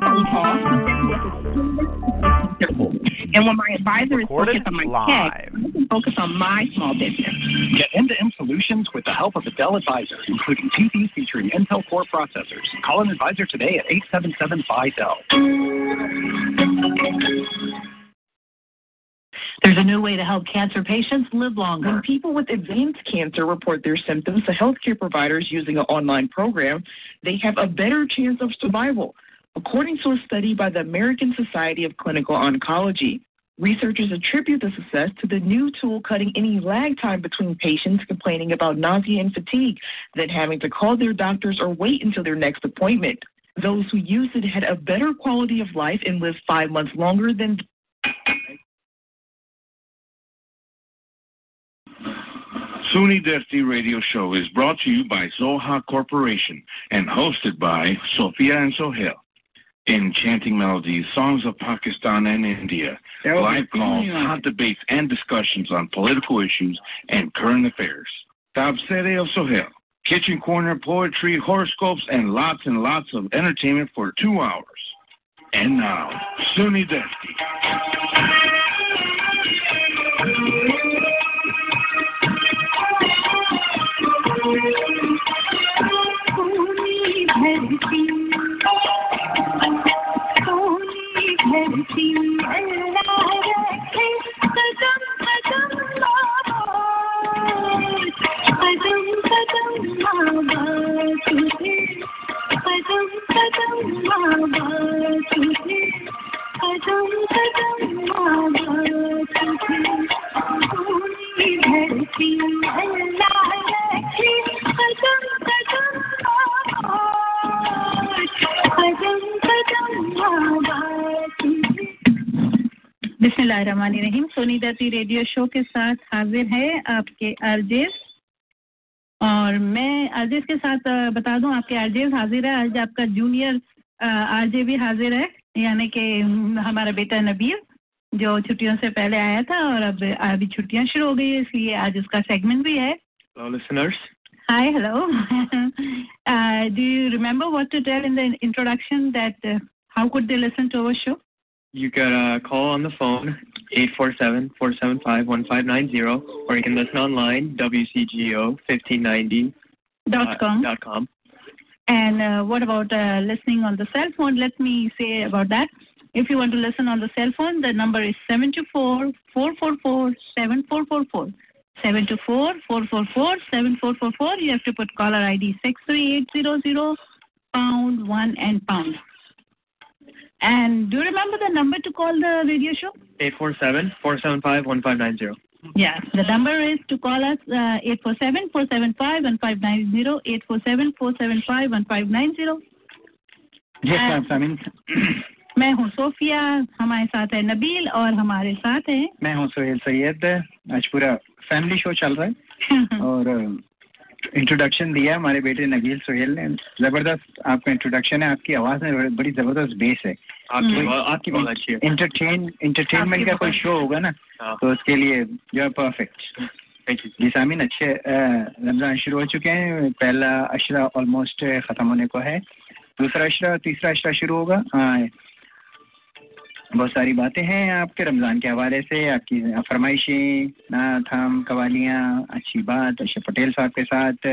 phone call. And when my advisor is focused on my live. tech, I can focus on my small business. Get end-to-end solutions with the help of a Dell advisor, including PCs featuring Intel Core processors. Call an advisor today at 877 dell There's a new way to help cancer patients live longer. When people with advanced cancer report their symptoms to healthcare providers using an online program, they have a better chance of survival. According to a study by the American Society of Clinical Oncology, researchers attribute the success to the new tool cutting any lag time between patients complaining about nausea and fatigue than having to call their doctors or wait until their next appointment. Those who used it had a better quality of life and lived five months longer than. SUNY Desti radio show is brought to you by Zoha Corporation and hosted by Sophia and Sohail enchanting melodies, songs of Pakistan and India, live calls, hot debates, and discussions on political issues and current affairs. Tabsere of Sohail, kitchen corner, poetry, horoscopes, and lots and lots of entertainment for two hours. And now, SUNY Desti. धरती अल्लाह रखे कदम कदम कदम कदम आवाज़ तुझे कदम कदम आवाज़ तुझे कदम कदम आवाज़ तुझे पूरी धरती अल्लाह रखे कदम कदम बिस्मिल्लाहिर्रहमानिर्रहीम सोनी दत्ती रेडियो शो के साथ हाजिर है आपके आरजेस और मैं आरजेस के साथ बता दूँ आपके आरजेस हाजिर है आज आपका जूनियर आरजे भी हाजिर है यानी कि हमारा बेटा नबील जो छुट्टियों से पहले आया था और अब अभी छुट्टियाँ शुरू हो गई है इसलिए आज उसका सेगमेंट भी है listeners. Hi, hello. uh, do you remember what to tell in the introduction that uh, how could they listen to our show? You can uh, call on the phone 847-475-1590 or you can listen online wcgo1590 dot com. dot com. And uh, what about uh, listening on the cell phone? Let me say about that. If you want to listen on the cell phone, the number is 724-444-7444. 724-444-7444. You have to put caller ID 63800 pound 1 and pound. And do you remember the number to call the radio show? 847-475-1590. Yeah, the number is to call us uh, 847-475-1590, 847-475-1590. जी साहब सामिन मैं हूँ Sophia हमारे साथ है नबील और हमारे साथ है मैं हूँ सोहेल सैयद आज पूरा फैमिली शो चल रहा है और इंट्रोडक्शन दिया हमारे बेटे नबील सोहेल ने। ज़बरदस्त आपका इंट्रोडक्शन है आपकी आवाज़ में बड़ी ज़बरदस्त बेस है। आपकी आपकी बहुत अच्छी है। इंटरटेन इंटरटेनमेंट का कोई शो होगा ना तो उसके लिए यू आर परफेक्ट जी सामिन अच्छे रमज़ान शुरू हो चुके हैं। पहला अशरा ऑलमोस्ट ख़त्म होने को है। दूसरा अशरा तीसरा अशरा शुरू होगा। बहुत सारी बातें हैं आपके रमज़ान के हवाले से, आपकी फरमाइशें नाथ हम कवालियाँ, अच्छी बात अशर पटेल साहब के साथ,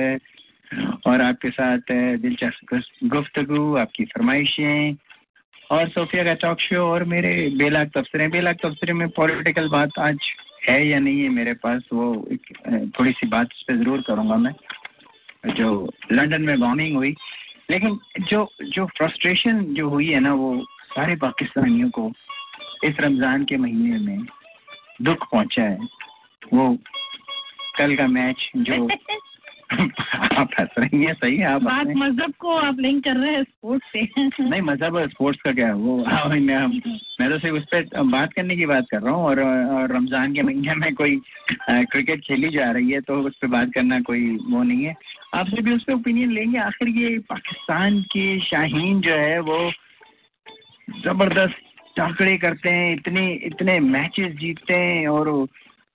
और आपके साथ दिलचस्प गुफ्तगु, आपकी फरमाइशें, और सोफिया का टॉक शो और मेरे बेलाक तबसरे। बेलाक तबसरे में पॉलिटिकल बात आज है या नहीं है मेरे पास, वो एक थोड़ी सी बात उस पर ज़रूर करूँगा मैं, जो लंदन में बॉम्बिंग हुई। लेकिन जो जो फ्रस्ट्रेशन जो हुई है ना, वो सारे पाकिस्तानियों को इस रमज़ान के महीने में दुख पहुँचा है। वो कल का मैच जो आप हंस रही हैं सही है आप बात मज़हब को आप लिंक कर रहे हैं स्पोर्ट्स से नहीं मज़हब और स्पोर्ट्स का क्या है? वो मैं मैं तो सिर्फ़ उस पर बात करने की बात कर रहा हूँ और, और रमज़ान के महीने में कोई क्रिकेट खेली जा रही है तो उस पर बात करना कोई वो नहीं है। आपसे भी उस पर ओपिनियन लेंगे आखिर ये पाकिस्तान के शाहीन जो है वो ज़बरदस्त टाकड़े करते हैं इतने इतने मैचेस जीतते हैं और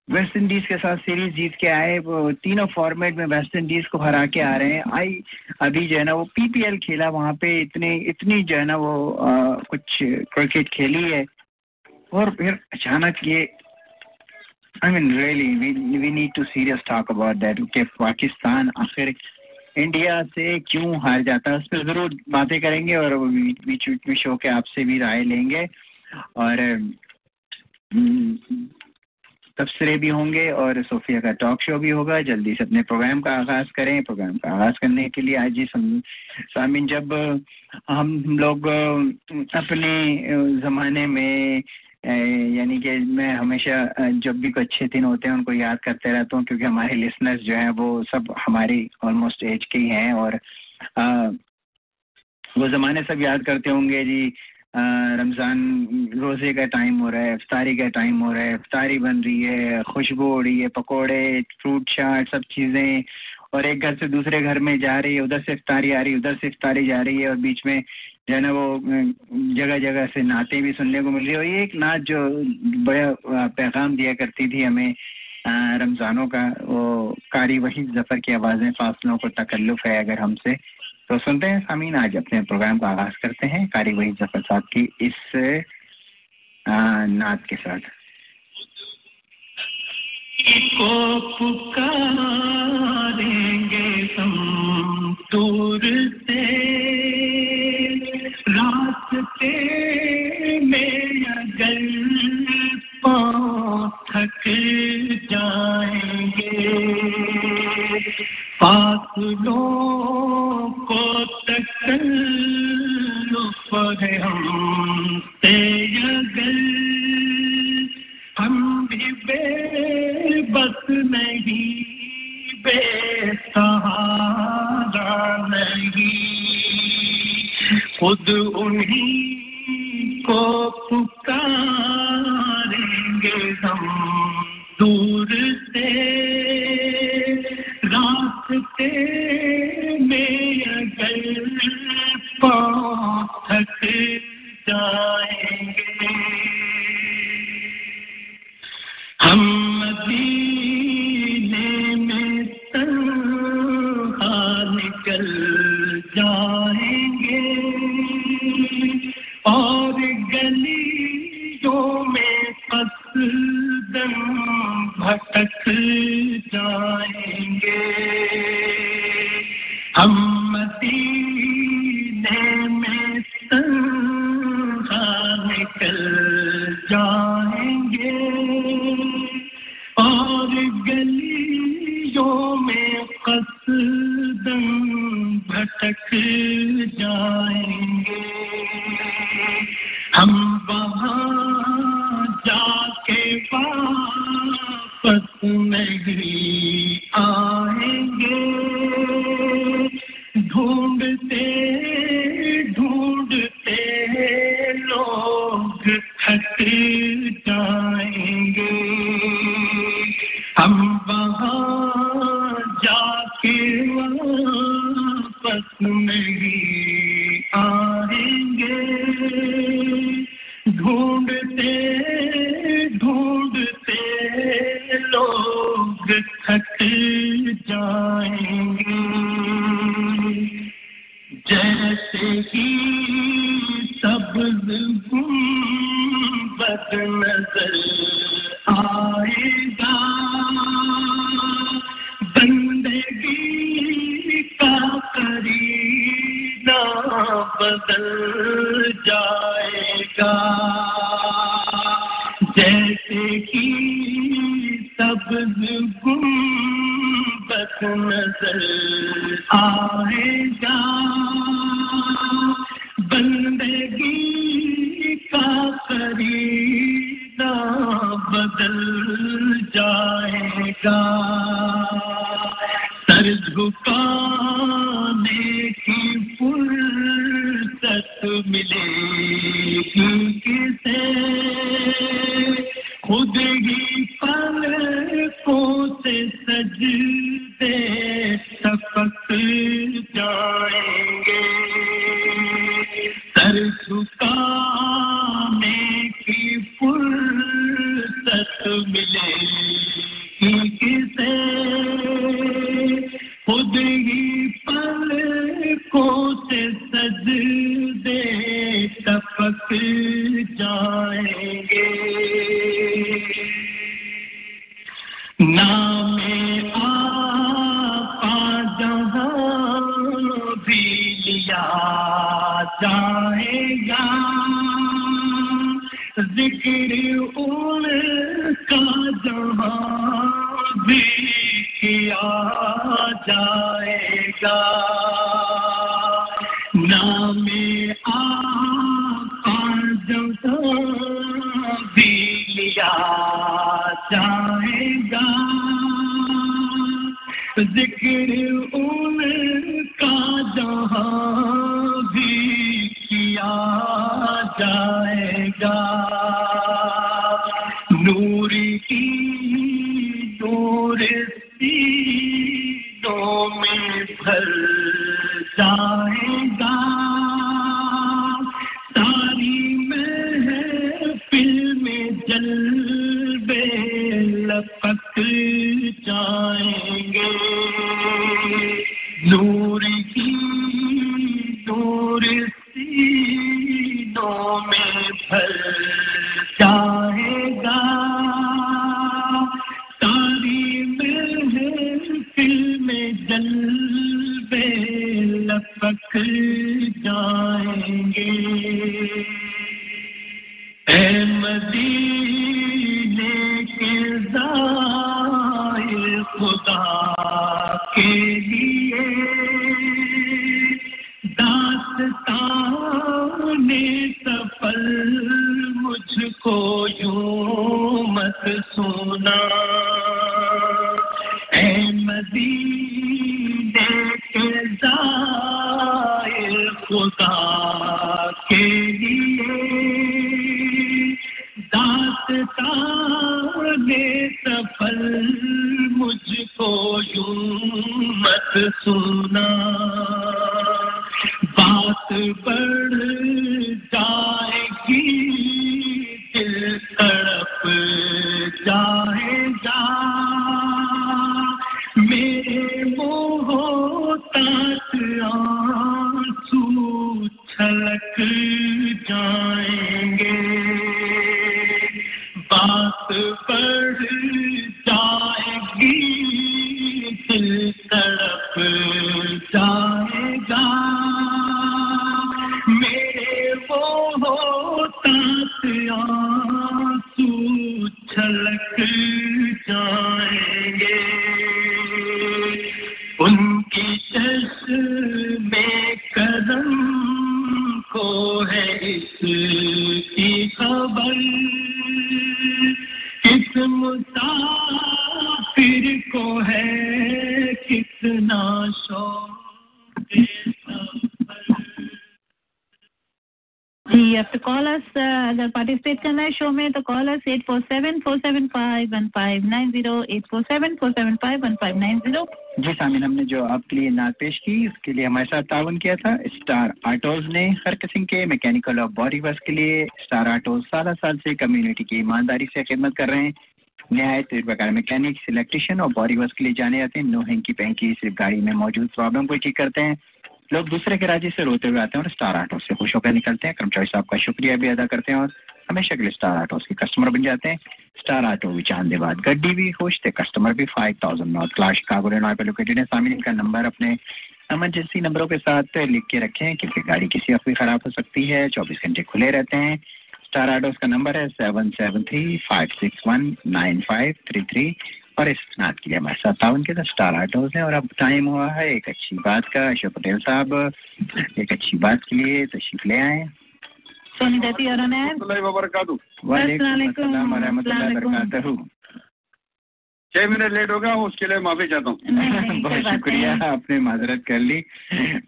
वेस्ट इंडीज के साथ सीरीज़ जीत के आए वो तीनों फॉर्मेट में वेस्ट इंडीज को हरा के आ रहे हैं। आई अभी जो है ना वो पीपीएल खेला वहाँ पे इतने इतनी जो है ना वो आ, कुछ क्रिकेट खेली है। और फिर अचानक ये I mean really we need to serious talk about that कि पाकिस्तान आखिर इंडिया से क्यों हार जाता है उस पर ज़रूर बातें करेंगे और बीच बीच में शो के आपसे भी राय लेंगे। और तबसरे भी होंगे और सोफिया का टॉक शो भी होगा। जल्दी से अपने प्रोग्राम का आगाज़ करें। प्रोग्राम का आगाज़ करने के लिए आज ही सामिन जब हम लोग अपने ज़माने में यानी कि मैं हमेशा जब भी कोई अच्छे दिन होते हैं उनको याद करते रहता हूँ क्योंकि हमारे लिसनर्स जो हैं वो सब हमारी ऑलमोस्ट एज के ही हैं और आ, वो ज़माने सब याद करते होंगे जी। रमज़ान रोज़े का टाइम हो रहा है, इफ्तारी का टाइम हो रहा है, इफ्तारी बन रही है, खुशबू हो रही है, पकोड़े फ्रूट चाट सब चीज़ें। और एक घर से दूसरे घर में जा रही है, उधर से इफ्तारी आ रही है, उधर से इफ्तारी जा रही है और बीच में जो है ना वो जगह जगह से नाते भी सुनने को मिल रही है। और ये एक नाच जो बड़ा पैगाम दिया करती थी हमें रमज़ानों का, वो कारी वही जफ़र की आवाज़ें, फासलों को तकल्लुफ़ है अगर हमसे। तो सुनते हैं सामीन आज अपने प्रोग्राम का आगाज़ करते हैं कारी वही ज़फ़र साहब की इस नात के साथ। को पुकारेंगे दूर से। फासलों को तकल्लुफ है हम भी बेबस नहीं। बेसहारा नहीं खुद उन्हीं को पुकारेंगे वापस नहीं आएँगे हमारे साथ तावन किया था, स्टार आटोज ने हर किस्म के मैकेनिकल और बॉडी वर्क के लिए। स्टार आटोज सारा साल से कम्युनिटी की ईमानदारी से खिदमत कर रहे हैं। नहायत प्रकार मैकेनिक्स, इलेक्ट्रिशियन और बॉडी वर्क के लिए जाने जाते हैं। नो हैंकी पैंकी सिर्फ़ गाड़ी में मौजूद प्रॉब्लम को ठीक करते हैं। लोग दूसरे के राज्य से रोते हुए आते हैं और स्टार ऑटो से खुश होकर निकलते हैं। कर्मचारी साहब का शुक्रिया भी अदा करते हैं और हमेशा के लिए स्टार आटोज के कस्टमर बन जाते हैं। स्टार आटो भी विचांदे बाद गड्डी भी खुश थे। कस्टमर भी five thousand North Clark Chicago Illinois पे लोकेटेड है। सामिन इनका नंबर अपने इमरजेंसी नंबरों के साथ लिख के रखें क्योंकि गाड़ी किसी वक्त भी खराब हो सकती है। चौबीस घंटे खुले रहते हैं। स्टार ऑटोस का नंबर है seven seven three five six one nine five three three और इस नाथ के लिए हमारे साथ तावन के साथ स्टार ऑटोज है और अब टाइम हुआ है एक अच्छी बात का। अशोक पटेल साहब एक अच्छी बात के लिए तशरीफ़ ले आए। वालेकुम। छह मिनट लेट हो गया उसके लिए माफ़ी चाहता हूँ। बहुत शुक्रिया आपने माजरत कर ली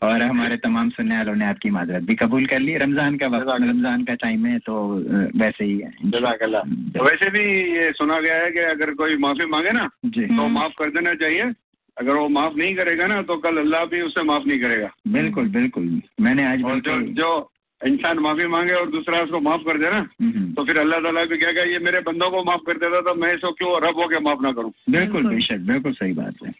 और हमारे तमाम सुनने वालों ने आपकी माजरत भी कबूल कर ली। रमज़ान का वक्त रमज़ान का टाइम है तो वैसे ही है। तो वैसे भी ये सुना गया है कि अगर कोई माफ़ी मांगे ना जी। तो माफ़ कर देना चाहिए। अगर वो माफ़ नहीं करेगा ना तो कल अल्लाह भी उसे माफ़ नहीं करेगा। बिल्कुल बिल्कुल। मैंने आज जो इंसान माफ़ी मांगे और दूसरा उसको माफ़ कर दे ना तो फिर अल्लाह ताला भी कहेगा ये मेरे बंदों को माफ़ कर देता तो मैं इसको क्यों रब होके माफ़ ना करूँ? बिल्कुल बेशक बिल्कुल सही बात है।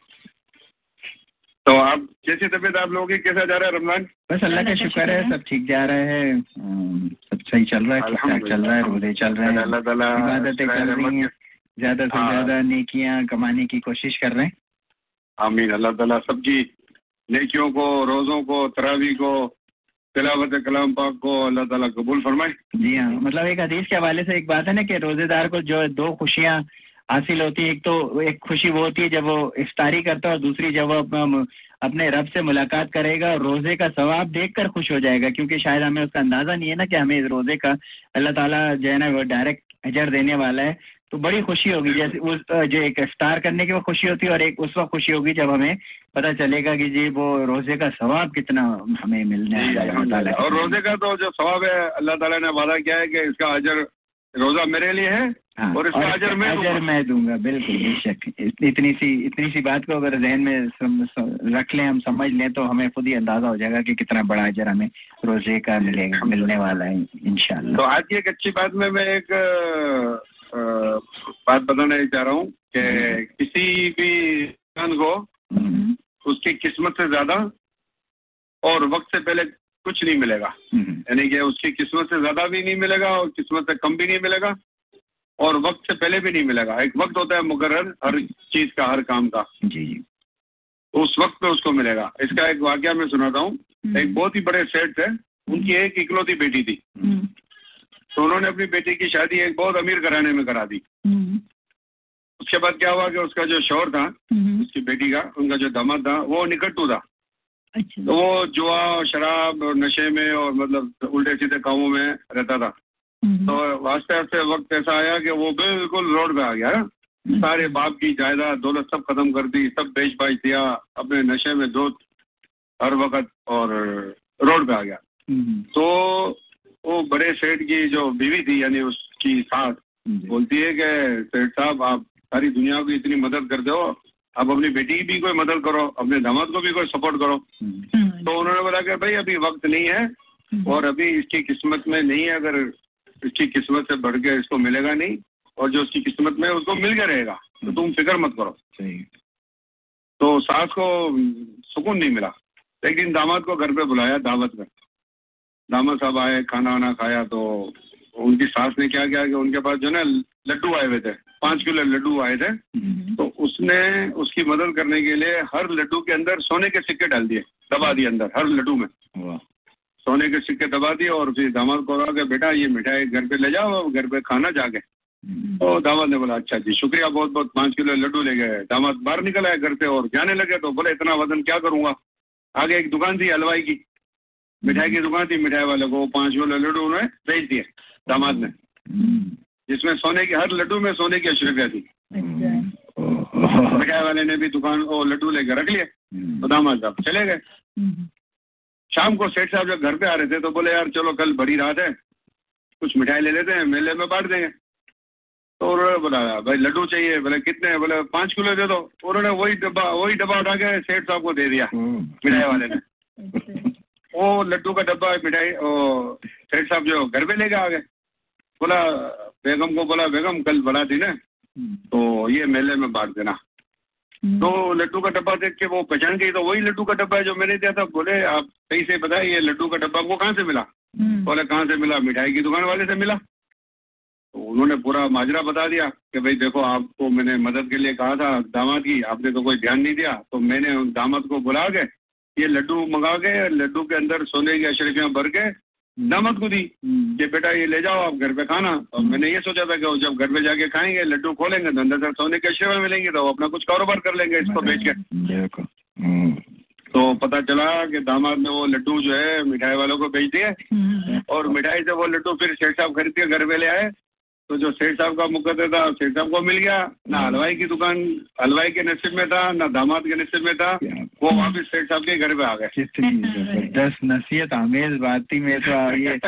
तो आप कैसी तबीयत आप लोगों की? कैसा जा रहा है रमज़ान? बस अल्लाह का शुक्र है सब ठीक जा रहा है सब सही चल रहा है ठीक ठाक चल रहा है रोज़े चल रहे हैं। इबादतें चल रही हैं ज़्यादा से हाँ। ज़्यादा नेकियाँ कमाने की कोशिश कर रहे हैं। आमीन अल्लाह ताला सबकी नेकियों को रोज़ों को तरावी को तिलावत कलाम पाक को अल्लाह ताला कबूल फरमाए। जी हाँ मतलब एक हदीस के हवाले से एक बात है ना कि रोजेदार को जो दो खुशियाँ हासिल होती है, एक तो एक खुशी वो होती है जब वो इफ्तारी करता है और दूसरी जब वो अपने रब से मुलाकात करेगा और रोज़े का सवाब देख कर खुश हो जाएगा, क्योंकि शायद हमें उसका अंदाज़ा नहीं है ना कि हमें इस रोज़े का अल्लाह ताला जो है ना वो डायरेक्ट अजर देने वाला है। तो बड़ी खुशी होगी जैसे उस जो एक इफ्तार करने की वो खुशी होती है और एक उस वक्त खुशी होगी जब हमें पता चलेगा कि जी वो रोज़े का सवाब कितना हमें मिलने है और रोज़े का तो जो सवाब है अल्लाह ताला ने वादा किया है कि इसका अजर रोजा मेरे लिए है हाँ, और इसका अजर मैं अजर दूँगा। मैं दूँगा बिल्कुल बेशक। इतनी सी इतनी सी बात को अगर जहन में सम, सम, रख लें हम समझ लें तो हमें खुद ही अंदाज़ा हो जाएगा कि कितना बड़ा अजर हमें रोज़े का मिलेगा मिलने वाला है इंशाल्लाह। तो आज की एक अच्छी बात में मैं एक बात बताना चाह रहा हूँ कि किसी भी इंसान को हम्म, उसकी किस्मत से ज़्यादा और वक्त से पहले कुछ नहीं मिलेगा। हम्म, यानी कि उसकी किस्मत से ज़्यादा भी नहीं मिलेगा और किस्मत से कम भी नहीं मिलेगा और वक्त से पहले भी नहीं मिलेगा। एक वक्त होता है मुकर्र हर चीज़ का हर काम का। जी जी। उस वक्त पे उसको मिलेगा। इसका एक वाक्य मैं सुनाता हूँ। एक बहुत ही बड़े सेठ थे उनकी एक इकलौती बेटी थी। हम्म, तो उन्होंने अपनी बेटी की शादी एक बहुत अमीर घराने में करा दी। हम्म, उसके बाद क्या हुआ कि उसका जो शौहर था हम्म, उसकी बेटी का उनका जो दामाद था वो निकट्टू था। अच्छा। तो वो जुआ और शराब और नशे में और मतलब उल्टे सीधे कामों में रहता था। हम्म, तो आस्ते आस्ते वक्त ऐसा आया कि वो बिल्कुल रोड पे आ गया। सारे बाप की जायदाद दौलत सब खत्म कर दी सब बेच बाच दिया अपने नशे में धोत हर वक्त और रोड पे आ गया। तो वो बड़े सेठ की जो बीवी थी यानी उसकी सास बोलती है कि सेठ साहब आप सारी दुनिया की इतनी मदद करते हो आप अपनी बेटी की भी कोई मदद करो अपने दामाद को भी कोई सपोर्ट करो। हम्म, हम्म, तो उन्होंने बोला कि भाई अभी वक्त नहीं है और अभी इसकी किस्मत में नहीं है अगर इसकी किस्मत से बढ़ के इसको मिलेगा नहीं और जो उसकी किस्मत में उसको मिल के रहेगा तो तुम फ़िक्र मत करो। तो सास को सुकून नहीं मिला। एक दिन दामाद को घर पे बुलाया दावत में। दामाद साहब आए खाना वाना खाया तो उनकी सास ने क्या किया कि उनके पास जो है ना लड्डू आए हुए थे पाँच किलो लड्डू आए थे। हम्म, तो उसने उसकी मदद करने के लिए हर लड्डू के अंदर सोने के सिक्के डाल दिए दबा दिए अंदर हर लड्डू में। सोने के सिक्के दबा दिए और फिर दामाद को कहा कि बेटा ये मिठाई घर पे ले जाओ घर पे खाना जाके। हम्म, तो दामाद ने बोला अच्छा जी शुक्रिया बहुत बहुत पाँच किलो लड्डू ले गए। दामाद बाहर निकल आए घर से और जाने लगे तो बोले इतना वज़न क्या करूँगा? आगे एक दुकान थी हलवाई की मिठाई की दुकान थी मिठाई वाले को वो पाँच किलो लड्डू उन्होंने बेच दिए दामाद ने। हम्म, जिसमें सोने की हर लड्डू में सोने की अशरफिया थी। अच्छा। मिठाई वाले ने भी दुकान वो लड्डू लेकर रख लिए हम्म, तो दामाद साहब चले गए। हम्म, शाम को सेठ साहब जब घर पे आ रहे थे तो बोले यार चलो कल बड़ी रात है कुछ मिठाई ले लेते हैं मेले में बांट देंगे। तो उन्होंने बोला भाई लड्डू चाहिए। बोले कितने बोले पाँच किलो दे दो। उन्होंने वही डब्बा वही डब्बा उठा के सेठ साहब को दे दिया मिठाई वाले ने। अच्छा। वो लड्डू का डब्बा मिठाई वो सेठ साहब जो घर पे लेके आ गए। बोला बेगम को बोला बेगम कल बड़ा दिन है। हम्म, तो ये मेले में बांट देना। तो लड्डू का डब्बा देख के वो पहचान गई तो वही लड्डू का डब्बा है जो मैंने दिया था बोले आप सही से बताए ये लड्डू का डब्बा को कहाँ से मिला? हम्म, बोले कहाँ से मिला? मिठाई की दुकान वाले से मिला। तो उन्होंने पूरा माजरा बता दिया कि भाई देखो आपको मैंने मदद के लिए कहा था दामाद की आपने तो कोई ध्यान नहीं दिया। तो मैंने उन दामाद को बुला के ये लड्डू मंगा के लड्डू के अंदर सोने की अशरफियाँ भर के दामाद को दी कि बेटा ये ले जाओ आप घर पे खाना। और मैंने ये सोचा था कि वो जब घर पे जाके खाएँगे लड्डू खोलेंगे तो अंदर से सोने के अशरफियाँ मिलेंगी तो वो अपना कुछ कारोबार कर लेंगे इसको बेच के। तो पता चला कि दामाद ने वो लड्डू जो है मिठाई वालों को बेच दिए। हम्म, और मिठाई से वो लड्डू फिर सेठ साहब खरीद के घर पे ले आए। तो जो सेठ साहब का मुकद्दर था सेठ साहब को मिल गया। ना हलवाई की दुकान हलवाई के नसीब में था ना दामाद के नसीब में था वो वापिस सेठ साहब के घर पे आ गए। ज़बरदस्त नसीहत आमेज बात थी मैं तो ये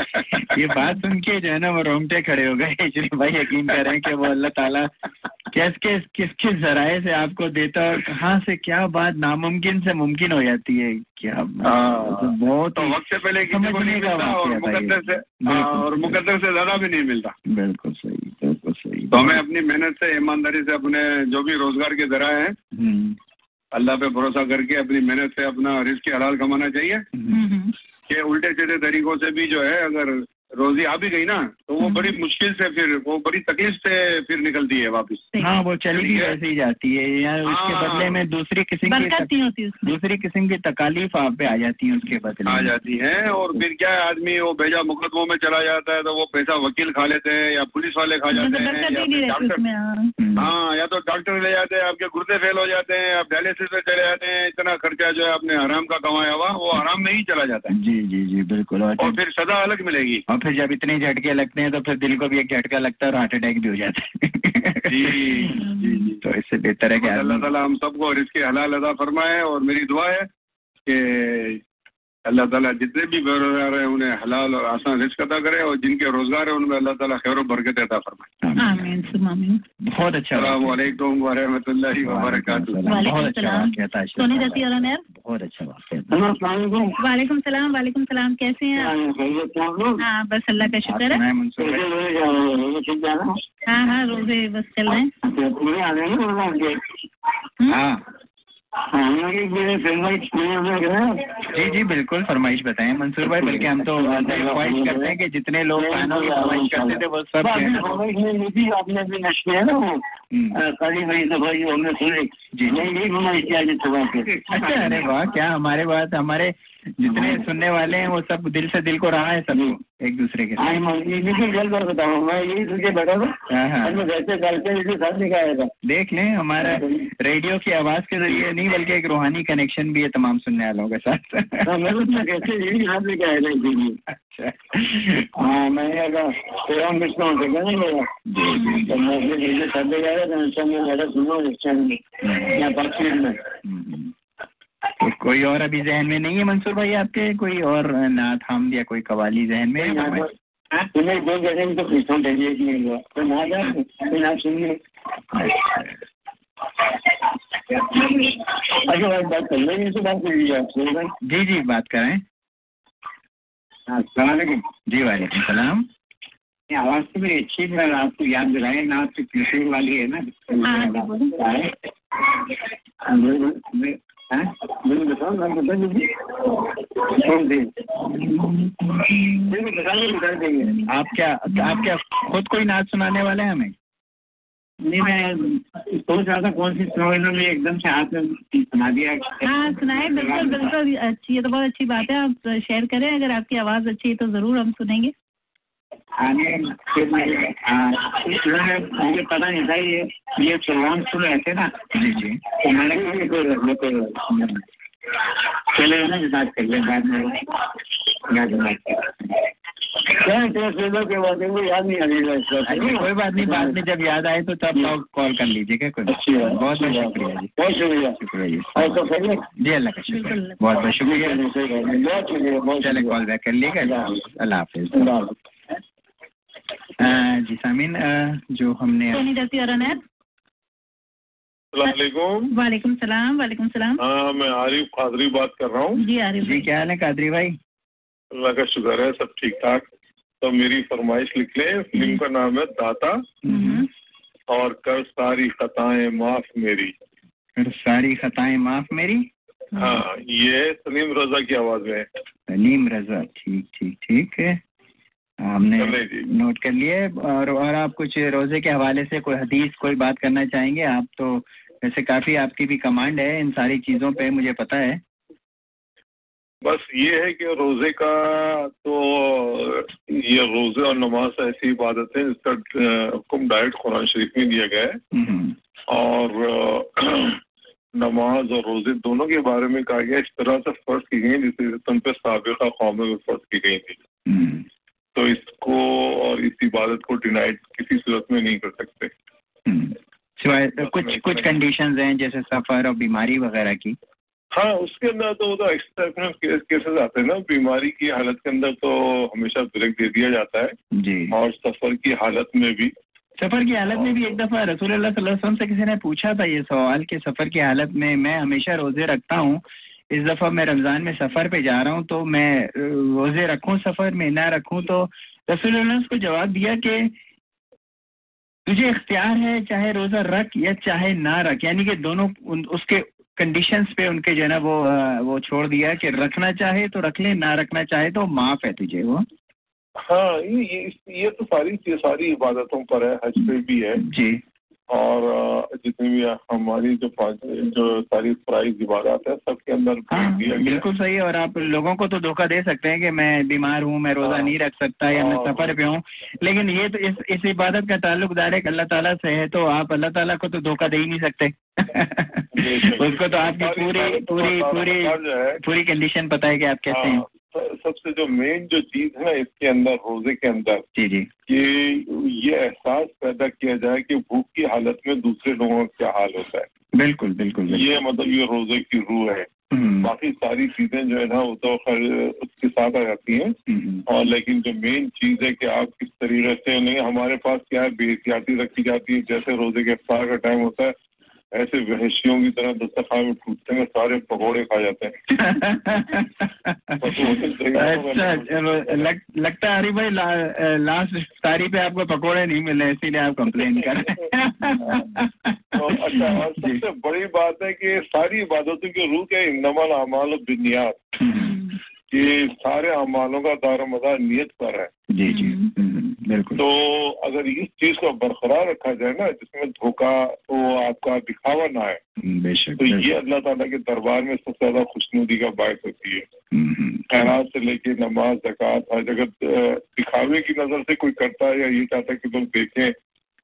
ये बात सुन के जो है ना वो रोंगटे खड़े हो गए। इसलिए भाई यकीन कर रहे हैं कि वो अल्लाह ताला किस किस किस किस जराए से आपको देता है और कहाँ से क्या बात नामुमकिन से मुमकिन हो जाती है। क्या हाँ। तो बहुत तो वक्त से पहले समझने का और। मुकद्दर से हाँ, और सही। मुकद्दर से ज़्यादा भी नहीं मिलता। बिल्कुल सही। बिल्कुल सही तो हमें अपनी मेहनत से ईमानदारी से अपने जो भी रोज़गार के जरा हैं हम्म, अल्लाह पे भरोसा करके अपनी मेहनत से अपना रिस्क हलाल कमाना चाहिए। हम्म, हम्म, कि उल्टे सीधे तरीकों से भी जो है अगर रोजी आ भी गई ना तो वो बड़ी मुश्किल से फिर वो बड़ी तकलीफ़ से फिर निकलती है वापस। हाँ वो चली भी वैसे ही जाती है या उसके हाँ। बदले में दूसरी किस्म की बरकत नहीं होती उसमें। दूसरी किस्म की तकालीफ आप पे आ जाती है उसके बदले आ जाती है और फिर क्या आदमी वो भेजा मुकदमों में चला जाता है तो वो पैसा वकील खा लेते हैं या पुलिस वाले खा जाते तो हैं या ही डॉक्टर हाँ। हम्म। हाँ या तो डॉक्टर ले जाते हैं आपके गुर्दे फेल हो जाते हैं आप डायलिसिस में चले जाते हैं इतना खर्चा जो है आपने आराम का कमाया हुआ वो आराम में ही चला जाता है। जी जी जी बिल्कुल और फिर सजा अलग मिलेगी। फिर जब इतने झटके लगते हैं तो फिर दिल को भी एक झटका लगता है और हार्ट अटैक भी हो जाता है। जी जी जी तो इससे बेहतर है कि अल्लाह ताला हम सबको और इसके हलाल अदा फरमाए और मेरी दुआ है कि अल्लाह ताला जितने भी बेरोजगार हैं उन्हें हलाल और आसान रिस्क अदा करे और जिनके रोज़गार है उनमें अल्लाह ताला खैर बरकत अदा फरमाए। आमीन बहुत अच्छा वालेकुम व रहमतुल्लाहि व बरकातुहू। बहुत अच्छा अच्छा वाक्य वालेकुम। सलाम वालेकुम सलाम कैसे हैं आप? हाँ। बस अल्लाह का शुक्र है? हाँ। हाँ रोज़े बस चल रहे? हाँ। जी जी बिल्कुल फरमाइश बताएँ। मंसूर भाई बल्कि हम तो ख्वाहिश करते हैं कि जितने लोग खानों की फरमाइश करते थे वो सब है। आपने भी नश किया ना वो? हम्म। काली भाई जो हमने सुने। जी नहीं नहीं फरमाइश किया सभा अच्छा अरे वाह क्या हमारे बात हमारे जितने सुनने वाले हैं वो सब दिल से दिल को रहा है सबको एक दूसरे के साथ मैं ये बिल्कुल जल्द बार बताऊँ मैं यही सोच बैठा था। हाँ हाँ। साथ आया था। देख लें हमारा रेडियो की आवाज़ के ज़रिए नहीं बल्कि एक रूहानी कनेक्शन भी है तमाम सुनने वालों के साथ। हाँ, मैं तो अच्छा। हाँ मैंने अगर प्रोग्राम मिस ना हो सके ना मेरा? जी जी तो मैं था मैं ज़्यादा सुनो पाँच मिनट में। हम्म। कोई और अभी जहन में नहीं है मंसूर भाई आपके कोई और नाथ हम या कोई कवाली जहन में? है? हाँ, दो तो हूँ हुआ। तो ना सुनिए। अच्छा भाई बात कर लेंगे तो बात कर लीजिए आप जी जी बात करें हाँ सलामकुम जी वालेकुम सलाम। आवाज़ तो मेरी अच्छी है मैं आपको याद दिलाए ना आपकी पीछे वाली है ना हाँ, बोलो। बताओ नाम बता दीजिए बता देंगे। आप क्या आप क्या खुद कोई नाच सुनाने वाले हैं हमें? नहीं मैं सोच रहा था कौन सी सुनो इन्होंने एकदम से हाथ में सुना दिया। हाँ सुनाए। बिल्कुल बिल्कुल। अच्छी ये तो बहुत अच्छी बात है। आप शेयर करें। अगर आपकी आवाज़ अच्छी है तो ज़रूर हम सुनेंगे। इन्होंने मुझे पता नहीं था ये ये प्रोग्राम सुन रहे थे ना? जी जी। तो मैंने कहा कोई रख लो कोई चले ना बात कर ले बाद में याद याद नहीं अरे कोई बात नहीं बाद में जब याद आए तो तब आप कॉल कर लीजिएगा कोई अच्छी बात बहुत बहुत शुक्रिया जी। बहुत शुक्रिया। शुक्रिया जी। और तो सही जी अल्लाह का शुक्र बिल्कुल। बहुत बहुत शुक्रिया। बहुत शुक्रिया बहुत चले कॉल बैक कर लीजिएगा अल्लाह हाफिज। जी सामीन जो हमने वालेकुम सलाम वालेकुम सलाम। हाँ मैं आरिफ कादरी बात कर रहा हूँ। जी आरिफ जी क्या हाल है कादरी भाई? अल्लाह का शुक्र है सब ठीक ठाक। तो मेरी फरमाइश लिख लें फ़िल्म का नाम है दाता। हम्म, और कर सारी खताएँ माफ़ मेरी। फिर सारी खताएँ माफ़ मेरी? हाँ ये सलीम रजा की आवाज़ में है। सलीम रजा ठीक ठीक ठीक है। हमने नोट कर लिए। और और आप कुछ रोज़े के हवाले से कोई हदीस कोई बात करना चाहेंगे? आप तो वैसे काफ़ी आपकी भी कमांड है इन सारी चीज़ों पे मुझे पता है। बस ये है कि रोज़े का तो ये रोज़े और नमाज़ ऐसी इबादत है जिसका अ, हुक्म डायरेक्ट कुरान शरीफ में दिया गया है। हम्म, और नमाज़ और रोज़े दोनों के बारे में कहा गया इस तरह से फ़र्ज़ की गई जैसे तुम पे सबका कौमों में फ़र्ज़ की गई थी। हम्म, तो इसको और इस इबादत को डिनाइड किसी सूरत में नहीं कर सकते। हम्म। सिवाय कुछ कुछ कंडीशन हैं जैसे सफ़र और बीमारी वगैरह की? हाँ उसके अंदर तो वो तो एक्सेप्शनल केस केसेस आते हैं ना। बीमारी की हालत के अंदर तो हमेशा ब्रेक दे दिया जाता है। जी। और सफ़र की हालत में भी। सफ़र की हालत में भी एक दफ़ा रसूल अल्लाह सल्लल्लाहु अलैहि वसल्लम से किसी ने पूछा था ये सवाल कि सफ़र की हालत में मैं हमेशा रोज़े रखता हूँ इस दफ़ा मैं रमज़ान में सफ़र पे जा रहा हूँ तो मैं रोज़े रखूँ सफ़र में ना रखूँ तो रसूल ने उसको जवाब दिया कि तुझे इख्तियार है चाहे रोजा रख या चाहे ना रख यानी कि दोनों उन, उसके कंडीशंस पे उनके जो है ना वो वो छोड़ दिया कि रखना चाहे तो रख ले ना रखना चाहे तो माफ़ है तुझे वो। हाँ ये ये ये तो सारी ये सारी इबादतों पर है हज पे भी है। जी। और जितनी भी हमारी जो जो सारी प्राइज इबादत है सबके अंदर हाँ बिल्कुल सही है। और आप लोगों को तो धोखा दे सकते हैं कि मैं बीमार हूँ मैं रोज़ा हाँ। नहीं रख सकता या मैं हाँ। सफ़र पे हूँ। लेकिन ये तो इस इस इबादत का ताल्लुक डायरेक्ट अल्लाह ताला से है तो आप अल्लाह ताला को तो धोखा दे ही नहीं सकते। उसको तो आपकी पूरी पूरी पूरी है। पूरी कंडीशन पता है कि आप कैसे हैं। हाँ, सबसे जो मेन जो चीज़ है ना इसके अंदर रोज़े के अंदर जी जी। कि ये एहसास पैदा किया जाए कि भूख की हालत में दूसरे लोगों का क्या हाल होता है। बिल्कुल बिल्कुल बिल्कुल। ये मतलब ये रोज़े की रूह है। हम्म, बाकी सारी चीज़ें जो है ना वो तो खैर उसके साथ आ जाती हैं। हम्म, और लेकिन जो मेन चीज़ है कि आप किस तरीके से नहीं हमारे पास क्या है बेहतियाती रखी जाती है। जैसे रोज़े के अफ्तार का टाइम होता है ऐसे वहशियों की तरह दस्तरखान में टूटते हैं सारे पकौड़े खा जाते हैं। अच्छा लग, लगता है हरी भाई ला, लास्ट तारीख पे आपको पकौड़े नहीं मिले इसीलिए आप कंप्लेन कर तो अच्छा और सबसे बड़ी बात है कि सारी इबादतों की रूह के नमल अमाल बिनियात हम्म, कि सारे अमालों का दार मदार नियत पर है। जी जी। हम्म, बिल्कुल। तो अगर इस चीज़ को बरकरार रखा जाए ना जिसमें धोखा तो आपका दिखावा ना है हम्म, तो ये अल्लाह ताला के दरबार में सबसे ज़्यादा खुशनुदी का बायस होती है। हम्म, हम्म, खैरात से लेके नमाज़ जक़ात हज अगर दिखावे की नज़र से कोई करता है या ये चाहता है कि लोग देखें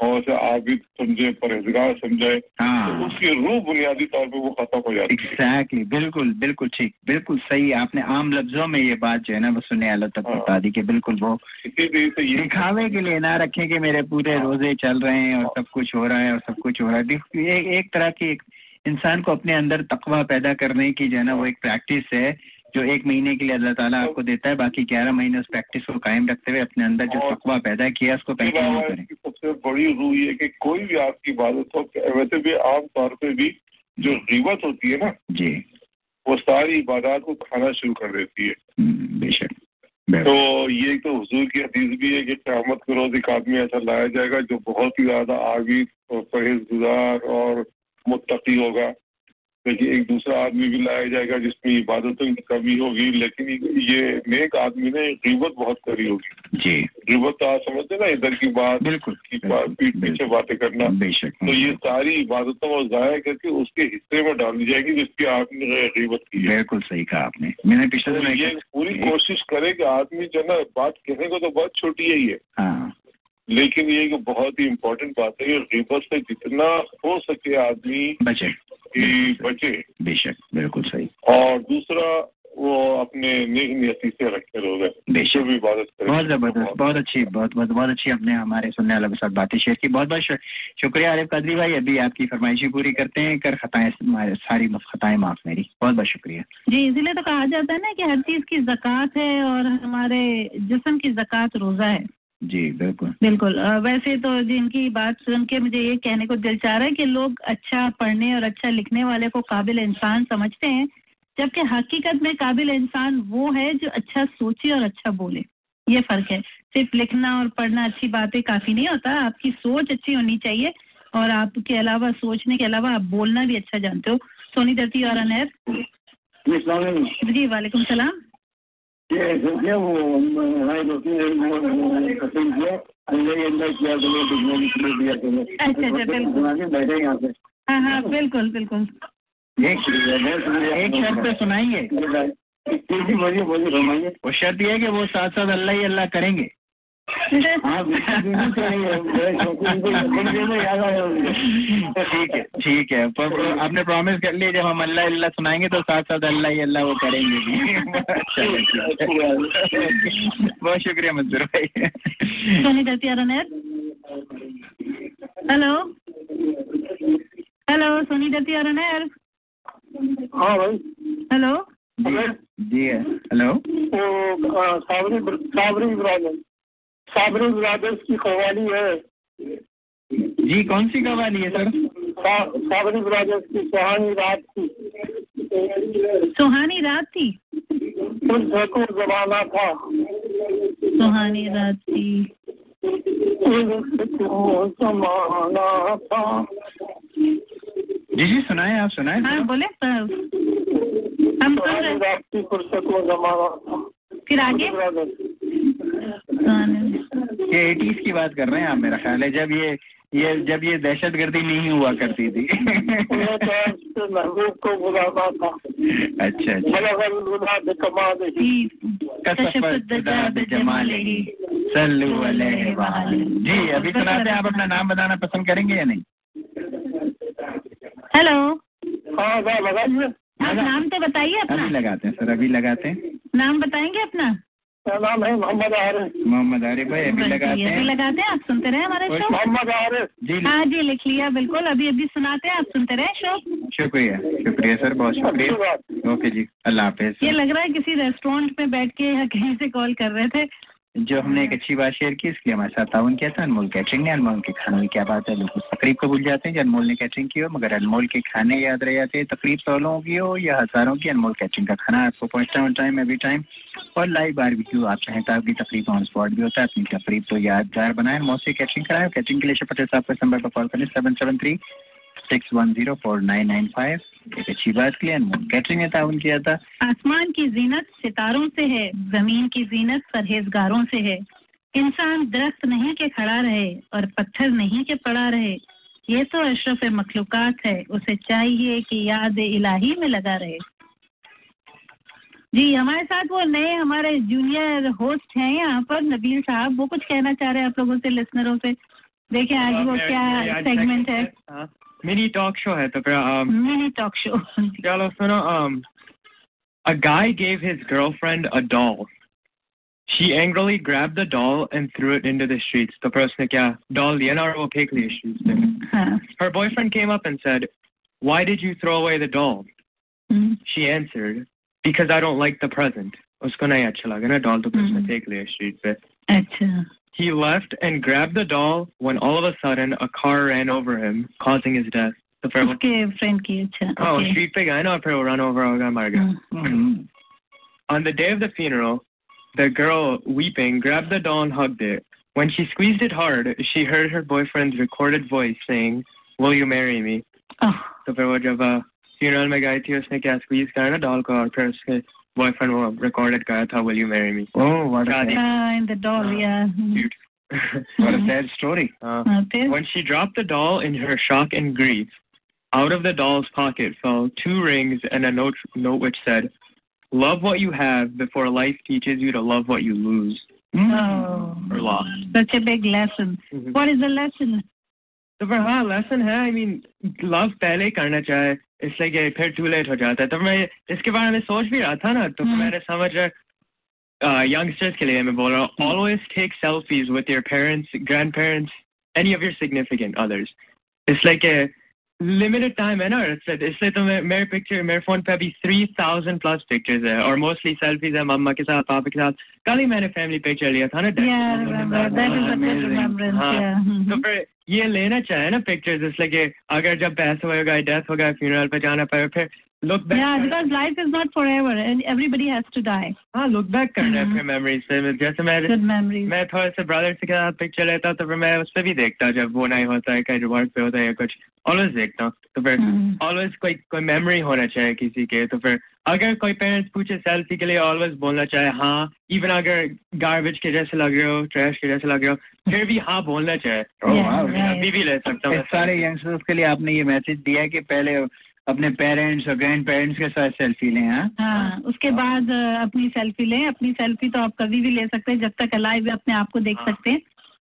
और उसे आबिद समझे परहेजगार समझे तो हाँ उसकी रूह बुनियादी तौर पे वो खत्म हो जाती है एग्जैक्टली बिल्कुल बिल्कुल ठीक बिल्कुल सही आपने आम लफ्जों में ये बात जो है ना वो सुनने वालों तक हाँ। बता दी कि बिल्कुल वो से ये दिखावे के लिए ना रखें कि मेरे पूरे हाँ। रोज़े चल रहे हैं और सब कुछ हो रहा है और सब कुछ हो रहा है एक तरह की इंसान को अपने अंदर तकवा पैदा करने की जो है ना वो एक प्रैक्टिस है जो एक महीने के लिए अल्लाह ताला आपको देता है बाकी ग्यारह महीने उस प्रैक्टिस को कायम रखते हुए अपने अंदर जो तकवा पैदा किया उसको करें। सबसे बड़ी रूह ये कि कोई भी आपकी इबादत हो वैसे भी आमतौर पर भी जो गिबत होती है ना जी। वो सारी इबादत को खाना शुरू कर देती है। हम्म, बेशक। तो ये तो हुजूर की हदीस भी है कि क़यामत के रोज एक आदमी ऐसा लाया जाएगा जो बहुत ही ज़्यादा आबिद और परहेजगुजार और मुत्तकी होगा। लेकिन एक दूसरा आदमी भी लाया जाएगा जिसमें इबादतों की कमी होगी लेकिन ये नेक आदमी ने गिबत बहुत करी होगी। जी। गिबत तो आप समझते ना इधर की बात बिल्कुल। की बात पीठ पीछे बातें करना। बेशक। तो ये सारी इबादतों और जाया करके उसके हिस्से में डाली जाएगी जिसकी आपने गिबत की बिल्कुल सही कहा आपने। मैंने पिछले तो ये पूरी कोशिश करे कि आदमी जो ना बात कहने को तो बहुत छोटी ही है। हाँ। लेकिन ये एक बहुत ही इम्पोर्टेंट बात है कि गिबत से जितना हो सके आदमी बचे। की बचे। बेशक बिल्कुल सही। और दूसरा वो अपने नेक नियति से रखे रोज़े बेशक जो भी इबादत करे। बहुत ज़बरदस्त बहुत अच्छी बहुत बहुत बहुत अच्छी आपने हमारे सुनने वालों के साथ बातें शेयर की। बहुत बहुत शुक्रिया आरिफ कादरी भाई। अभी आपकी फरमाइशी पूरी करते हैं। कर खताएँ सारी खताएँ माफ़ मेरी। बहुत बहुत शुक्रिया। जी इसीलिए तो कहा जाता है ना कि हर चीज़ की जक़ात है और हमारे जिसम की जक़ात रोजा है। जी बिल्कुल। बिल्कुल। वैसे तो जिनकी बात सुन के मुझे ये कहने को दिल चाह रहा है कि लोग अच्छा पढ़ने और अच्छा लिखने वाले को काबिल इंसान समझते हैं जबकि हकीकत में काबिल इंसान वो है जो अच्छा सोचे और अच्छा बोले। ये फ़र्क है। सिर्फ़ लिखना और पढ़ना अच्छी बातें काफ़ी नहीं होता आपकी सोच अच्छी होनी चाहिए और आपके अलावा सोचने के अलावा आप बोलना भी अच्छा जानते हो। सोनी दत्ती और अनैर जी वालेकुम सलाम। तो तो अच्छा, अच्छा, बिल्कुल। बैठे यहाँ पे। हाँ हाँ बिल्कुल बिल्कुल। एक एक शर्त पे सुनाइए। वो शर्त यह है कि वो साथ साथ अल्लाह ही अल्लाह करेंगे। ठीक है ठीक है। पर आपने प्रॉमिस कर लिया जब हम अल्लाह अल्लाह सुनाएँगे तो साथ साथ अल्लाह ही अल्लाह वो करेंगे भी। बहुत शुक्रिया मंजूर भाई। हेलो। हेलो सोनी दत्ती और अनैर हाँ भाई। हेलो। जी। जी हेलो। वो अ, साबरी साबरी ब्रादर साबरी ब्रादर्स की कवाली है। जी कौन सी कवाली है सर? साबरी ब्रादर्स की सुहानी रात की। सुहानी रात थी जमाना था। सुहानी रात थी जमाना था। जी जी सुनाए आप सुनाए हाँ बोले सर हम सुन सुहानी रहे रात की फुर्सत वो जमाना था। फिर आगे? ये एटीज की बात कर रहे हैं आप मेरा ख्याल है जब ये ये जब ये दहशत गर्दी नहीं हुआ करती थी। था। अच्छा जी अभी सुनाते हैं आप अपना नाम बताना पसंद करेंगे या नहीं? हेलो। हाँ आप नाम तो बताइए अपना। अभी लगाते हैं सर अभी लगाते हैं। नाम बताएँगे अपना? क्या नाम है? मोहम्मद आरिफ। मोहम्मद आरिफ भाई अभी लगाते अभी हैं। लगाते हैं आप सुनते रहे हमारे शो मोहम्मद आरिफ। जी। हाँ जी लिख लिया बिल्कुल अभी अभी सुनाते हैं आप सुनते रहे शो शुक्रिया शुक्रिया सर बहुत शुक्रिया। ओके जी अल्लाह हाफिज। ये लग रहा है किसी रेस्टोरेंट में बैठ के या कहीं से कॉल कर रहे थे। जो हमने एक अच्छी बात शेयर की, इसके लिए हमारे साथ ताउन किया था, अनमोल कैटरिंग ने। अनमोल के खानों की क्या बात है, लोग उस तकरीब को भूल जाते हैं जो अनमोल ने कैटरिंग की हो, मगर अनमोल के खाने याद रह जाते हैं, तकरीब सौ लोगों की हो या हज़ारों की। अनमोल कैटरिंग का खाना आपको पहुँचता ऑन टाइम एवरी टाइम और लाइव बार भी बारबेक्यू आप चाहें तो आपकी तकरीब ऑन स्पॉट भी होता है, अपनी तकरीब तो यादगार बनाए। मौसी कैटरिंग कराए। कैटरिंग के लिए पटेल साहब के नंबर पर कॉल करें seven seven three six one zero four nine nine five एक अच्छी बात की अनमोल कैटरिंग ने ताउन किया था। आसमान की जीनत सितारों से है ज़मीन की जीनत परहेजगारों से है। इंसान दरख्त नहीं के खड़ा रहे और पत्थर नहीं के पड़ा रहे। ये तो अशरफ मखलूक़ात है उसे चाहिए कि याद इलाही में लगा रहे। जी हमारे साथ वो नए हमारे जूनियर होस्ट हैं यहाँ पर नबील साहब। वो कुछ कहना चाह रहे हैं आप लोगों से लिसनरों से? देखें आज वो क्या सेगमेंट है। मिनी टॉक शो है तो फिर um, मिनी टॉक शो चलो सुनो um, a guy gave his girlfriend a doll. She angrily grabbed the doll and threw it into the streets. तो फिर उसने क्या doll लिया ना और वो फेंक लिया streets पे. हाँ Her boyfriend came up and said, "Why did you throw away the doll?" Hmm, She answered, "Because I don't like the present." उसको नहीं अच्छा लगा ना doll तो फिर उसने फेंक लिया street पे. अच्छा He left and grabbed the doll when all of a sudden a car ran over him, causing his death. तो फिर वो उसके फ्रेंड की अच्छा oh, okay. street पे गया ना और फिर वो run over हो गया मर गया. हम्म, On the day of the funeral, the girl, weeping, grabbed the doll and hugged it. When she squeezed it hard, she heard her boyfriend's recorded voice saying, Will you marry me? ओह, तो फिर वो जब funeral में गई थी उसने क्या squeeze करा ना डॉल को और फिर उसके बॉयफ्रेंड वो रिकॉर्डेड करा था will you marry me Oh, what a शादी हाँ, in the doll, yeah. Hmm, what a sad story. Uh, हाँ, फिर when she dropped the doll in her shock and grief, out of the doll's pocket fell two rings and a note, note which said, Love what you have before life teaches you to love what you lose Oh, or lost. such a big lesson. Mhm. What is the lesson? तो फिर हाँ lesson है I mean love पहले ही करना चाहे इसलिए कि फिर टू लेट हो जाता है। तो मैं इसके बारे में सोच भी रहा था ना तो हम्म। मैंने समझ यंगस्टर्स के लिए मैं बोल रहा हूँ always take selfies with your parents grandparents any of your significant others इसलिए कि लिमिटेड टाइम है ना इसलिए इसलिए तो मैं मेरे पिक्चर मेरे फ़ोन पे अभी थ्री थाउज़ेंड प्लस पिक्चर्स है और मोस्टली सेल्फीज है मम्मा के साथ पापा के साथ कल ही मैंने फैमिली पिक्चर लिया था ना. हाँ, तो. फिर ये लेना चाहे ना पिक्चर्स इसलिए कि अगर जब पैसा होगा डेथ होगा फ्यूनरल पे जाना पड़ेगा फिर look Yeah, back because life is not forever and everybody has to die. हाँ लुक बैक करना है हम्म। फिर मेमोरीज पे जैसे मैं Good memories. मैं थोड़े से ब्रदर के साथ पिक्चर लेता तो फिर मैं उस पर भी देखता जब वो नहीं होता है कहीं वर्क पे होता है या कुछ ऑलवेज देखता हूँ तो फिर। ऑलवेज कोई कोई मेमोरी होना चाहिए किसी के तो फिर अगर कोई पेरेंट्स पूछे सेल्फी के लिए ऑलवेज बोलना चाहे हाँ इवन अगर गार्बेज के जैसे लग रहे हो ट्रैश के जैसे लग रहे हो फिर भी हाँ बोलना चाहे Oh, Yeah, wow. right. अभी भी ले सकता हूँ सारे यंगस्टर्स के लिए आपने ये मैसेज दिया कि पहले अपने पेरेंट्स और ग्रैंड पेरेंट्स के साथ सेल्फी लें हाँ? हाँ उसके बाद अपनी सेल्फी लें। अपनी सेल्फी तो आप कभी भी ले सकते हैं जब तक अलाइव अपने आप को देख हाँ। सकते हैं।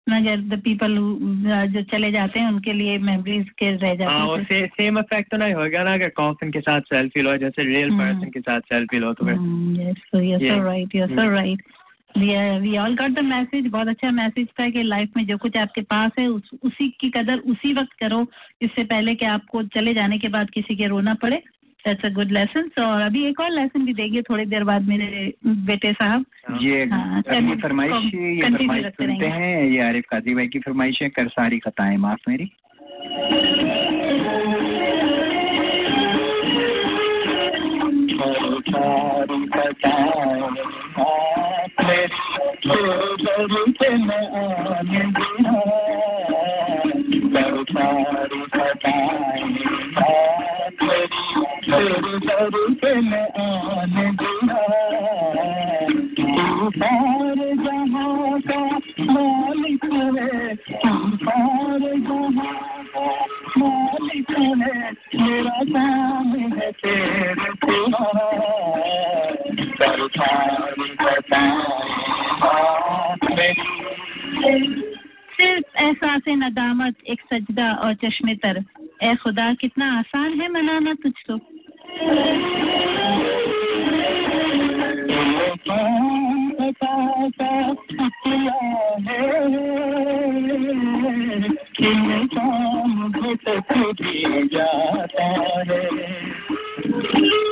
मगर द पीपल जो चले जाते हैं उनके लिए मेमोरीज के रह जाते हाँ हैं। से, सेम इफ़ेक्ट तो नहीं होगा ना अगर कॉफिन के साथ सेल्फी लो जैसे रियल हम्म। पर्सन के साथ सेल्फी लो तो right yes so hmm. Right we all got the message बहुत अच्छा मैसेज था कि लाइफ में जो कुछ आपके पास है उस, उसी की कदर उसी वक्त करो इससे पहले कि आपको चले जाने के बाद किसी के रोना पड़े। दैट्स अ गुड लेसन और अभी एक और लेसन भी देंगे थोड़ी देर बाद मेरे बेटे साहब। ये हाँ, फरमाइश ये फरमाइश सुनते। हैं आरिफ काजी भाई की फरमाइश है कर सारी खताएँ माफ़ मेरी। जहाँ का सारे मेरा नाम है तेरे सिवा सरदार सिर्फ़ एहसास नदामत एक सजदा और चश्मे तर ए खुदा, कितना आसान है मनाना तुझको किन काम भटक भी जाता है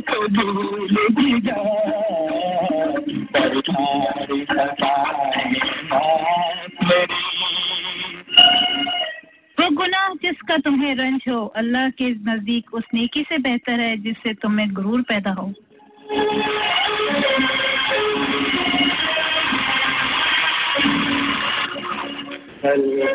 को भूल भी वो गुनाह जिसका तुम्हें रंज हो? अल्लाह के नज़दीक उस नेकी से बेहतर है जिससे तुम्हें गुरूर पैदा हो। तेरे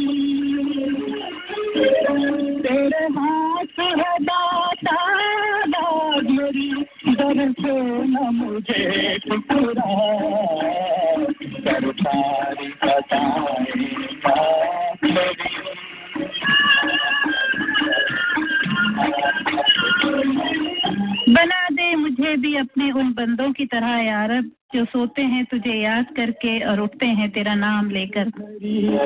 बना दे मुझे भी अपने उन बंदों की तरह, यारब। जो सोते हैं तुझे याद करके और उठते हैं तेरा नाम लेकर। मेरी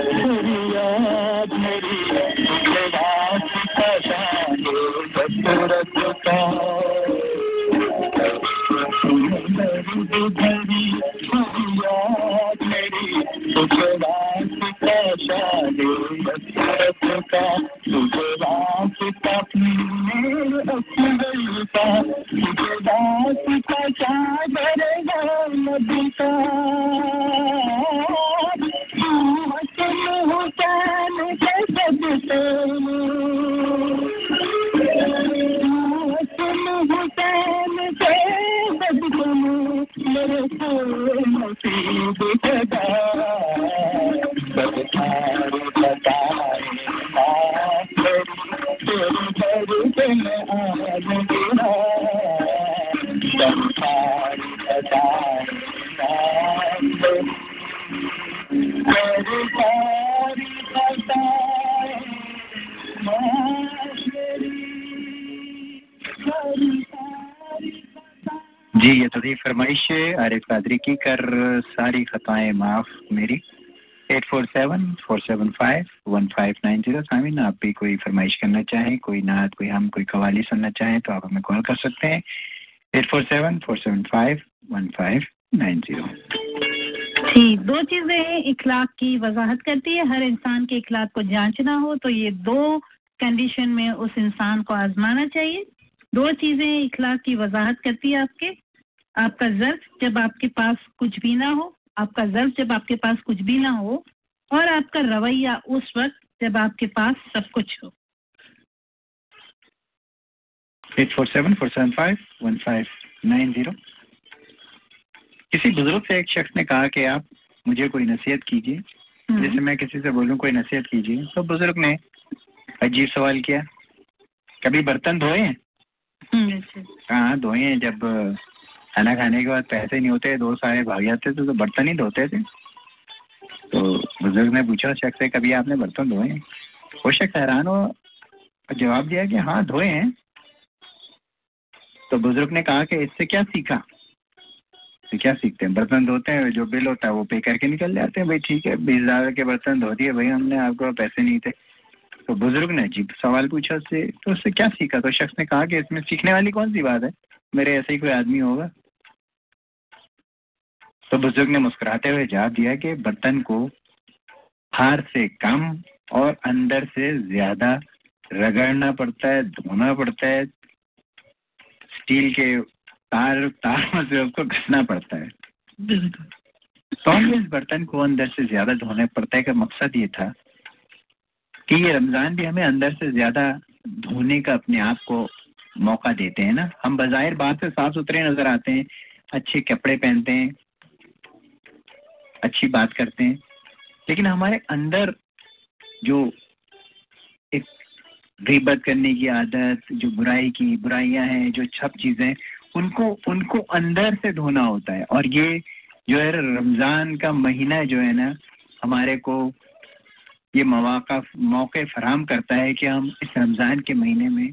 का चादर नबी का फरमाइश आरिफ कादरी की कर सारी खताएँ माफ़ मेरी। Eight four seven four seven five, one five nine zero. Samin आप भी कोई फरमाइश करना चाहें, कोई नात कोई हम कोई कवाली सुनना चाहें तो आप हमें कॉल कर सकते हैं। Eight four seven four seven five, one five nine zero. जी, दो चीज़ें हैं इखलाक की वजाहत करती है। हर इंसान के इखलाक को जांचना हो तो ये दो कंडीशन में उस इंसान को आजमाना चाहिए। दो चीज़ें इखलाक की वजाहत करती है आपके। आपका जर्फ जब आपके पास कुछ भी ना हो आपका जर्फ जब आपके पास कुछ भी ना हो और आपका रवैया उस वक्त जब आपके पास सब कुछ हो। Eight four seven four seven five one five nine zero किसी बुज़ुर्ग से एक शख्स ने कहा कि आप मुझे कोई नसीहत कीजिए जैसे मैं किसी से बोलूँ कोई नसीहत कीजिए तो बुज़ुर्ग ने अजीब सवाल किया कभी बर्तन धोए हैं? हाँ धोए हैं जब खाना खाने के बाद पैसे नहीं होते दोस्त सारे भाग जाते थे तो बर्तन ही धोते थे। तो बुज़ुर्ग ने पूछा शख्स से कभी आपने बर्तन धोए हैं? वो शख्स हैरान हो जवाब दिया कि हाँ धोए हैं। तो बुज़ुर्ग ने कहा कि इससे क्या सीखा? उससे क्या सीखते हैं? बर्तन धोते हैं, जो बिल होता है वो पे करके निकल जाते हैं। भाई ठीक है, बीस हज़ार के बर्तन धो दिए, भाई हमने आपको पैसे नहीं थे। तो बुज़ुर्ग ने अजीब सवाल पूछा, उससे तो उससे क्या सीखा? तो शख्स ने कहा कि इसमें सीखने वाली कौन सी बात है? मेरे ऐसे ही कोई आदमी होगा। तो बुज़ुर्ग ने मुस्कुराते हुए जवाब दिया कि बर्तन को हार से कम और अंदर से ज़्यादा रगड़ना पड़ता है धोना पड़ता है स्टील के तार तारों से उसको घसना पड़ता है। तो इस बर्तन को अंदर से ज़्यादा धोने पड़ता है का मकसद ये था कि ये रमज़ान भी हमें अंदर से ज़्यादा धोने का अपने आप को मौका देते हैं ना। हम बाजाहिर बात से साफ़ सुथरे नज़र आते हैं अच्छे कपड़े पहनते हैं अच्छी बात करते हैं। लेकिन हमारे अंदर जो एक गिबत करने की आदत, जो बुराई की, बुराइयाँ हैं, जो छप चीज़ें, उनको उनको अंदर से धोना होता है। और ये जो है, रमज़ान का महीना जो है ना, हमारे को ये मौका, मौके फराम करता है कि हम इस रमज़ान के महीने में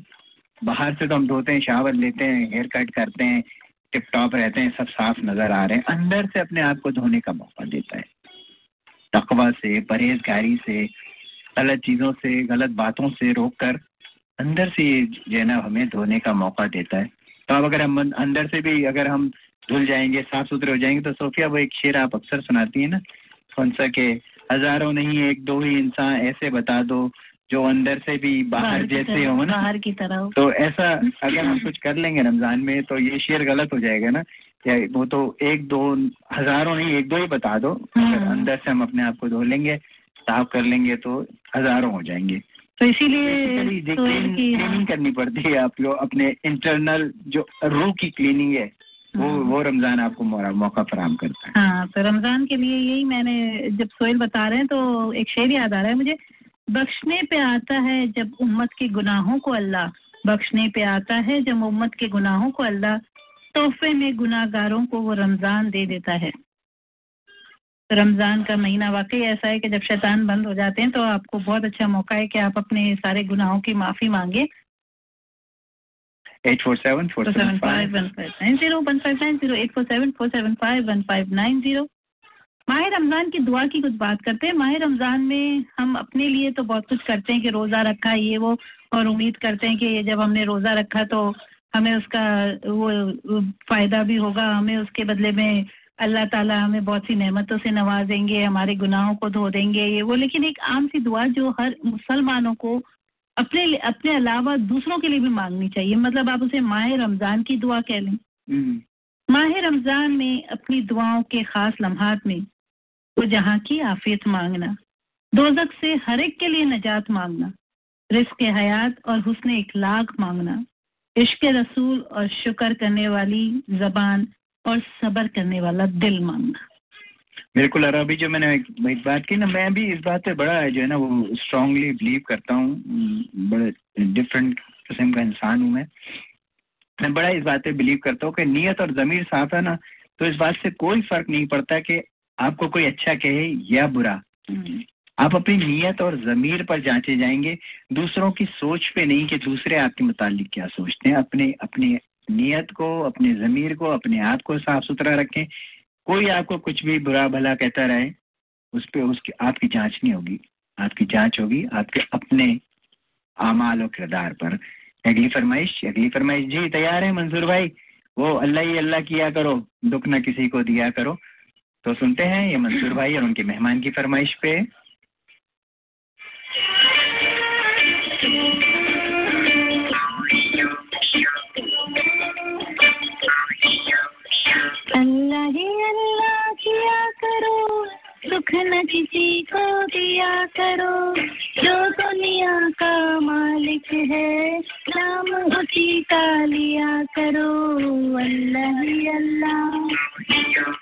बाहर से तो हम धोते हैं, शावर लेते हैं, हेयर कट करते हैं टिप टॉप रहते हैं, सब साफ़ नज़र आ रहे हैं। अंदर से अपने आप को धोने का मौका देता है। तकवा से, परहेजगारी से, गलत चीज़ों से, गलत बातों से रोक कर अंदर से ये जो है ना, हमें धोने का मौका देता है। तो अब अगर हम अंदर से भी अगर हम धुल जाएँगे साफ़ सुथरे हो जाएँगे तो सोफिया, वो एक शेर आप अक्सर सुनाती है ना, कौन सा के, हज़ारों नहीं, एक दो ही इंसान, ऐसे बता दो जो अंदर से भी बाहर जैसे हो ना? बाहर की तरह हो। तो ऐसा अगर हम कुछ कर लेंगे रमज़ान में तो ये शेर गलत हो जाएगा ना? या वो तो एक दो हज़ारों नहीं एक दो ही बता दो। अगर हम्म। अंदर से हम अपने आप को धो लेंगे साफ़ कर लेंगे तो हज़ारों हो जाएँगे। तो इसीलिए क्लीनिंग करनी पड़ती है आपको अपने इंटरनल जो रूह की क्लीनिंग है वो हाँ। वो रमज़ान आपको मौका फराम करता है। हाँ तो रमज़ान के लिए यही मैंने जब सोहेल बता रहे हैं तो एक शेर याद आ रहा है मुझे। बख्शने पे आता है जब उम्मत के गुनाहों को अल्लाह बख्शने पे आता है जब उम्मत के गुनाहों को अल्लाह तोहफे में गुनाहगारों को वो रमज़ान दे देता है। रमज़ान का महीना वाकई ऐसा है कि जब शैतान बंद हो जाते हैं तो आपको बहुत अच्छा मौका है कि आप अपने सारे गुनाहों की माफ़ी मांगे। Eight four seven four seven five. One five nine zero one five nine zero eight four seven four seven five one five nine zero. माह रमज़ान की दुआ की कुछ बात करते हैं। माह रमज़ान में हम अपने लिए तो बहुत कुछ करते हैं कि रोज़ा रखा ये वो और उम्मीद करते हैं कि ये जब हमने रोज़ा रखा तो हमें उसका वो फ़ायदा भी होगा। हमें उसके बदले में अल्लाह ताला हमें बहुत सी नेमतों से नवाजेंगे हमारे गुनाहों को धो देंगे ये वो। लेकिन एक आम सी दुआ जो हर मुसलमानों को अपने अपने अलावा दूसरों के लिए भी मांगनी चाहिए। मतलब आप उसे माह रमज़ान की दुआ कह लें। हम्म। माह रमज़ान में अपनी दुआओं के ख़ास लम्हात में वो जहाँ की आफियत मांगना। दोजक से हर एक के लिए नजात मांगना। रिस्क हयात और हुसन इखलाक मांगना। इश्क रसूल और शुक्र करने वाली जबान और सबर करने वाला दिल मांगना। बिल्कुल अभी जो मैंने एक, एक बात की ना मैं भी इस बात पे बड़ा है जो है ना वो स्ट्रांगली बिलीव करता हूँ। बड़े डिफरेंट किस्म का इंसान हूँ मैं। मैं बड़ा इस बात पे बिलीव करता हूँ कि नीयत और ज़मीर साफ़ है ना तो इस बात से कोई फ़र्क नहीं पड़ता कि आपको कोई अच्छा कहे या बुरा हम्म। आप अपनी नीयत और ज़मीर पर जांचे जाएँगे। दूसरों की सोच पे नहीं कि दूसरे आपके मुतालिक क्या सोचते हैं। अपने अपनी नीयत को अपने ज़मीर को अपने आप को साफ़ सुथरा रखें। कोई आपको कुछ भी बुरा भला कहता रहे उस पर उसकी आपकी जाँच नहीं होगी। आपकी जाँच होगी आपके अपने आमाल और किरदार पर। अगली फरमाइश अगली फरमाइश जी तैयार है मंजूर भाई? वो अल्लाह ही अल्लाह किया करो दुख ना किसी को दिया करो। तो सुनते हैं ये मंसूर भाई और उनके मेहमान की फरमाइश पे। अल्लाह ही अल्लाह, किया करो। दुख न किसी को दिया करो। जो दुनिया का मालिक है, नाम उसी का लिया करो। अल्लाह ही अल्लाह।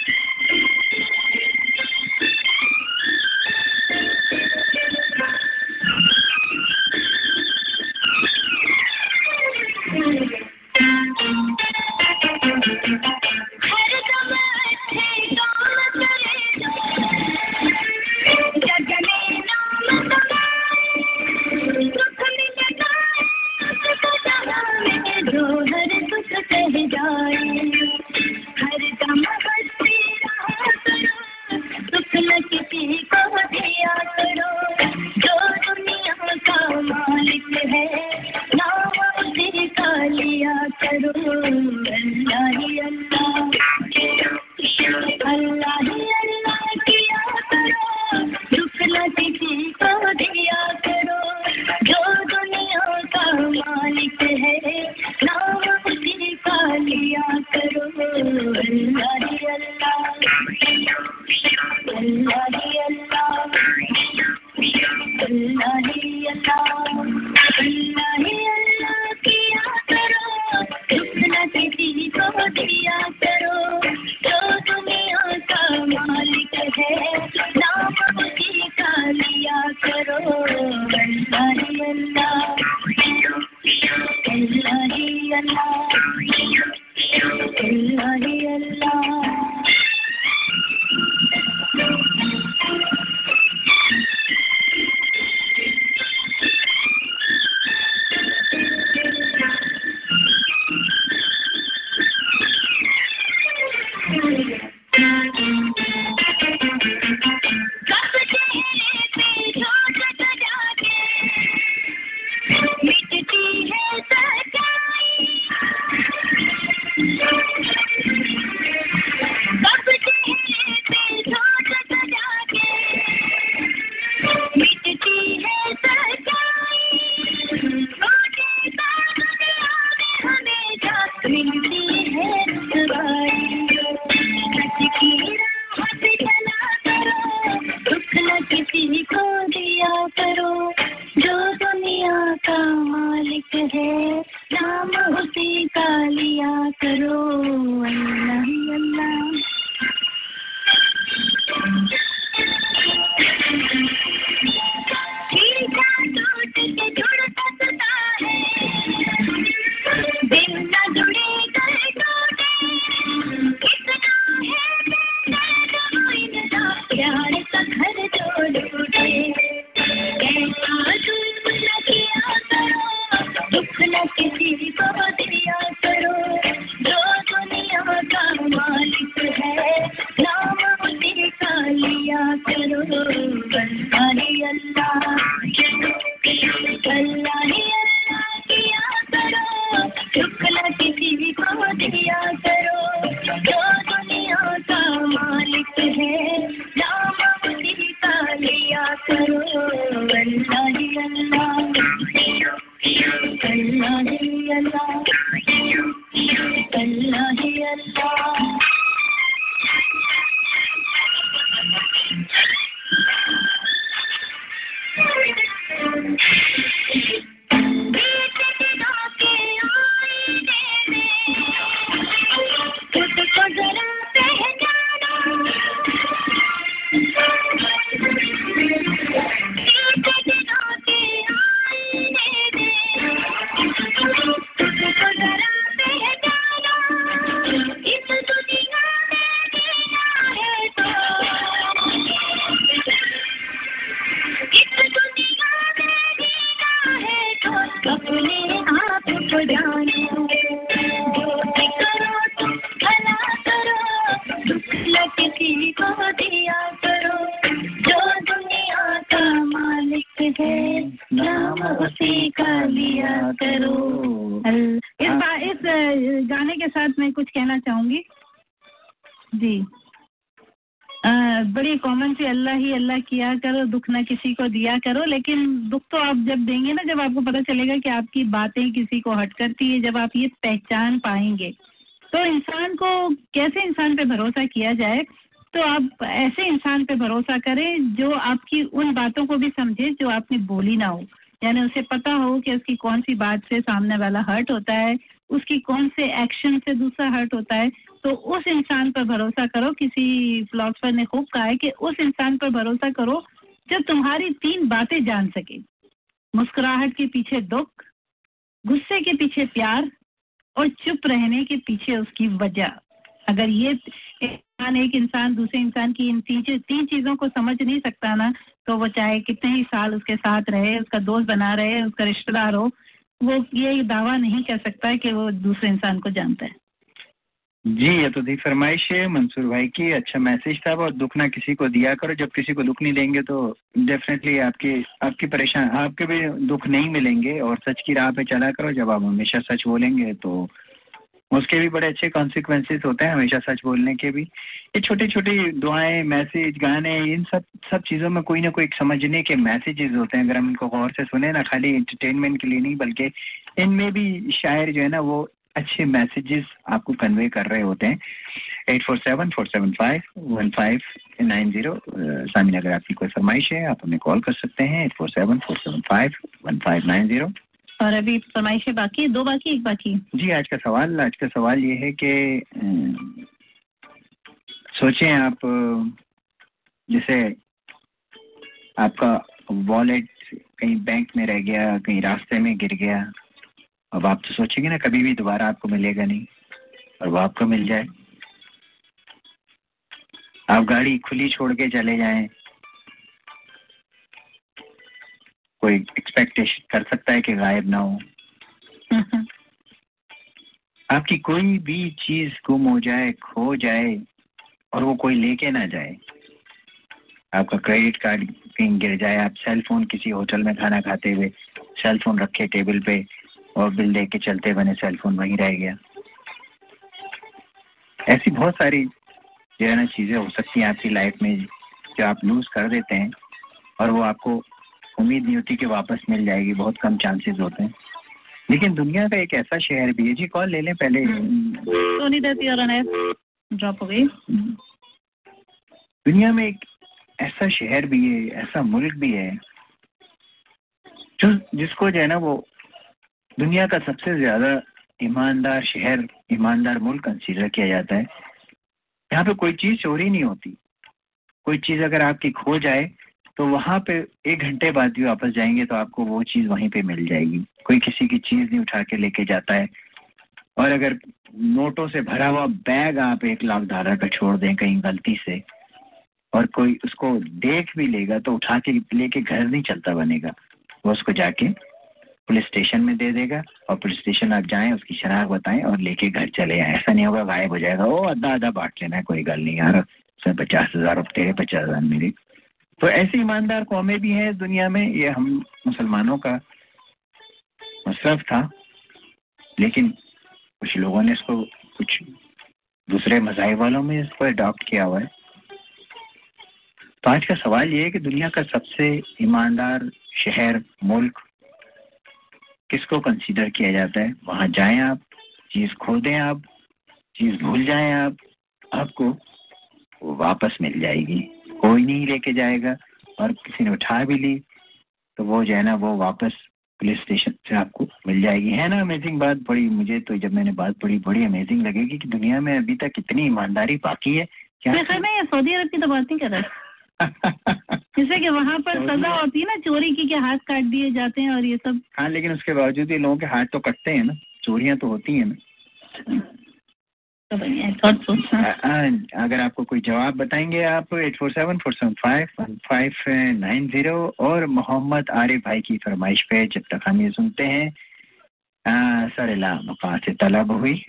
ഹായ് वाला हर्ट होता है, उसकी कौन से एक्शन से दूसरा हर्ट होता है तो उस इंसान पर भरोसा करो। किसी फिलोसफर ने खूब कहा है कि उस इंसान पर भरोसा करो जो तुम्हारी तीन बातें जान सके। मुस्कुराहट के पीछे दुख, गुस्से के पीछे प्यार, और चुप रहने के पीछे उसकी वजह। अगर ये इंसान, एक इंसान, दूसरे इंसान की इन तीन तीन चीज़ों को समझ नहीं सकता ना तो वो चाहे कितने ही साल उसके साथ रहे, उसका दोस्त बना रहे, उसका रिश्तेदार हो वो ये दावा नहीं कर सकता है कि वो दूसरे इंसान को जानता है। जी, ये तो दी फरमाइश है मंसूर भाई की। अच्छा मैसेज था और दुख ना किसी को दिया करो। जब किसी को दुख नहीं देंगे तो डेफिनेटली आपकी आपकी परेशान, आपके भी दुख नहीं मिलेंगे। और सच की राह पे चला करो, जब आप हमेशा सच बोलेंगे तो उसके भी बड़े अच्छे कॉन्सिक्वेंसेस होते हैं, हमेशा सच बोलने के भी। ये छोटी छोटी दुआएँ मैसेज गाने, इन सब सब चीज़ों में कोई ना कोई समझने के मैसेजेस होते हैं। अगर हम इनको गौर से सुने ना, खाली एंटरटेनमेंट के लिए नहीं, बल्कि इनमें भी शायर जो है ना, वो अच्छे मैसेजेस आपको कन्वे कर रहे होते हैं। Eight four seven four seven five one five nine zero Samin अगर आपकी कोई फरमाइश है, आप हमें कॉल कर सकते हैं। Eight four seven four seven five one five nine zero और अभी फरमाइशें बाकी दो बाकी एक बाकी जी, आज का सवाल, आज का सवाल ये है कि सोचें आप जैसे आपका वॉलेट कहीं बैंक में रह गया, कहीं रास्ते में गिर गया, अब आप तो सोचेंगे ना, कभी भी दोबारा आपको मिलेगा नहीं, और वो आपको मिल जाए। आप गाड़ी खुली छोड़ के चले जाएँ कोई एक्सपेक्टेशन कर सकता है कि गायब ना हो। आपकी कोई भी चीज़ गुम हो जाए खो जाए और वो कोई लेके ना जाए आपका क्रेडिट कार्ड कहीं गिर जाए आप सेल फ़ोन किसी होटल में खाना खाते हुए सेल फ़ोन रखे टेबल पे और बिल दे के चलते बने सेल फ़ोन वहीं रह गया। ऐसी बहुत सारी जो है ना चीज़ें हो सकती हैं आपकी लाइफ में जो आप लूज कर देते हैं और वो आपको उम्मीद नहीं होती कि वापस मिल जाएगी बहुत कम चांसेस होते हैं। लेकिन दुनिया का एक ऐसा शहर भी है जी कॉल ले लें पहले। सोनी दत्ती और ड्रॉप हो गई। दुनिया में एक ऐसा शहर भी है ऐसा मुल्क भी है जो जिसको जो है ना वो दुनिया का सबसे ज़्यादा ईमानदार शहर ईमानदार मुल्क कंसीडर किया जाता है। यहाँ पे कोई चीज़ चोरी नहीं होती। कोई चीज़ अगर आपकी खो जाए तो वहाँ पे एक घंटे बाद भी वापस जाएँगे तो आपको वो चीज़ वहीं पे मिल जाएगी। कोई किसी की चीज़ नहीं उठा के लेके जाता है। और अगर नोटों से भरा हुआ बैग आप एक लाख डॉलर का छोड़ दें कहीं गलती से, और कोई उसको देख भी लेगा तो उठा के लेके घर नहीं चलता बनेगा। वो उसको जाके पुलिस स्टेशन में दे देगा और पुलिस स्टेशन आप जाएँ, उसकी शराब बताएँ और लेके घर चले आए। ऐसा नहीं होगा, गायब हो जाएगा। वो आधा आधा बांट लेना है, कोई गल नहीं यार। पचास हज़ार तेरे पचास हज़ार मेरे। तो ऐसी ईमानदार कौमें भी हैं दुनिया में, ये हम मुसलमानों का मसरफ था। लेकिन कुछ लोगों ने इसको, कुछ दूसरे मजाही वालों में इसको अडॉप्ट किया हुआ है। तो आज का सवाल ये है कि दुनिया का सबसे ईमानदार शहर, मुल्क किसको कंसीडर किया जाता है? वहाँ जाएँ आप, चीज़ खो दें आप, चीज़ भूल जाएँ आप, आपको वापस मिल जाएगी। कोई नहीं लेके जाएगा और किसी ने उठा भी ली तो वो जो है ना वो वापस पुलिस स्टेशन से आपको मिल जाएगी। है ना अमेजिंग बात बड़ी मुझे तो जब मैंने बात पढ़ी बड़ी अमेजिंग लगेगी कि दुनिया में अभी तक इतनी ईमानदारी बाकी है। क्या मैं मैं सऊदी अरब की तो बात नहीं कर रहा। जैसे कि वहाँ पर सजा होती है ना चोरी की के हाथ काट दिए जाते हैं और ये सब। हाँ लेकिन उसके बावजूद ये लोगों के हाथ तो कटते हैं ना। चोरियाँ तो होती हैं ना। अगर आपको कोई जवाब बताएँगे आप, eight four seven four seven five, one five, nine zero और मोहम्मद आरिफ भाई की फरमाइश पे जब तक हम ये सुनते हैं सर सरेला मुका से तलब हुई।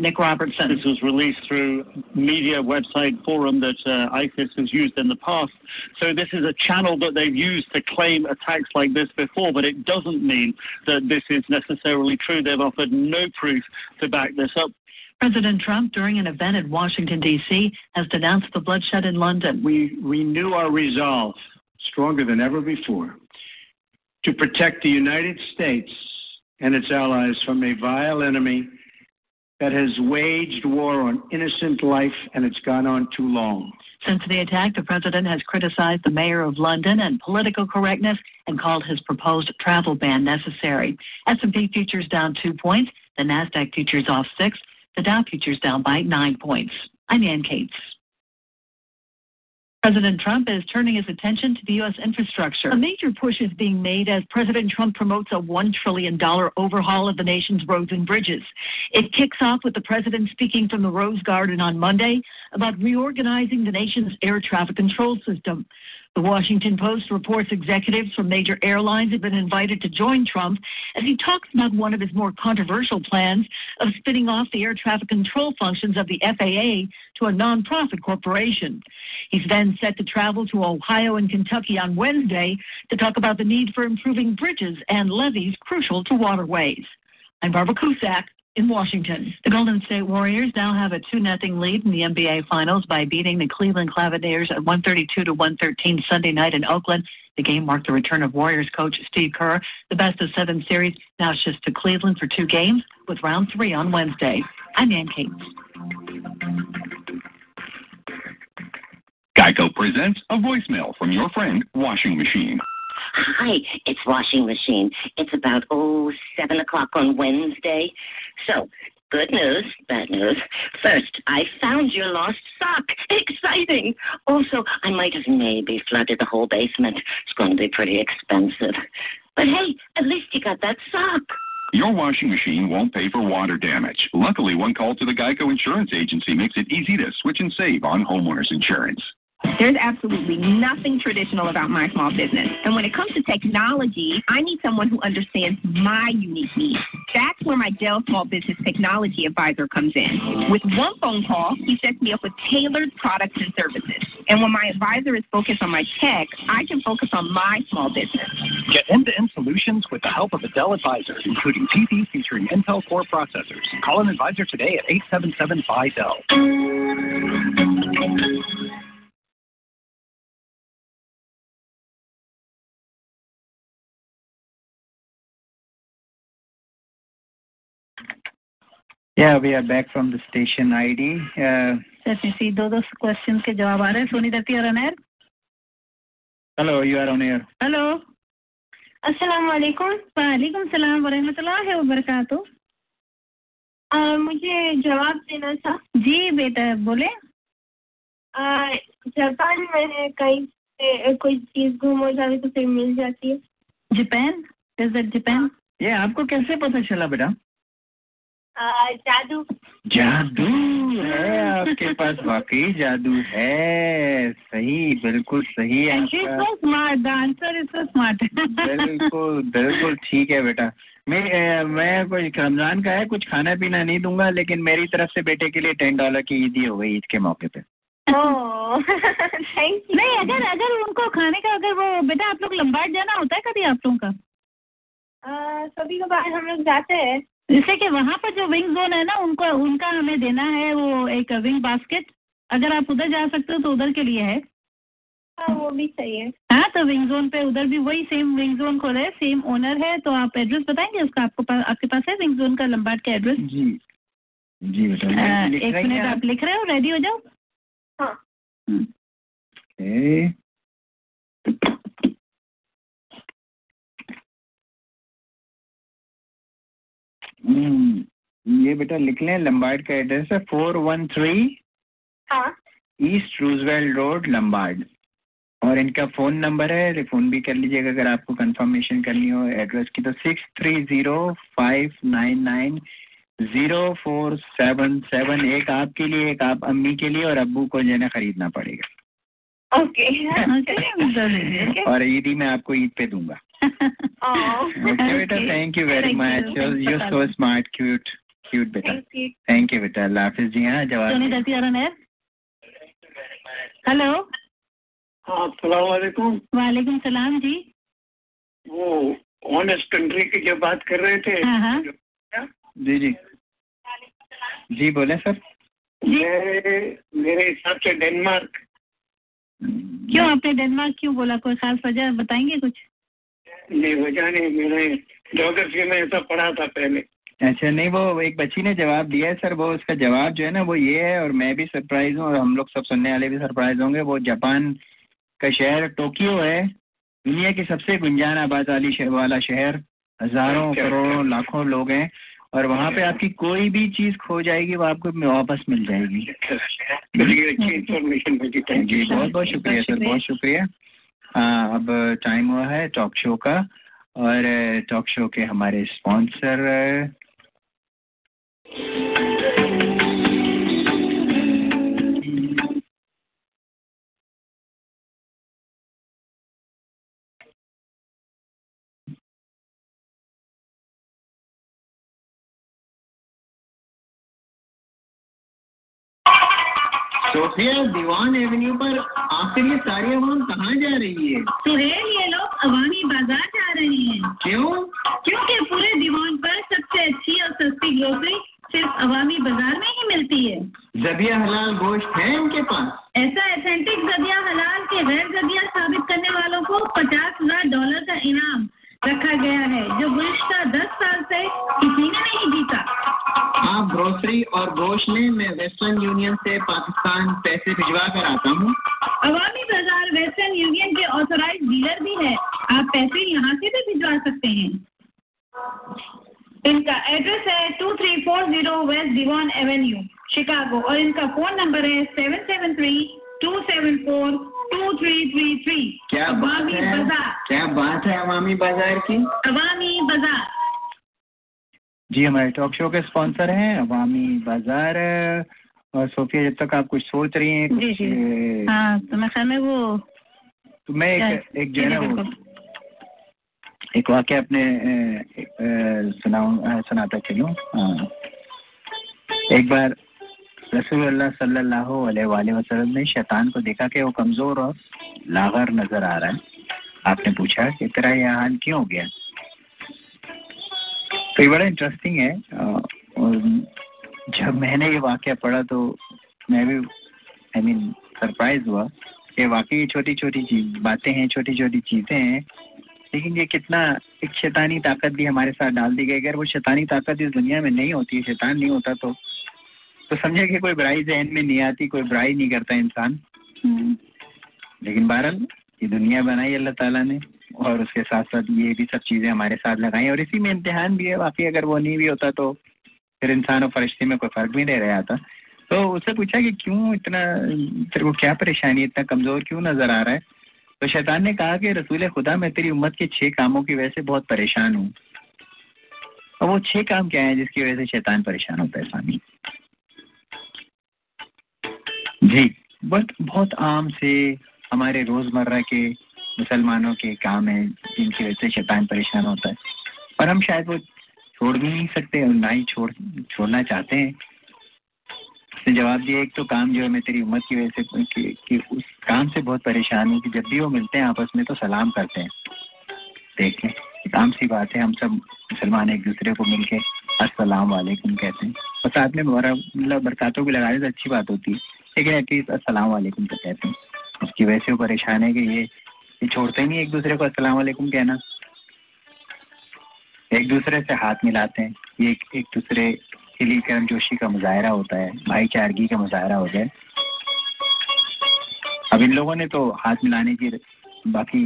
Nick Robertson. This was released through media website forum that uh, ISIS has used in the past. So this is a channel that they've used to claim attacks like this before, but it doesn't mean that this is necessarily true. They've offered no proof to back this up. President Trump, during an event in Washington, D.C., has denounced the bloodshed in London. We renew our resolve, stronger than ever before, to protect the United States and its allies from a vile enemy that has waged war on innocent life and it's gone on too long. Since the attack, the president has criticized the mayor of London and political correctness and called his proposed travel ban necessary. S&P futures down two points. The Nasdaq futures off six. The Dow futures down by nine points. I'm Ann Cates. President Trump is turning his attention to the U.S. infrastructure. A major push is being made as President Trump promotes a $1 trillion overhaul of the nation's roads and bridges. It kicks off with the president speaking from the Rose Garden on Monday about reorganizing the nation's air traffic control system. The Washington Post reports executives from major airlines have been invited to join Trump as he talks about one of his more controversial plans of spinning off the air traffic control functions of the FAA to a nonprofit corporation. He's then set to travel to Ohio and Kentucky on Wednesday to talk about the need for improving bridges and levees crucial to waterways. I'm Barbara Cusack in Washington. The Golden State Warriors now have a 2 0 lead in the NBA Finals by beating the Cleveland Cavaliers at 132 to 113 Sunday night in Oakland. The game marked the return of Warriors coach Steve Kerr. The best of seven series now shifts to Cleveland for two games with round three on Wednesday. I'm Ann Cates. Geico presents a voicemail from your friend Washing Machine. Hi, it's washing machine. It's about oh seven o'clock on Wednesday. So good news, bad news. First, I found your lost sock. Exciting. Also, I might have maybe flooded the whole basement. It's going to be pretty expensive. But hey, at least you got that sock. Your washing machine won't pay for water damage. Luckily, one call to the Geico Insurance Agency makes it easy to switch and save on homeowners insurance. There's absolutely nothing traditional about my small business. And when it comes to technology, I need someone who understands my unique needs. That's where my Dell Small Business Technology Advisor comes in. With one phone call, he sets me up with tailored products and services. And when my advisor is focused on my tech, I can focus on my small business. Get end-to-end solutions with the help of a Dell advisor, including PCs featuring Intel Core processors. Call an advisor today at 877-BUY-DELL. Yeah, we are back from the station ID. Uh, Let me see. दो दो question के जवाब आ रहे हैं सोनी दत्ती और on air hello, you are on air. Hello अस्सलाम वालेकुम वालेकुम सलाम वरहमतुल्लाह वबरकातु मुझे जवाब देना था। जी बेटा बोले। आ, जापान में कहीं से कोई चीज़ गुम हो जाती तो फिर मिल जाती है। जापान? इज़ दैट जापान ये आपको कैसे पता चला बेटा? जादू। जादू है आपके पास वाकई जादू है। सही बिल्कुल सही आपका। Smart answer is so smart बिल्कुल बिल्कुल ठीक है बेटा। मैं मैं कुछ रमज़ान का है कुछ खाना पीना नहीं दूँगा लेकिन मेरी तरफ़ से बेटे के लिए टेन डॉलर की ईदी हो गई ईद के मौके पे। थैंक यू नहीं अगर अगर उनको खाने का अगर वो बेटा आप लोग लंबाट जाना होता है कभी आप लोगों का? कभी कभार हम लोग जाते हैं। जैसे कि वहाँ पर जो विंग जोन है ना उनको उनका हमें देना है वो एक विंग बास्केट अगर आप उधर जा सकते हो तो उधर के लिए है। हाँ वो भी सही है हाँ तो विंग जोन पे उधर भी वही सेम विंग जोन खोला है सेम ओनर है तो आप एड्रेस बताएँगे? उसका आपको पास आपके पास है विंग जोन का लंबाट का एड्रेस जी। जी बेटा एक मिनट आप लिख रहे हो? रेडी हो जाओ? हाँ। ये बेटा लिख लें लंबार्ड का एड्रेस है फोर वन थ्री हाँ। ईस्ट रूजवेल्ट रोड लंबार्ड और इनका फ़ोन नंबर है फ़ोन भी कर लीजिएगा अगर आपको कंफर्मेशन करनी हो एड्रेस की तो six three zero five nine nine zero four seven seven एक आपके लिए एक आप अम्मी के लिए और अब्बू को जो है ना खरीदना पड़ेगा। Okay Okay. और ईद मैं आपको ईद पे दूँगा। ओके बेटा thank you very much you so smart cute cute बेटा थैंक यू बेटा अल्लाह हाफिज जी हाँ जवाब सोनी दत्ती आर एयर हेलो अस्सलाम वालेकुम सलाम जी। वो ऑनेस्ट कंट्री की जो बात कर रहे थे। हाँ हाँ। जी जी। जी बोले सर। मेरे मेरे हिसाब से डेनमार्क। क्यों आपने डेनमार्क क्यों बोला? कोई खास वजह बताएँगे कुछ? नहीं वजह नहीं मैंने जोग्राफी में ऐसा पढ़ा था पहले। अच्छा नहीं वो एक बच्ची ने जवाब दिया है सर वो उसका जवाब जो है ना वो ये है और मैं भी सरप्राइज़ हूँ और हम लोग सब सुनने वाले भी सरप्राइज़ होंगे वो जापान का शहर टोक्यो है दुनिया की सबसे गुंजान आबाद वाली शहर वाला शहर। हज़ारों अच्छा, करोड़ों लाखों लोग हैं और वहाँ पे आपकी कोई भी चीज़ खो जाएगी वो आपको वापस मिल जाएगी। अच्छी इंफॉर्मेशन थैंक जी यू बहुत बहुत शुक्रिया सर बहुत शुक्रिया। अब टाइम हुआ है टॉक शो का और टॉक शो के हमारे स्पॉन्सर सोफिया दीवान एवेन्यू पर आखिर ये सारी आवाम कहाँ जा रही है? सुहेल ये लोग अवामी बाज़ार जा रहे हैं। क्यों? क्योंकि पूरे दीवान पर सबसे अच्छी और सस्ती ग्रोसरी सिर्फ़ अवामी बाज़ार में ही मिलती है। जबिया हलाल गोश्त है उनके पास? ऐसा एथेंटिक जदिया हलाल के गैर जदिया साबित करने वालों को पचास हज़ार डॉलर का इनाम रखा गया है। जो गुज़श्ता दस साल से किसी ने नहीं जीता। आप ग्रोसरी और गोश्त में मैं वेस्टर्न यूनियन से पाकिस्तान पैसे भिजवा कर आता हूँ। अवामी बाज़ार वेस्टर्न यूनियन के ऑथोराइज डीलर भी है। आप पैसे यहाँ से भी भिजवा सकते हैं। इनका एड्रेस है two three four zero west Devon avenue Chicago और इनका फ़ोन नंबर है seven seven three two seven four two three three three क्या बात अवामी है बाज़ार क्या बात है अवामी बाज़ार की अवामी बाज़ार जी हमारे टॉक शो के स्पॉन्सर हैं अवामी बाज़ार और सोफिया जब तक आप कुछ सोच रही हैं जी, जी। हाँ तो मैं ख्याल में वो तो मैं एक एक जो है ना। एक वाक्य अपने सुनाऊं सुनाता चलूँ हाँ। एक बार रसूल सल्लल्लाहु वसल्लम ने शैतान को देखा कि वो कमज़ोर और लागर नज़र आ रहा है। आपने पूछा कि तेरा यह हाल क्यों हो गया? तो ये बड़ा इंटरेस्टिंग है। जब मैंने ये वाक्य पढ़ा तो मैं भी आई मीन सरप्राइज़ हुआ कि वाकई छोटी छोटी चीज़, बातें हैं छोटी छोटी चीज़ें हैं, लेकिन ये कितना, एक शैतानी ताकत भी हमारे साथ डाल दी गई। अगर वो शैतानी ताकत इस दुनिया में नहीं होती, शैतान नहीं होता तो तो समझे कि कोई बुराई जहन में नहीं आती कोई बुराई नहीं करता इंसान। लेकिन बहरहाल ये दुनिया बनाई अल्लाह ताला ने और उसके साथ साथ ये भी सब चीज़ें हमारे साथ लगाई और इसी में इम्तिहान भी है। बाकी अगर वो नहीं भी होता तो फिर इंसान और फरिश्ते में कोई फ़र्क भी नहीं रह जाता तो उससे पूछा कि क्यों इतना तेरे को क्या परेशानी इतना कमज़ोर क्यों नज़र आ रहा है? तो शैतान ने कहा कि रसूल खुदा मैं तेरी उम्मत के छह कामों की वजह से बहुत परेशान हूँ। और वो छह काम क्या है जिसकी वजह से शैतान परेशान होता है स्वामी? जी बट बहुत आम से हमारे रोज़मर्रा के मुसलमानों के काम हैं जिनकी वजह से शैतान परेशान होता है। पर हम शायद वो छोड़ भी नहीं सकते और ना ही छोड़ छोड़ना चाहते हैं। उसने जवाब दिया एक तो काम जो है मैं तेरी उम्मत की वजह से कि, कि उस काम से बहुत परेशान हूँ कि जब भी वो मिलते हैं आपस में तो सलाम करते हैं। देखें आम सी बात है हम सब मुसलमान एक दूसरे को मिलके अस्सलाम वालेकुम कहते हैं। और साथ में मतलब बरकातों भी लगाने से अच्छी बात होती है। लेकिन एटलीस्ट अस्सलाम वालेकुम तो कहते हैं। उसकी वजह से वो परेशान है कि ये ये छोड़ते नहीं एक दूसरे को अस्सलाम वालेकुम कहना। एक दूसरे से हाथ मिलाते हैं। ये एक, एक दूसरे के लिए करम जोशी का मुजाहरा होता है भाईचारगी का मुजाहरा है अब इन लोगों ने तो हाथ मिलाने की बाकी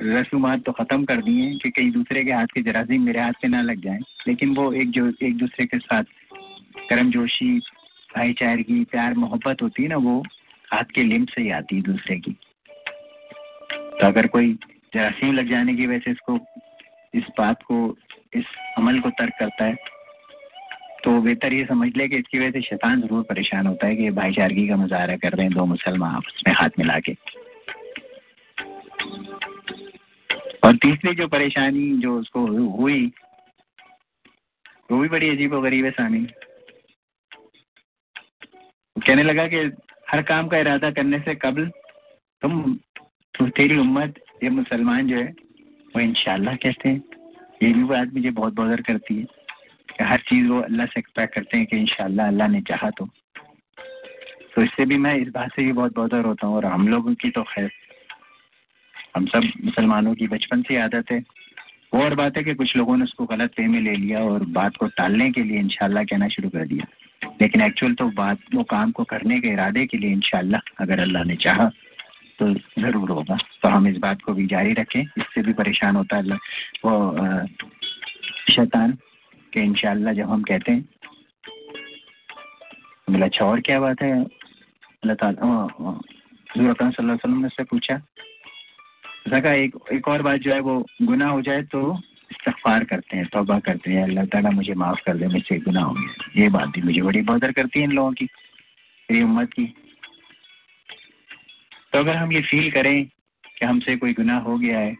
रसूमात तो ख़त्म कर दी हैं कि कहीं दूसरे के हाथ के जरासीम मेरे हाथ पे ना लग जाएँ। लेकिन वो एक जो एक दूसरे के साथ करम जोशी भाईचारगी प्यार मोहब्बत होती है ना, वो हाथ के लिम्ब से ही आती है दूसरे की। तो अगर कोई जरासीम लग जाने की वजह से इसको, इस बात को, इस अमल को तर्क करता है तो बेहतर ये समझ ले कि इसकी वजह से शैतान ज़रूर परेशान होता है कि भाईचारगी का मुजाहरा कर रहे हैं दो मुसलमान आपस में हाथ मिला के। और तीसरी जो परेशानी जो उसको हुई, वो भी बड़ी अजीब व गरीब है सामी। कहने लगा कि हर काम का इरादा करने से कबल तुम तेरी उम्मत, ये मुसलमान जो है, वो इंशाल्लाह कहते हैं। ये भी बात मुझे बहुत बदर करती है कि हर चीज़ वो अल्लाह से एक्सपेक्ट करते हैं कि इंशाल्लाह अल्लाह ने चाहा तो। तो इससे भी मैं इस बात से भी बहुत बदर होता हूँ और हम लोगों की तो खैर, हम सब मुसलमानों की बचपन से आदत है। वो और बात है कि कुछ लोगों ने उसको गलत वे में ले लिया और बात को टालने के लिए इंशाल्लाह कहना शुरू कर दिया। लेकिन एक्चुअल तो बात, वो काम को करने के इरादे के लिए इंशाल्लाह, अगर अल्लाह ने चाहा तो ज़रूर होगा। तो हम इस बात को भी जारी रखें। इससे भी परेशान होता है वो शैतान, कि इंशाल्लाह जब हम कहते हैं, बोला अच्छा और क्या बात है? अल्लाह ताला ने पूछा एक एक और बात जो है, वो गुनाह हो जाए तो इस्तगफार करते हैं, तोबा करते हैं, अल्लाह ताला मुझे माफ़ कर दे, मुझसे गुनाह हो गया। ये बात भी मुझे बड़ी बदर करती है इन लोगों की, मेरी उम्मत की। तो अगर हम ये फील करें कि हमसे कोई गुनाह हो गया है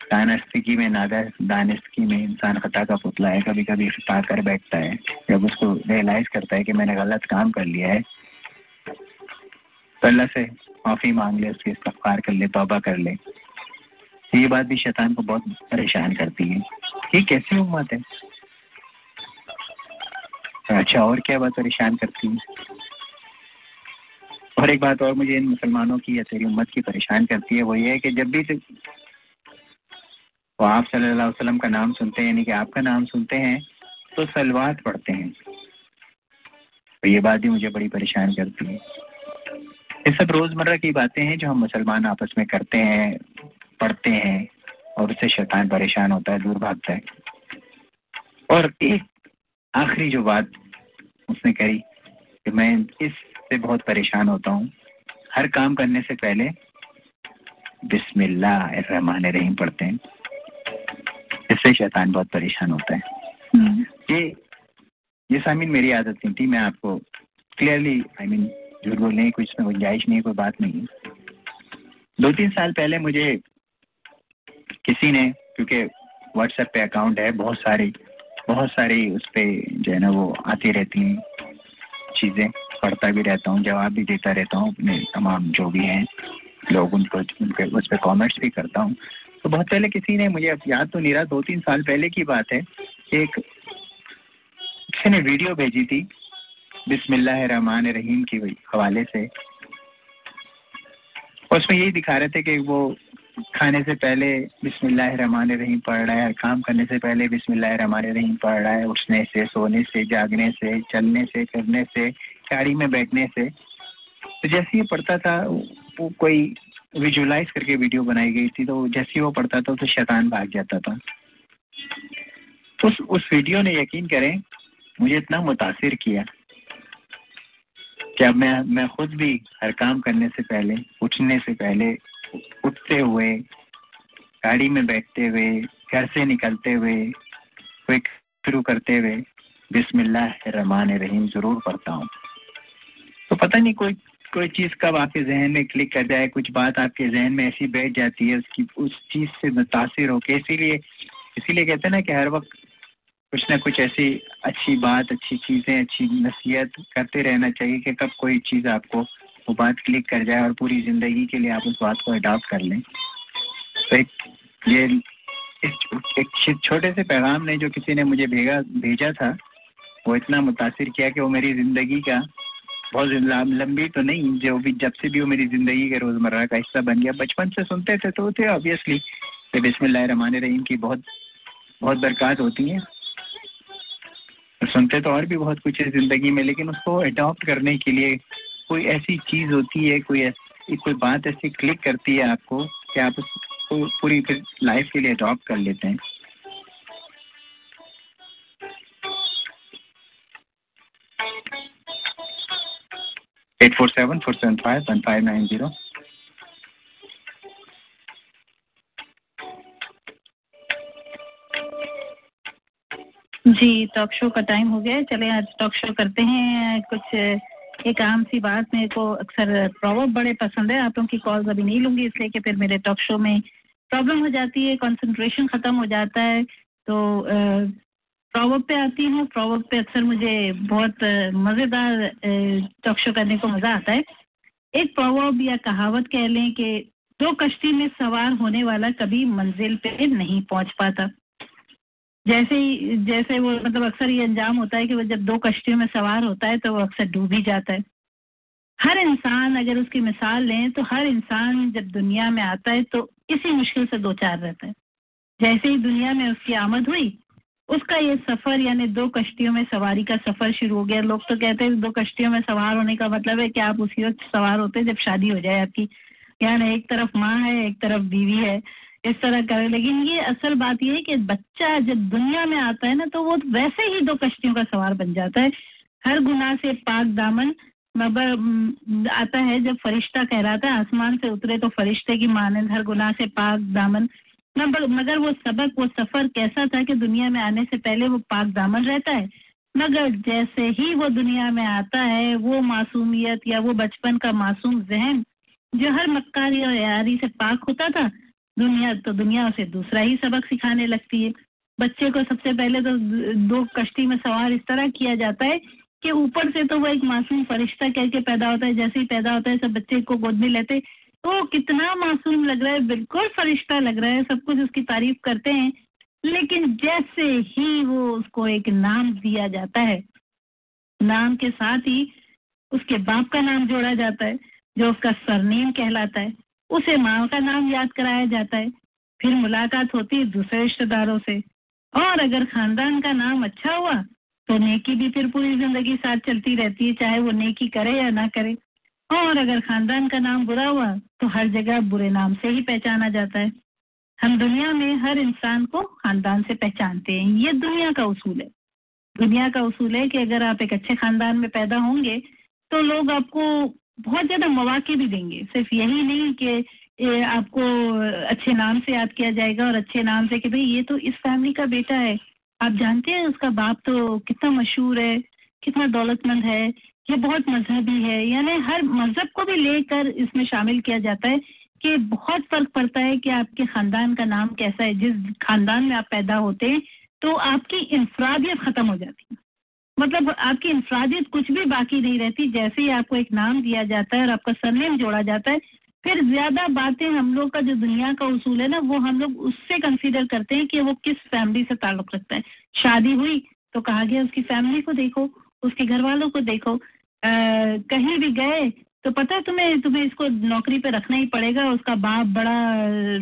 दानस्तगी में, नादा दानस्तगी में इंसान खता का पुतला है कभी कभी खता कर बैठता है, जब उसको रियलाइज़ करता है कि मैंने गलत काम कर लिया है तो अल्लाह से माफ़ी मांग ले उसके इस्तफार कर ले, तोबा कर ले। ये बात भी शैतान को बहुत परेशान करती है। ये कैसी उम्मत है? अच्छा और क्या बात परेशान करती है? और एक बात और मुझे इन मुसलमानों की या तेरी उम्मत की परेशान करती है, वो ये है कि जब भी वो आप सल्लल्लाहु अलैहि वसल्लम का नाम सुनते हैं, यानी कि आपका नाम सुनते हैं तो सलवात पढ़ते हैं। तो ये बात भी मुझे बड़ी परेशान करती है। ये सब रोज़मर्रा की बातें हैं जो हम मुसलमान आपस में करते हैं। पढ़ते हैं और उससे शैतान परेशान होता है दूर भागता है। और एक आखिरी जो बात उसने करी कि मैं इससे बहुत परेशान होता हूँ। हर काम करने से पहले बिस्मिल्लाह रहमान रहीम पढ़ते हैं। इससे शैतान बहुत परेशान होता है। ये ये सामिन मेरी आदत नहीं थी मैं आपको क्लियरली आई मीन झूठ बोलने की कुछ गुंजाइश नहीं कोई बात नहीं दो तीन साल पहले मुझे किसी ने, क्योंकि व्हाट्सएप पे अकाउंट है, बहुत सारी बहुत सारी उस पर जो है ना वो आती रहती हैं चीज़ें, पढ़ता भी रहता हूँ, जवाब भी देता रहता हूँ अपने तमाम जो भी हैं, लोग उनको, उनके, उस पर कॉमेंट्स भी करता हूँ। तो बहुत पहले किसी ने, मुझे याद तो नहीं रहा दो तीन साल पहले की बात है, एक, किसी ने वीडियो भेजी थी बिस्मिल्लाह रहमान रहीम की हवाले से। उसमें यही दिखा रहे थे कि वो खाने से पहले रहीम पढ़ रहा है। काम करने से पहले रहीम पढ़ रहा है। उठने से, सोने से, जागने से, चलने से, फिरने से, गाड़ी में बैठने से। तो जैसे ही पढ़ता था, वो कोई विजुलाइज करके वीडियो बनाई गई थी तो जैसे ही वो पढ़ता था तो शैतान भाग जाता था। उस उस वीडियो ने यकीन करें, मुझे इतना मुतासिर किया कि अब मैं मैं खुद भी हर काम करने से पहले, उठने से पहले उठते हुए, गाड़ी में बैठते हुए, घर से निकलते हुए, कोई शुरू करते हुए बिस्मिल्लाह रहमान रहीम ज़रूर पढ़ता हूँ। तो पता नहीं कोई कोई चीज़ कब आपके जहन में क्लिक कर जाए, कुछ बात आपके जहन में ऐसी बैठ जाती है, उसकी, उस चीज़ से मुतासर होके। इसीलिए इसीलिए कहते हैं ना कि हर वक्त कुछ ना कुछ ऐसी अच्छी बात, अच्छी चीज़ें, अच्छी नसीहत करते रहना चाहिए कि कब कोई चीज़ आपको वो बात क्लिक कर जाए और पूरी ज़िंदगी के लिए आप उस बात को अडॉप्ट कर लें। तो एक ये एक छोटे से पैगाम ने जो किसी ने मुझे भेजा भेजा था, वो इतना मुतासर किया कि वो मेरी ज़िंदगी का बहुत लंबी तो नहीं, जो भी जब से भी वो मेरी ज़िंदगी के रोज़मर्रा का हिस्सा बन गया। बचपन से सुनते थे तो थे ऑब्वियसली बिस्मिल्लाह रहमान रहीम की बहुत बहुत बरकत होती हैं। सुनते तो और भी बहुत कुछ है ज़िंदगी में, लेकिन उसको अडॉप्ट करने के लिए कोई ऐसी चीज़ होती है, कोई ऐसी, कोई बात ऐसी क्लिक करती है आपको कि आप उसको पूरी फिर लाइफ के लिए अडॉप्ट कर लेते हैं। Eight four seven four seven five one five nine zero जी टॉक शो का टाइम हो गया है। चले आज टॉक शो करते हैं। कुछ एक आम सी बात मेरे को अक्सर प्रॉब्लम बड़े पसंद है। आप लोगों की कॉल्स अभी नहीं लूँगी, इसलिए कि फिर मेरे टॉक शो में प्रॉब्लम हो जाती है कंसंट्रेशन ख़त्म हो जाता है। तो प्रॉवर्ब पे आती हूँ। प्रॉवर्ब पे अक्सर मुझे बहुत मज़ेदार टॉक शो करने को मज़ा आता है। एक प्रॉवर्ब या कहावत कह लें कि दो कश्ती में सवार होने वाला कभी मंजिल पे नहीं पहुँच पाता। जैसे ही, जैसे वो मतलब अक्सर ये अंजाम होता है कि वो जब दो कश्तियों में सवार होता है तो वो अक्सर डूब ही जाता है। हर इंसान अगर उसकी मिसाल लें तो हर इंसान जब दुनिया में आता है तो इसी मुश्किल से दो चार रहता है। जैसे ही दुनिया में उसकी आमद हुई, उसका ये सफ़र यानी दो कश्तियों में सवारी का सफ़र शुरू हो गया। लोग तो कहते हैं दो कश्तियों में सवार होने का मतलब है कि आप उसी वक्त सवार होते हैं जब शादी हो जाए आपकी। यानी एक तरफ़ माँ है, एक तरफ़ बीवी है। इस तरह करें। लेकिन ये असल बात ये है कि बच्चा जब दुनिया में आता है ना तो वो वैसे ही दो कश्तियों का सवार बन जाता है। हर गुनाह से पाक दामन मगर आता है जब फरिश्ता कहलाता है, आसमान से उतरे तो फरिश्ते की मानंद। हर गुनाह से पाक दामन मगर मगर वो सबक, वो सफ़र कैसा था कि दुनिया में आने से पहले वो पाक दामन रहता है। मगर जैसे ही वो दुनिया में आता है, वो मासूमियत या वो बचपन का मासूम जहन जो हर मक्कारी और यारी से पाक होता था दुनिया तो दुनिया उसे दूसरा ही सबक सिखाने लगती है। बच्चे को सबसे पहले तो दो कश्ती में सवार इस तरह किया जाता है कि ऊपर से तो वो एक मासूम फरिश्ता कह के पैदा होता है, जैसे ही पैदा होता है, सब बच्चे को गोद में लेते। तो कितना मासूम लग रहा है, बिल्कुल फरिश्ता लग रहा है, सब कुछ उसकी तारीफ़ करते हैं। लेकिन जैसे ही वो उसको एक नाम दिया जाता है, नाम के साथ ही उसके बाप का नाम जोड़ा जाता है, जो उसका सरनेम कहलाता है। उसे माँ का नाम याद कराया जाता है। फिर मुलाकात होती है दूसरे रिश्तेदारों से। और अगर खानदान का नाम अच्छा हुआ तो नेकी भी फिर पूरी ज़िंदगी साथ चलती रहती है, चाहे वो नेकी करे या ना करे। और अगर खानदान का नाम बुरा हुआ तो हर जगह बुरे नाम से ही पहचाना जाता है। हम दुनिया में हर इंसान को खानदान से पहचानते हैं। ये दुनिया का उसूल है। दुनिया का उसूल है कि अगर आप एक अच्छे खानदान में पैदा होंगे तो लोग आपको बहुत ज़्यादा मौाक़े भी देंगे। सिर्फ़ यही नहीं कि आपको अच्छे नाम से याद किया जाएगा और अच्छे नाम से कि भाई ये तो इस फैमिली का बेटा है। आप जानते हैं उसका बाप तो कितना मशहूर है, कितना दौलतमंद है, ये बहुत मजहबी है। यानी हर मज़हब को भी लेकर इसमें शामिल किया जाता है कि बहुत फ़र्क पड़ता है कि आपके खानदान का नाम कैसा है। जिस खानदान में आप पैदा होते हैं तो आपकी इंफरादियत ख़त्म हो जाती है। मतलब आपकी इंफरादियत कुछ भी बाकी नहीं रहती जैसे ही आपको एक नाम दिया जाता है और आपका सरनेम जोड़ा जाता है फिर ज़्यादा बातें हम लोग का जो दुनिया का उसूल है ना वो हम लोग उससे कंसीडर करते हैं कि वो किस फैमिली से ताल्लुक रखता है। शादी हुई तो कहा गया उसकी फैमिली को देखो उसके घर वालों को देखो। आ, कहीं भी गए तो पता है तुम्हें तुम्हें इसको नौकरी पे रखना ही पड़ेगा उसका बाप बड़ा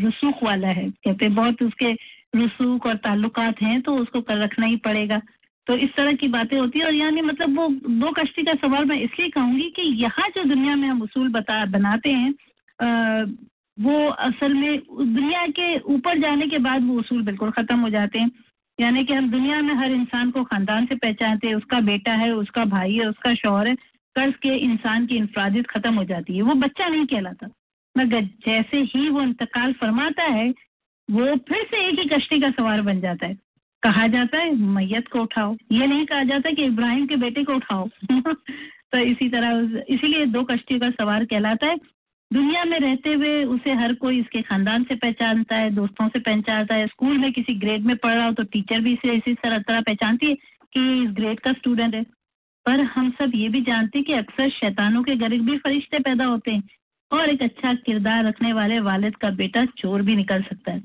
रसूख वाला है। कहते बहुत उसके रसूख और ताल्लुकात हैं तो उसको कर रखना ही पड़ेगा। तो इस तरह की बातें होती है और यानी मतलब वो दो कश्ती का सवाल मैं इसलिए कहूँगी कि यहाँ जो दुनिया में हम उसूल बता बनाते हैं आ, वो असल में दुनिया के ऊपर जाने के बाद वो उसूल बिल्कुल ख़त्म हो जाते हैं। यानी कि हम दुनिया में हर इंसान को ख़ानदान से पहचानते हैं उसका बेटा है उसका भाई है उसका शौहर है कर्ज के इंसान की इंफरादियत ख़त्म हो जाती है। वो बच्चा नहीं कहलाता। मगर जैसे ही वो इंतकाल फरमाता है वो फिर से एक ही कश्ती का सवार बन जाता है। कहा जाता है, मैयत को उठाओ। ये नहीं कहा जाता कि इब्राहिम के बेटे को उठाओ। तो इसी तरह इसीलिए दो कश्तियों का सवार कहलाता है। दुनिया में रहते हुए उसे हर कोई इसके खानदान से पहचानता है, दोस्तों से पहचानता है। स्कूल में किसी ग्रेड में पढ़ रहा हो तो टीचर भी इसे, इसी तरह तरह पहचानती है कि इस ग्रेड का स्टूडेंट है। पर हम सब ये भी जानते हैं कि अक्सर शैतानों के गरीब भी फरिश्ते पैदा होते हैं और एक अच्छा किरदार रखने वाले वालिद का बेटा चोर भी निकल सकता है।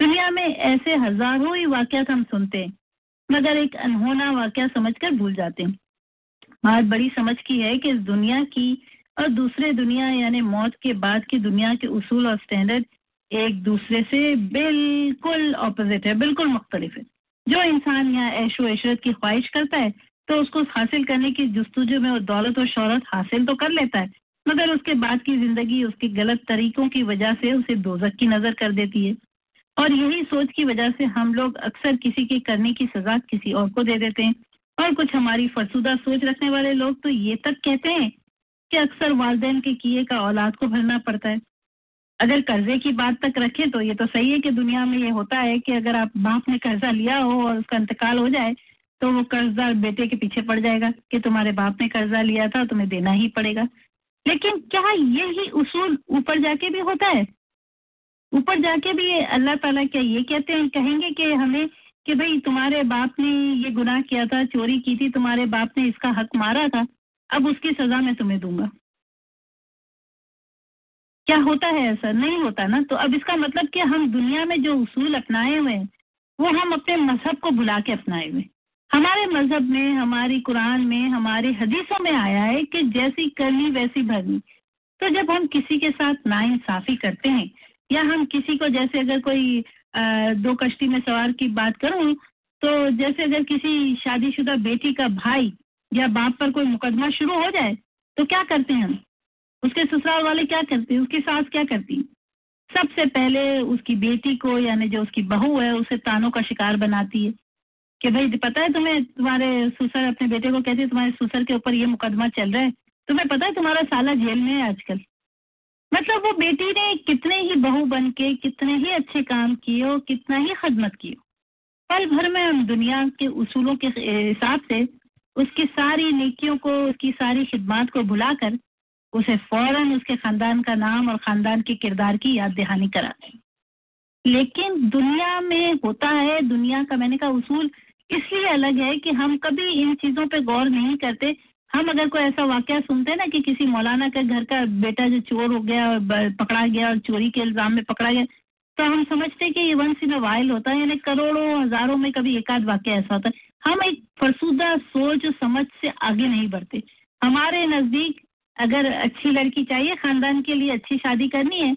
दुनिया में ऐसे हज़ारों ही वाक्यात हम सुनते हैं, मगर एक अनहोना वाक्य समझकर भूल जाते हैं। बात बड़ी समझ की है कि इस दुनिया की और दूसरे दुनिया यानी मौत के बाद की दुनिया के उसूल और स्टैंडर्ड एक दूसरे से बिल्कुल ऑपोजिट है, बिल्कुल मुख्तलिफ़ है। जो इंसान यहाँ ऐशो ऐशरत की ख्वाहिश करता है तो उसको हासिल करने की जस्तुजु में वो दौलत और शहरत हासिल तो कर लेता है, मगर उसके बाद की ज़िंदगी उसके गलत तरीकों की वजह से उसे दोजक की नज़र कर देती है। और यही सोच की वजह से हम लोग अक्सर किसी के करने की सजा किसी और को दे देते हैं। और कुछ हमारी फरसुदा सोच रखने वाले लोग तो ये तक कहते हैं कि अक्सर वालदेन के किए का औलाद को भरना पड़ता है। अगर कर्जे की बात तक रखें तो ये तो सही है कि दुनिया में ये होता है कि अगर आप बाप ने कर्जा लिया हो और उसका इंतकाल हो जाए तो वो कर्जदार बेटे के पीछे पड़ जाएगा कि तुम्हारे बाप ने कर्जा लिया था, तुम्हें देना ही पड़ेगा। लेकिन क्या यही उसूल ऊपर जाके भी होता है? ऊपर जाके भी अल्लाह ताला क्या ये कहते हैं, कहेंगे कि हमें कि भाई तुम्हारे बाप ने ये गुनाह किया था, चोरी की थी, तुम्हारे बाप ने इसका हक मारा था, अब उसकी सजा मैं तुम्हें दूँगा। क्या होता है ऐसा? नहीं होता ना? तो अब इसका मतलब कि हम दुनिया में जो उसूल अपनाए हुए हैं, वो हम अपने मज़हब को भुला के अपनाए हुए हमारे मज़हब में, हमारी कुरान में, हमारे हदीसों में आया है कि जैसी करनी वैसी भरनी। तो जब हम किसी के साथ नाइंसाफी करते हैं या हम किसी को जैसे अगर कोई दो कश्ती में सवार की बात करूँ तो जैसे अगर किसी शादीशुदा बेटी का भाई या बाप पर कोई मुकदमा शुरू हो जाए तो क्या करते हैं हम? उसके ससुराल वाले क्या करते हैं? उसकी सास क्या करती है? सबसे पहले उसकी बेटी को, यानी जो उसकी बहू है, उसे तानों का शिकार बनाती है कि भाई, पता है तुम्हें तुम्हारे ससुर अपने बेटे को कहती है, तुम्हारे ससुर के ऊपर ये मुकदमा चल रहा है, तुम्हें पता है तुम्हारा साला जेल में है आजकल? मतलब वो बेटी ने कितने ही बहू बन के कितने ही अच्छे काम किए और कितना ही खदमत की। पल भर में हम दुनिया के उसूलों के हिसाब से उसकी सारी नेकियों को, उसकी सारी खिदमात को भुलाकर उसे फ़ौरन उसके खानदान का नाम और खानदान के किरदार की याद दहानी कराते हैं। लेकिन दुनिया में होता है, दुनिया का मैंने कहा उसूल इसलिए अलग है कि हम कभी इन चीज़ों पे गौर नहीं करते हम अगर कोई ऐसा वाक्य सुनते हैं ना कि किसी मौलाना के घर का बेटा जो चोर हो गया और पकड़ा गया और चोरी के इल्ज़ाम में पकड़ा गया तो हम समझते हैं कि ये वंश इन वाइल होता है, यानी करोड़ों, हज़ारों में कभी एक आध वाक्य ऐसा होता है। हम एक फरसुदा सोच समझ से आगे नहीं बढ़ते। हमारे नज़दीक अगर अच्छी लड़की चाहिए, खानदान के लिए अच्छी शादी करनी है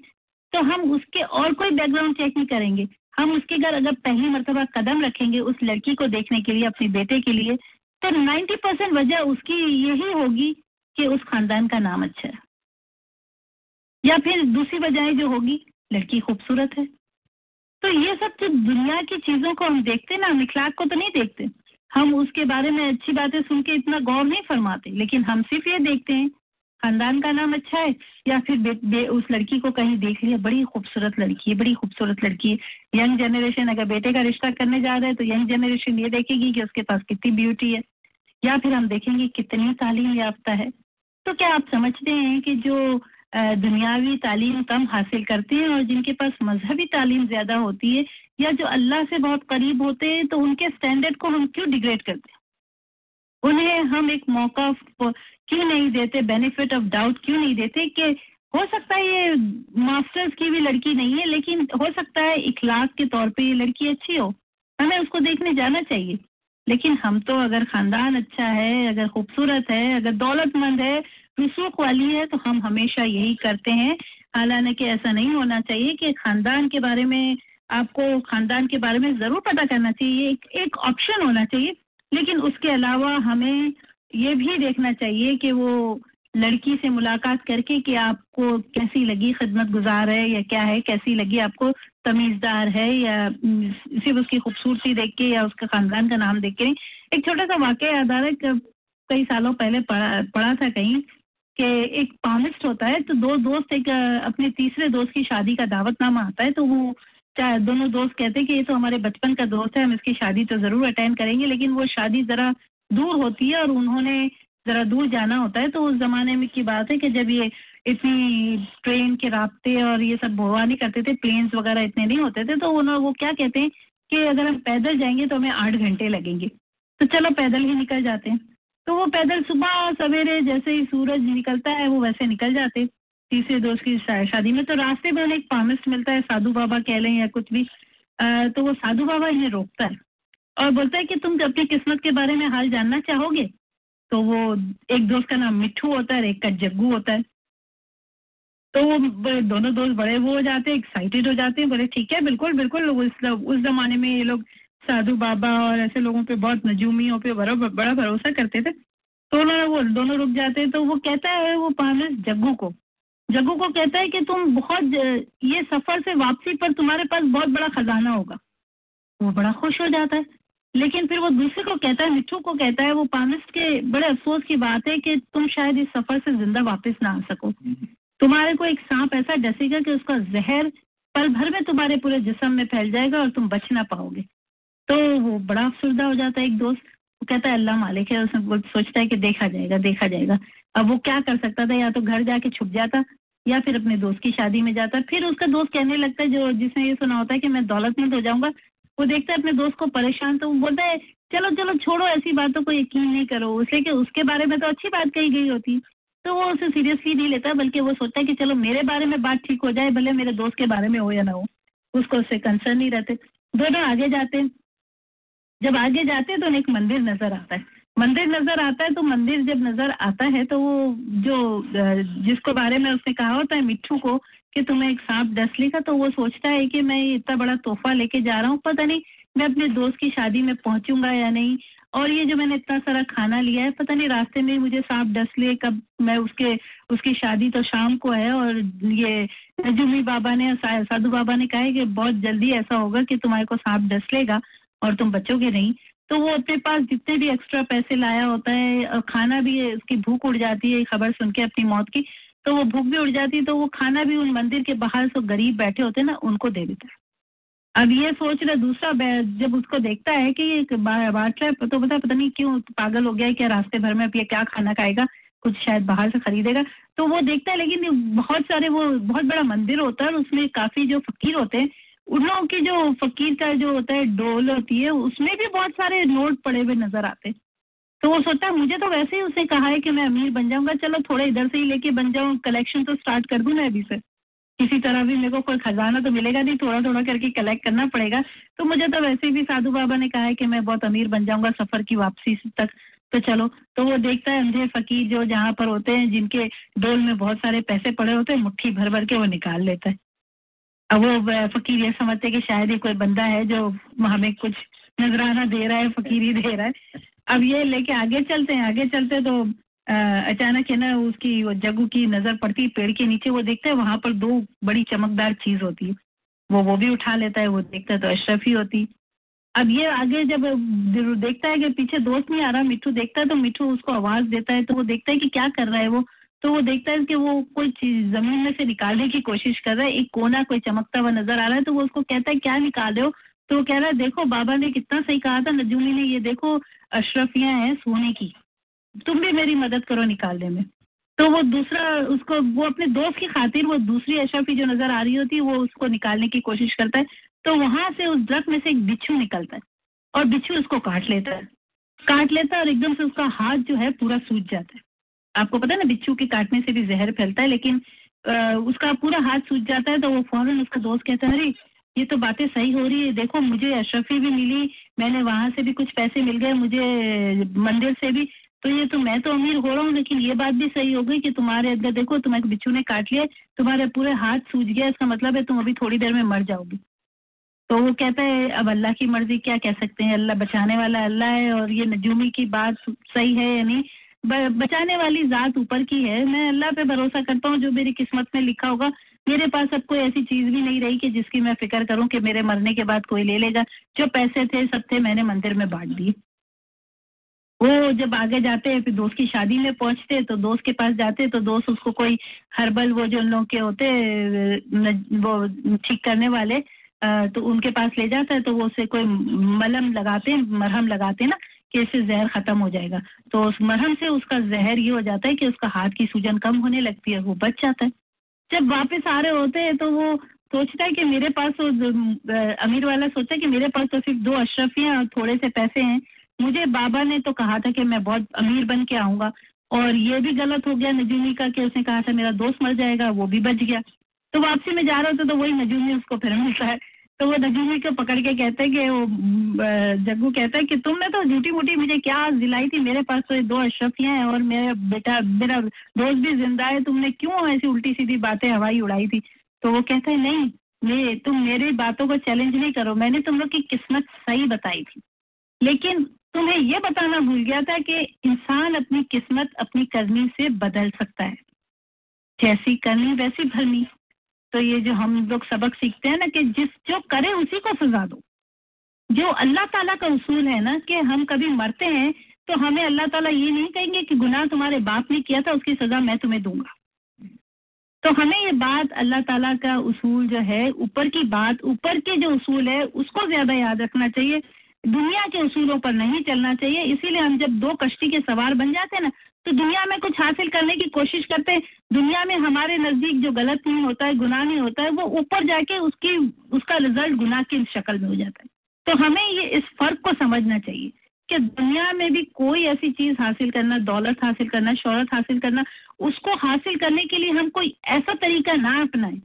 तो हम उसके और कोई बैकग्राउंड चेक नहीं करेंगे। हम उसके घर अगर पहली मरतबा कदम रखेंगे उस लड़की को देखने के लिए, अपने बेटे के लिए तो 90 परसेंट वजह उसकी यही होगी कि उस खानदान का नाम अच्छा है। या फिर दूसरी वजह जो होगी लड़की खूबसूरत है। तो ये सब जो दुनिया की चीज़ों को हम देखते ना हम को तो नहीं देखते। हम उसके बारे में अच्छी बातें सुन के इतना गौर नहीं फरमाते लेकिन हम सिर्फ़ ये देखते हैं खानदान का नाम अच्छा है या फिर बे, बे, उस लड़की को कहीं देख लिया बड़ी खूबसूरत लड़की है बड़ी खूबसूरत लड़की है। यंग जनरेशन अगर बेटे का रिश्ता करने जा रहा है तो यंग जनरेशन ये देखेगी कि उसके पास कितनी ब्यूटी है। या फिर हम देखेंगे कितनी तालीम याफ्ता है। तो क्या आप समझते हैं कि जो दुनियावी तालीम कम हासिल करते हैं और जिनके पास मजहबी तालीम ज़्यादा होती है या जो अल्लाह से बहुत करीब होते हैं तो उनके स्टैंडर्ड को हम क्यों डिग्रेड करते हैं? उन्हें हम एक मौका क्यों नहीं देते बेनिफिट ऑफ़ डाउट क्यों नहीं देते कि हो सकता है ये मास्टर्स की भी लड़की नहीं है, लेकिन हो सकता है इखलाक के तौर पे ये लड़की अच्छी हो। हमें उसको देखने जाना चाहिए। लेकिन हम तो अगर खानदान अच्छा है, अगर खूबसूरत है, अगर दौलतमंद है, रसूख वाली है तो हम हमेशा यही करते हैं। हालाँकि ऐसा नहीं होना चाहिए कि खानदान के बारे में, आपको खानदान के बारे में ज़रूर पता करना चाहिए। एक एक ऑप्शन होना चाहिए। लेकिन उसके अलावा हमें ये भी देखना चाहिए कि वो लड़की से मुलाकात करके कि आपको कैसी लगी खदमत गुजार है या क्या है, कैसी लगी, आपको तमीज़दार है या सिर्फ़ उसकी खूबसूरती देख के या उसका ख़ानदान का नाम देख के एक छोटा सा वाक़ याद आ रहा है कई सालों पहले पढ़ा पढ़ा था कहीं कि एक पामिस्ट होता है तो दो दोस्त, एक, अपने तीसरे दोस्त की शादी का दावतनामा आता है तो वो चाहे दोनों दोस्त कहते हैं कि ये तो हमारे बचपन का दोस्त है, हम इसकी शादी तो ज़रूर अटेंड करेंगे, लेकिन वो शादी ज़रा दूर होती है और उन्होंने ज़रा दूर जाना होता है तो उस ज़माने में की बात है कि जब ये इतनी ट्रेन के रास्ते और ये सब हुआ नहीं करते थे प्लेन्स वगैरह इतने नहीं होते थे तो उन्होंने वो क्या कहते हैं कि अगर हम पैदल जाएँगे तो हमें आठ घंटे लगेंगे। तो चलो पैदल ही निकल जाते हैं। तो वो पैदल सुबह सवेरे जैसे ही सूरज निकलता है वो वैसे निकल जाते तीसरे दोस्त की शादी में तो रास्ते में एक पामिस्ट मिलता है साधु बाबा कह लें या कुछ भी। आ, तो वो साधु बाबा इन्हें रोकता है। और बोलता है कि तुम अपनी किस्मत के बारे में हाल जानना चाहोगे? तो वो एक दोस्त का नाम मिट्ठू होता है एक का जग्गू होता है। तो वो दोनों दोस्त बड़े वो हो जाते हैं एक्साइटेड हो जाते हैं, बोले, ठीक है, बिल्कुल बिल्कुल उस उस जमाने में ये लोग साधु बाबा और ऐसे लोगों पे बहुत नजूमियों पे बड़ा बड़ा भरोसा करते थे। तो उन्होंने वो दोनों रुक जाते हैं तो वो कहता है वो पामिस जग्गू को। जग्गू को कहता है कि तुम बहुत ये सफ़र से वापसी पर तुम्हारे पास बहुत बड़ा खजाना होगा। वो बड़ा खुश हो जाता है। लेकिन फिर वो दूसरे को कहता है मिट्टू को कहता है, वो पामिस्ट के बड़े अफसोस की बात है कि तुम शायद इस सफ़र से ज़िंदा वापस ना आ सको। तुम्हारे को एक सांप ऐसा डसेगा कि उसका जहर पल भर में तुम्हारे पूरे जिसम में फैल जाएगा और तुम बच ना पाओगे। तो वो बड़ा अफसरदा हो जाता है एक दोस्त। वो कहता है, अल्लाह मालिक है। उसमें वो सोचता है कि देखा जाएगा देखा जाएगा। अब वो क्या कर सकता था? या तो घर जाके छुप जाता, या फिर अपने दोस्त की शादी में जाता। फिर उसका दोस्त कहने लगता है जो, जिसने ये सुना होता है कि मैं दौलतमंद हो जाऊँगा वो देखता है अपने दोस्त को परेशान तो वो बोलता है, चलो चलो, छोड़ो ऐसी बातों को यकीन नहीं करो। उसे कि उसके बारे में तो अच्छी बात कही गई होती। तो वो उसे सीरियसली नहीं लेता, बल्कि वो सोचता है कि चलो, मेरे बारे में बात ठीक हो जाए, भले मेरे दोस्त के बारे में हो या ना हो। उसको उससे कंसर्न नहीं रहते। दोनों आगे जाते जब आगे जाते तो उन्हें एक मंदिर नज़र आता है। मंदिर नज़र आता है तो मंदिर जब नज़र आता है तो वो जो जिसको बारे में उसने कहा होता है मिट्टू को कि तुम्हें एक सांप डस लेगा तो वो सोचता है कि मैं इतना बड़ा तोहफा लेके जा रहा हूँ, पता नहीं मैं अपने दोस्त की शादी में पहुंचूँगा या नहीं। और ये जो मैंने इतना सारा खाना लिया है, पता नहीं रास्ते में मुझे सांप डस ले, कब मैं उसके, उसकी शादी तो शाम को है और ये नजूमी बाबा ने साधु बाबा ने कहा है कि बहुत जल्दी ऐसा होगा कि तुम्हारे को सांप डस लेगा और तुम बचोगे नहीं। तो वो अपने पास जितने भी एक्स्ट्रा पैसे लाया होता है और खाना भी उसकी भूख उड़ जाती है खबर सुन के अपनी मौत की तो वो भूख भी उड़ जाती है तो वो खाना भी उन मंदिर के बाहर जो गरीब बैठे होते हैं ना, उनको दे देता है। अब ये सोच रहा, दूसरा जब उसको देखता है कि ये बांट रहा है तो पता पता नहीं क्यों पागल हो गया है, क्या रास्ते भर में अब ये क्या खाना खाएगा, कुछ शायद बाहर से खरीदेगा। तो वो देखता है, लेकिन बहुत सारे वो, बहुत बड़ा मंदिर होता है और उसमें काफ़ी जो फकीर होते हैं उन लोगों की जो फकीर का जो होता है डोल होती है, उसमें भी बहुत सारे नोट पड़े हुए नज़र आते हैं। तो वो सोचता है, मुझे तो वैसे ही उसने कहा है कि मैं अमीर बन जाऊँगा, चलो थोड़े इधर से ही लेके बन जाऊँ कलेक्शन तो स्टार्ट कर दूँ मैं अभी से। किसी तरह भी मेरे को कोई खजाना तो मिलेगा नहीं थोड़ा थोड़ा करके कलेक्ट करना पड़ेगा। तो मुझे तो वैसे भी साधु बाबा ने कहा है कि मैं बहुत अमीर बन जाऊँगा सफ़र की वापसी तक। तो चलो तो वो देखता है अंधे फकीर जो जहाँ पर होते हैं, जिनके डोल में बहुत सारे पैसे पड़े होते हैं, मुट्ठी भर भर के वो निकाल लेता है। वो फकीर ये समझते कि शायद ही कोई बंदा है जो हमें कुछ नजराना दे रहा है, फकीर दे रहा है। अब ये लेके आगे चलते हैं, आगे चलते तो अचानक है ना उसकी जगू की नज़र पड़ती, पेड़ के नीचे वो देखता है, वहाँ पर दो बड़ी चमकदार चीज़ होती है। वो वो भी उठा लेता है, वो देखता है तो अशरफ ही होती। अब ये आगे जब देखता है कि पीछे दोस्त नहीं आ रहा मिट्टू देखता है तो मिट्टू उसको आवाज़ देता है तो वो देखता है कि क्या कर रहा है वो। तो वो देखता है कि वो कोई चीज़ ज़मीन में से निकालने की कोशिश कर रहा है, एक कोना, कोई चमकता हुआ नज़र आ रहा है तो वो उसको कहता है, क्या निकाल रहे हो? तो वो कह रहा है, देखो, बाबा ने कितना सही कहा था नजूमी ने, ये देखो, अशरफियाँ हैं सोने की, तुम भी मेरी मदद करो निकालने में। तो वो दूसरा, उसको, वो अपने दोस्त की खातिर, वो दूसरी अशरफी जो नज़र आ रही होती है, वो उसको निकालने की कोशिश करता है। तो वहाँ से उस दरख्त में से एक बिच्छू निकलता है और बिच्छू उसको काट लेता है। काट लेता है और एकदम से उसका हाथ जो है पूरा सूज जाता है। आपको पता है ना बिच्छू के काटने से भी जहर फैलता है लेकिन अ, उसका पूरा हाथ सूज जाता है तो वो फ़ौरन उसका दोस्त कहता है अरे ये तो बातें सही हो रही है देखो मुझे अशरफी भी मिली मैंने वहाँ से भी कुछ पैसे मिल गए मुझे मंदिर से भी तो ये तो मैं तो अमीर हो रहा हूँ लेकिन ये बात भी सही हो गई कि तुम्हारे अंदर देखो तुम्हें बिच्छू ने काट लिया तुम्हारे पूरे हाथ सूज गया इसका मतलब है तुम अभी थोड़ी देर में मर जाओगी। तो वो कहता है अब अल्लाह की मर्ज़ी क्या कह सकते हैं अल्लाह बचाने वाला अल्लाह है और ये नजूमी की बात सही है या नहीं? ब- बचाने वाली जात ऊपर की है। मैं अल्लाह पे भरोसा करता हूँ, जो मेरी किस्मत में लिखा होगा, मेरे पास अब कोई ऐसी चीज़ भी नहीं रही कि जिसकी मैं फ़िक्र करूँ कि मेरे मरने के बाद कोई ले लेगा। जो पैसे थे, सब थे मैंने मंदिर में बांट दिए। वो जब आगे जाते हैं, फिर दोस्त की शादी में पहुँचते तो दोस्त के पास जाते तो दोस्त उसको कोई हर्बल वो जो उन लोग के होते वो ठीक करने वाले तो उनके पास ले जाता है तो वो उसे कोई मलम लगाते हैं, मरहम लगाते हैं ना कि इससे जहर खत्म हो जाएगा? तो उस मरहम से उसका जहर ये हो जाता है कि उसका हाथ की सूजन कम होने लगती है, वो बच जाता है। जब वापस आ रहे होते हैं तो वो सोचता है कि मेरे पास तो अमीर वाला सोचता है कि मेरे पास तो सिर्फ़ दो अशरफियाँ और थोड़े से पैसे हैं। मुझे बाबा ने तो कहा था कि मैं बहुत अमीर बन के आऊँगा। और ये भी गलत हो गया नजूमी का कि उसने कहा था मेरा दोस्त मर जाएगा, वो भी बच गया। तो वापसी में जा रहा होते तो वही नजूमी उसको फिर मिलता है। तो वो नजूमी को पकड़ के कहते हैं कि वो जग्गू कहता है कि तुमने तो झूठी मूठी मुझे क्या दिलाई थी? मेरे पास तो दो अशरफियाँ हैं और मेरा बेटा, मेरा दोस्त भी ज़िंदा है, तुमने क्यों ऐसी उल्टी सीधी बातें हवाई उड़ाई थी? तो वो कहता है, नहीं ये तुम मेरी बातों को चैलेंज नहीं करो। मैंने तुम लोग की किस्मत सही बताई थी। लेकिन तुम्हें ये बताना भूल गया था कि इंसान अपनी किस्मत अपनी करनी से बदल सकता है। जैसी करनी, वैसी भरनी। तो ये जो हम लोग सबक सीखते हैं ना कि जिस, जो करे उसी को सजा दो। जो अल्लाह ताला का उसूल है ना कि हम कभी मरते हैं तो हमें अल्लाह ताला ये नहीं कहेंगे कि गुनाह तुम्हारे बाप ने किया था, उसकी सजा मैं तुम्हें दूँगा। तो हमें ये बात अल्लाह ताला का उसूल जो है, ऊपर की बात, ऊपर के जो उसूल है, उसको ज़्यादा याद रखना चाहिए। दुनिया के उसूलों पर नहीं चलना चाहिए। इसीलिए हम जब दो कश्ती के सवार बन जाते हैं ना तो दुनिया में कुछ हासिल करने की कोशिश करते हैं। दुनिया में हमारे नज़दीक जो गलत नहीं होता है, गुनाह नहीं होता है, वो ऊपर जाके उसकी, उसका रिज़ल्ट गुनाह की शक्ल में हो जाता है। तो हमें ये इस फ़र्क को समझना चाहिए कि दुनिया में भी कोई ऐसी चीज़ हासिल करना, दौलत हासिल करना, शोहरत हासिल करना, उसको हासिल करने के लिए हम कोई ऐसा तरीका ना अपनाएँ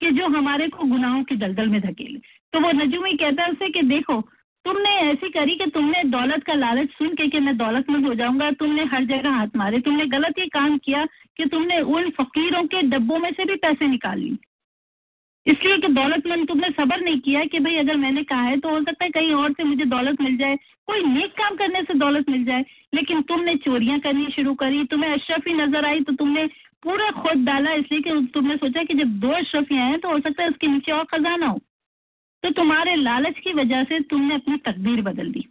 कि जो हमारे को गुनाहों के दलदल में धकेले। तो वो नजूमी कहता है उसे कि देखो तुमने ऐसी करी कि तुमने दौलत का लालच सुन के कि मैं दौलतमंद हो जाऊँगा, तुमने हर जगह हाथ मारे, तुमने गलत ये काम किया कि तुमने उन फकीरों के डब्बों में से भी पैसे निकाल लिए। इसलिए कि दौलतमंद तुमने सबर नहीं किया कि भाई अगर मैंने कहा है तो हो सकता है कहीं और से मुझे दौलत मिल जाए, कोई नेक काम करने से दौलत मिल जाए, लेकिन तुमने चोरियाँ करनी शुरू करी, तुम्हें अशरफी नज़र आई तो तुमने पूरा खोद डाला, इसलिए कि तुमने सोचा कि जब दो अशरफियाँ हैं तो हो सकता है उसके नीचे और खजाना हो। तो तुम्हारे लालच की वजह से तुमने अपनी तकदीर बदल दी।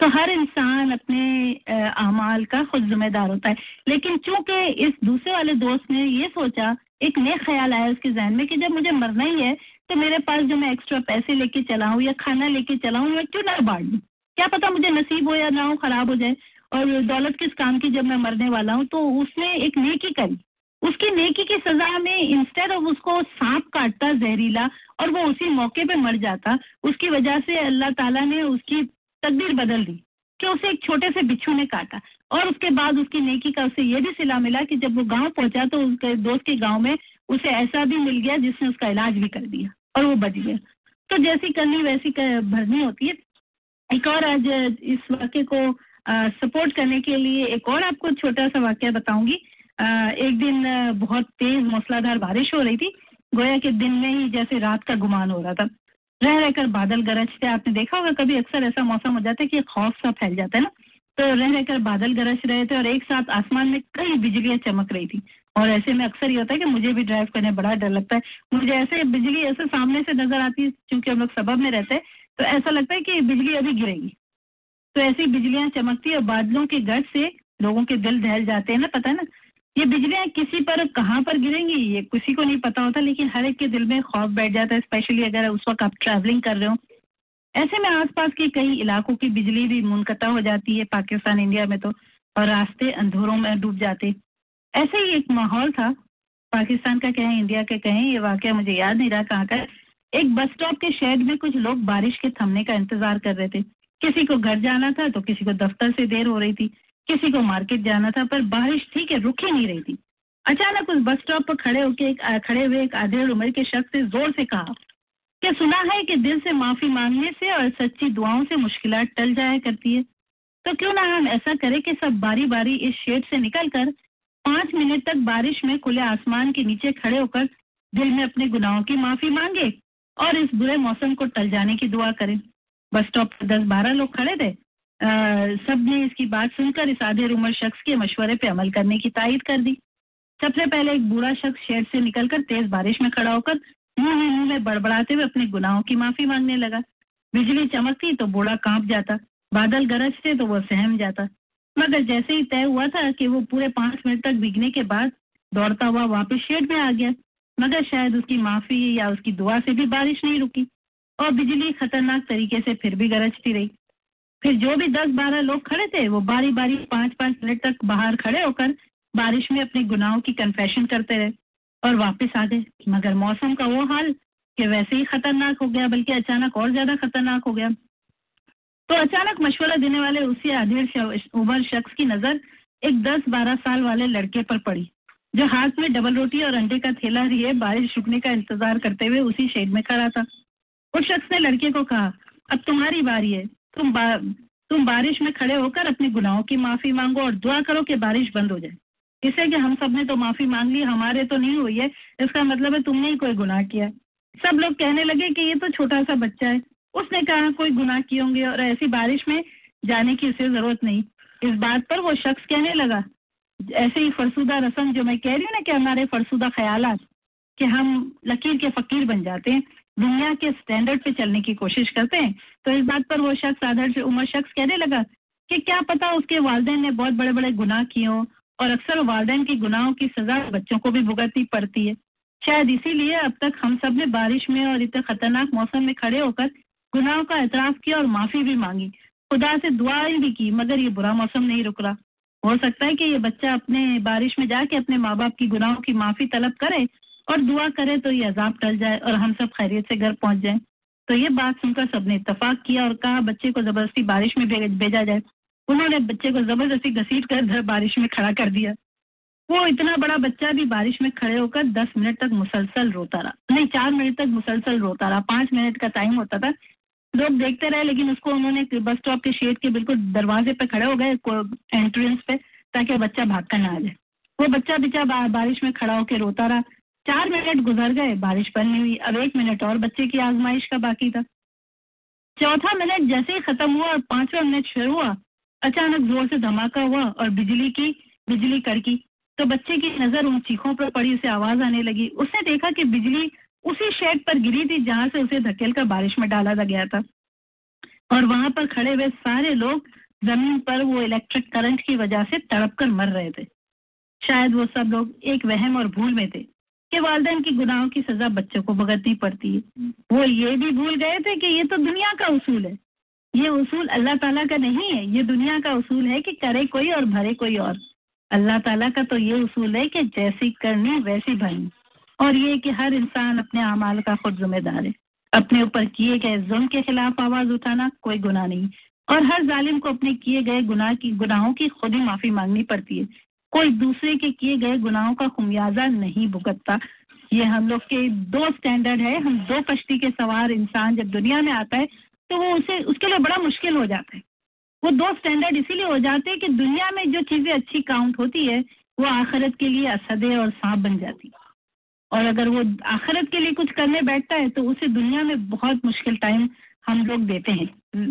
तो हर इंसान अपने अमाल का खुद जिम्मेदार होता है। लेकिन चूँकि इस दूसरे वाले दोस्त ने ये सोचा, एक नया ख्याल आया उसके जहन में कि जब मुझे मरना ही है तो मेरे पास जो मैं एक्स्ट्रा पैसे लेके चला हूँ या खाना लेके चला हूँ मैं क्यों ना बांट दूँ? क्या पता मुझे नसीब हो या ना हो, खराब हो जाए। और दौलत किस काम की जब मैं मरने वाला हूँ? तो उसने एक नेकी करी। उसकी नेकी की सजा में इंस्टेड ऑफ़ उसको सांप काटता जहरीला और वो उसी मौके पे मर जाता उसकी वजह से अल्लाह ताला ने उसकी तकदीर बदल दी कि उसे एक छोटे से बिच्छू ने काटा। और उसके बाद उसकी नेकी का उसे ये भी सिला मिला कि जब वो गाँव पहुँचा तो उसके दोस्त के गाँव में उसे ऐसा भी मिल गया जिसने उसका इलाज भी कर दिया और वो बच गया। तो जैसी करनी वैसी कर, भरनी होती है। एक और आज इस वाक्य को सपोर्ट करने के लिए एक और आपको छोटा सा वाक्य बताऊँगी। एक दिन बहुत तेज मूसलाधार बारिश हो रही थी। गोया के दिन में ही जैसे रात का गुमान हो रहा था। रह रहकर बादल गरजते, आपने देखा होगा कभी अक्सर ऐसा मौसम हो जाता है कि खौफ सा फैल जाता है ना? तो रह रहकर बादल गरज रहे थे और एक साथ आसमान में कई बिजलियाँ चमक रही थी। और ऐसे में अक्सर ये होता है कि मुझे भी ड्राइव करने बड़ा डर लगता है। मुझे ऐसे बिजली ऐसे सामने से नज़र आती है, क्योंकि हम लोग सबब में रहते हैं तो ऐसा लगता है कि बिजली अभी गिरेगी। तो ऐसी बिजलियाँ चमकती है बादलों के गढ़ से लोगों के दिल दहल जाते हैं ना, पता है ना? ये बिजलियाँ किसी पर कहाँ पर गिरेंगी? ये किसी को नहीं पता होता, लेकिन हर एक के दिल में खौफ बैठ जाता है स्पेशली अगर उस वक्त आप ट्रैवलिंग कर रहे हो। ऐसे में आसपास के कई इलाकों की बिजली भी मुनकता हो जाती है, पाकिस्तान, इंडिया में तो और रास्ते अंधेरों में डूब जाते। ऐसे ही एक माहौल था। पाकिस्तान का कहें, इंडिया का कहें, ये वाक्य मुझे याद नहीं रहा कहाँ का। एक बस स्टॉप के शेड में कुछ लोग बारिश के थमने का इंतज़ार कर रहे थे। किसी को घर जाना था तो किसी को दफ्तर से देर हो रही थी। किसी को मार्केट जाना था, पर बारिश ठीक है, रुक ही नहीं रही थी। अचानक उस बस स्टॉप पर खड़े होकर एक खड़े हुए एक आधे उम्र के शख्स से ज़ोर से कहा, क्या सुना है कि दिल से माफ़ी मांगने से और सच्ची दुआओं से मुश्किल टल जाया करती है? तो क्यों ना हम ऐसा करें कि सब बारी बारी इस शेड से निकलकर पाँच मिनट तक बारिश में खुले आसमान के नीचे खड़े होकर दिल में अपने गुनाहों की माफ़ी मांगे और इस बुरे मौसम को टल जाने की दुआ करें। बस स्टॉप पर दस बारह लोग खड़े थे। सबने इसकी बात सुनकर इस आधे उम्र शख्स के मशवरे पे अमल करने की तायद कर दी। सबसे पहले एक बूढ़ा शख्स शेड से निकलकर तेज बारिश में खड़ा होकर मुँह में मुँह में बड़बड़ाते हुए अपने गुनाहों की माफ़ी मांगने लगा। बिजली चमकती तो बूढ़ा काँप जाता, बादल गरजते तो वह सहम जाता। मगर जैसे ही तय हुआ था कि वो पूरे पाँच मिनट तक भीगने के बाद दौड़ता हुआ वापस शेड में आ गया, मगर शायद उसकी माफ़ी या उसकी दुआ से भी बारिश नहीं रुकी और बिजली खतरनाक तरीके से फिर भी गरजती रही। फिर जो भी दस बारह लोग खड़े थे, वो बारी बारी पाँच पाँच मिनट तक बाहर खड़े होकर बारिश में अपने गुनाहों की कन्फेशन करते रहे और वापस आ गए मगर मौसम का वो हाल कि वैसे ही खतरनाक हो गया, बल्कि अचानक और ज़्यादा खतरनाक हो गया। तो अचानक मशवरा देने वाले उसी अधीर उम्र शख्स की नज़र एक दस बारह साल वाले लड़के पर पड़ी, जो हाथ में डबल रोटी और अंडे का थैला लिए बारिश रुकने का इंतज़ार करते हुए उसी शेड में खड़ा था। उस शख्स ने लड़के को कहा, अब तुम्हारी बारी है। तुम बा, तुम बारिश में खड़े होकर अपने गुनाहों की माफ़ी मांगो और दुआ करो कि बारिश बंद हो जाए। इसे कि हम सबने तो माफ़ी मांग ली हमारे तो नहीं हुई है। इसका मतलब है तुमने ही कोई गुनाह किया। सब लोग कहने लगे कि ये तो छोटा सा बच्चा है। उसने कहा कोई गुनाह किए होंगे और ऐसी बारिश में जाने की उसे ज़रूरत नहीं। इस बात पर वो शख्स कहने लगा ऐसे ही फरसुदा रसम जो मैं कह रही हूँ ना कि हमारे फरसुदा ख्याल कि हम लकीर के फकीर बन जाते हैं दुनिया के स्टैंडर्ड पे चलने की कोशिश करते हैं। तो इस बात पर वो शख्स आदर उम्र शख्स कहने लगा कि क्या पता उसके वालदेन ने बहुत बड़े बड़े गुनाह किए हों और अक्सर वालदेन की गुनाहों की सजा बच्चों को भी भुगतनी पड़ती है। शायद इसीलिए अब तक हम सबने बारिश में और इतने खतरनाक मौसम में खड़े होकर गुनाहों का एतराफ किया और माफ़ी भी मांगी। खुदा से दुआएँ भी की, मगर ये बुरा मौसम नहीं रुक रहा हो सकता है कि ये बच्चा अपने बारिश में जाके अपने माँ बाप की गुनाहों की माफ़ी तलब करे और दुआ करें तो ये अजाब टल जाए और हम सब खैरियत से घर पहुँच जाए। तो ये बात सुनकर सबने इतफाक किया और कहा, बच्चे को ज़बरदस्ती बारिश में भेजा जाए। उन्होंने बच्चे को ज़बरदस्ती घसीट कर घर बारिश में खड़ा कर दिया। वो इतना बड़ा बच्चा भी बारिश में खड़े होकर दस मिनट तक मुसलसल रोता रहा। नहीं, चार मिनट तक मुसलसल रोता रहा। पाँच मिनट का टाइम होता था। लोग देखते रहे, लेकिन उसको उन्होंने बस स्टॉप के शेड के बिल्कुल दरवाजे पे खड़े हो गए एंट्रेंस पे, ताकि बच्चा भाग कर ना आ जाए। वो बच्चा बिचा बारिश में खड़ा होकर रोता रहा। चार मिनट गुजर गए, बारिश बंद नहीं हुई। अब एक मिनट और बच्चे की आजमाइश का बाकी था। चौथा मिनट जैसे ही खत्म हुआ और पांचवा मिनट शुरू हुआ, अचानक ज़ोर से धमाका हुआ और बिजली की, बिजली कड़की तो बच्चे की नज़र उन चीखों पर पड़ी, उसे आवाज़ आने लगी। उसने देखा कि बिजली उसी शेड पर गिरी थी, जहाँ से उसे धकेल कर बारिश में डाला गया था। और वहाँ पर खड़े हुए सारे लोग ज़मीन पर वो इलेक्ट्रिक करंट की वजह से तड़प कर मर रहे थे। शायद वो सब लोग एक वहम और भूल में थे। कि वालदेन की गुनाहों की सजा बच्चों को भुगतनी पड़ती है। वो ये भी भूल गए थे कि ये तो दुनिया का उसूल है। ये उसूल अल्लाह ताला का नहीं है। ये दुनिया का उसूल है कि करे कोई और भरे कोई और। अल्लाह ताला का तो ये उसूल है कि जैसी करनी, वैसी भरनी। और ये कि हर इंसान अपने अमाल का खुद जिम्मेदार है। अपने ऊपर किए गए जुल्म के खिलाफ आवाज़ उठाना कोई गुनाह नहीं। और हर जालिम को अपने किए गए गुनाह की, गुनाहों की खुद ही माफ़ी मांगनी पड़ती है। कोई दूसरे के किए गए गुनाहों का खुमियाजा नहीं भुगतता। ये हम लोग के दो स्टैंडर्ड है। हम दो कश्ती के सवार इंसान जब दुनिया में आता है तो वो उसे, उसके लिए बड़ा मुश्किल हो जाता है। वो दो स्टैंडर्ड इसीलिए हो जाते हैं कि दुनिया में जो चीज़ें अच्छी काउंट होती है, वो आखिरत के लिए असदे और सांप बन जाती है। और अगर वो आखिरत के लिए कुछ करने बैठता है तो उसे दुनिया में बहुत मुश्किल टाइम हम लोग देते हैं।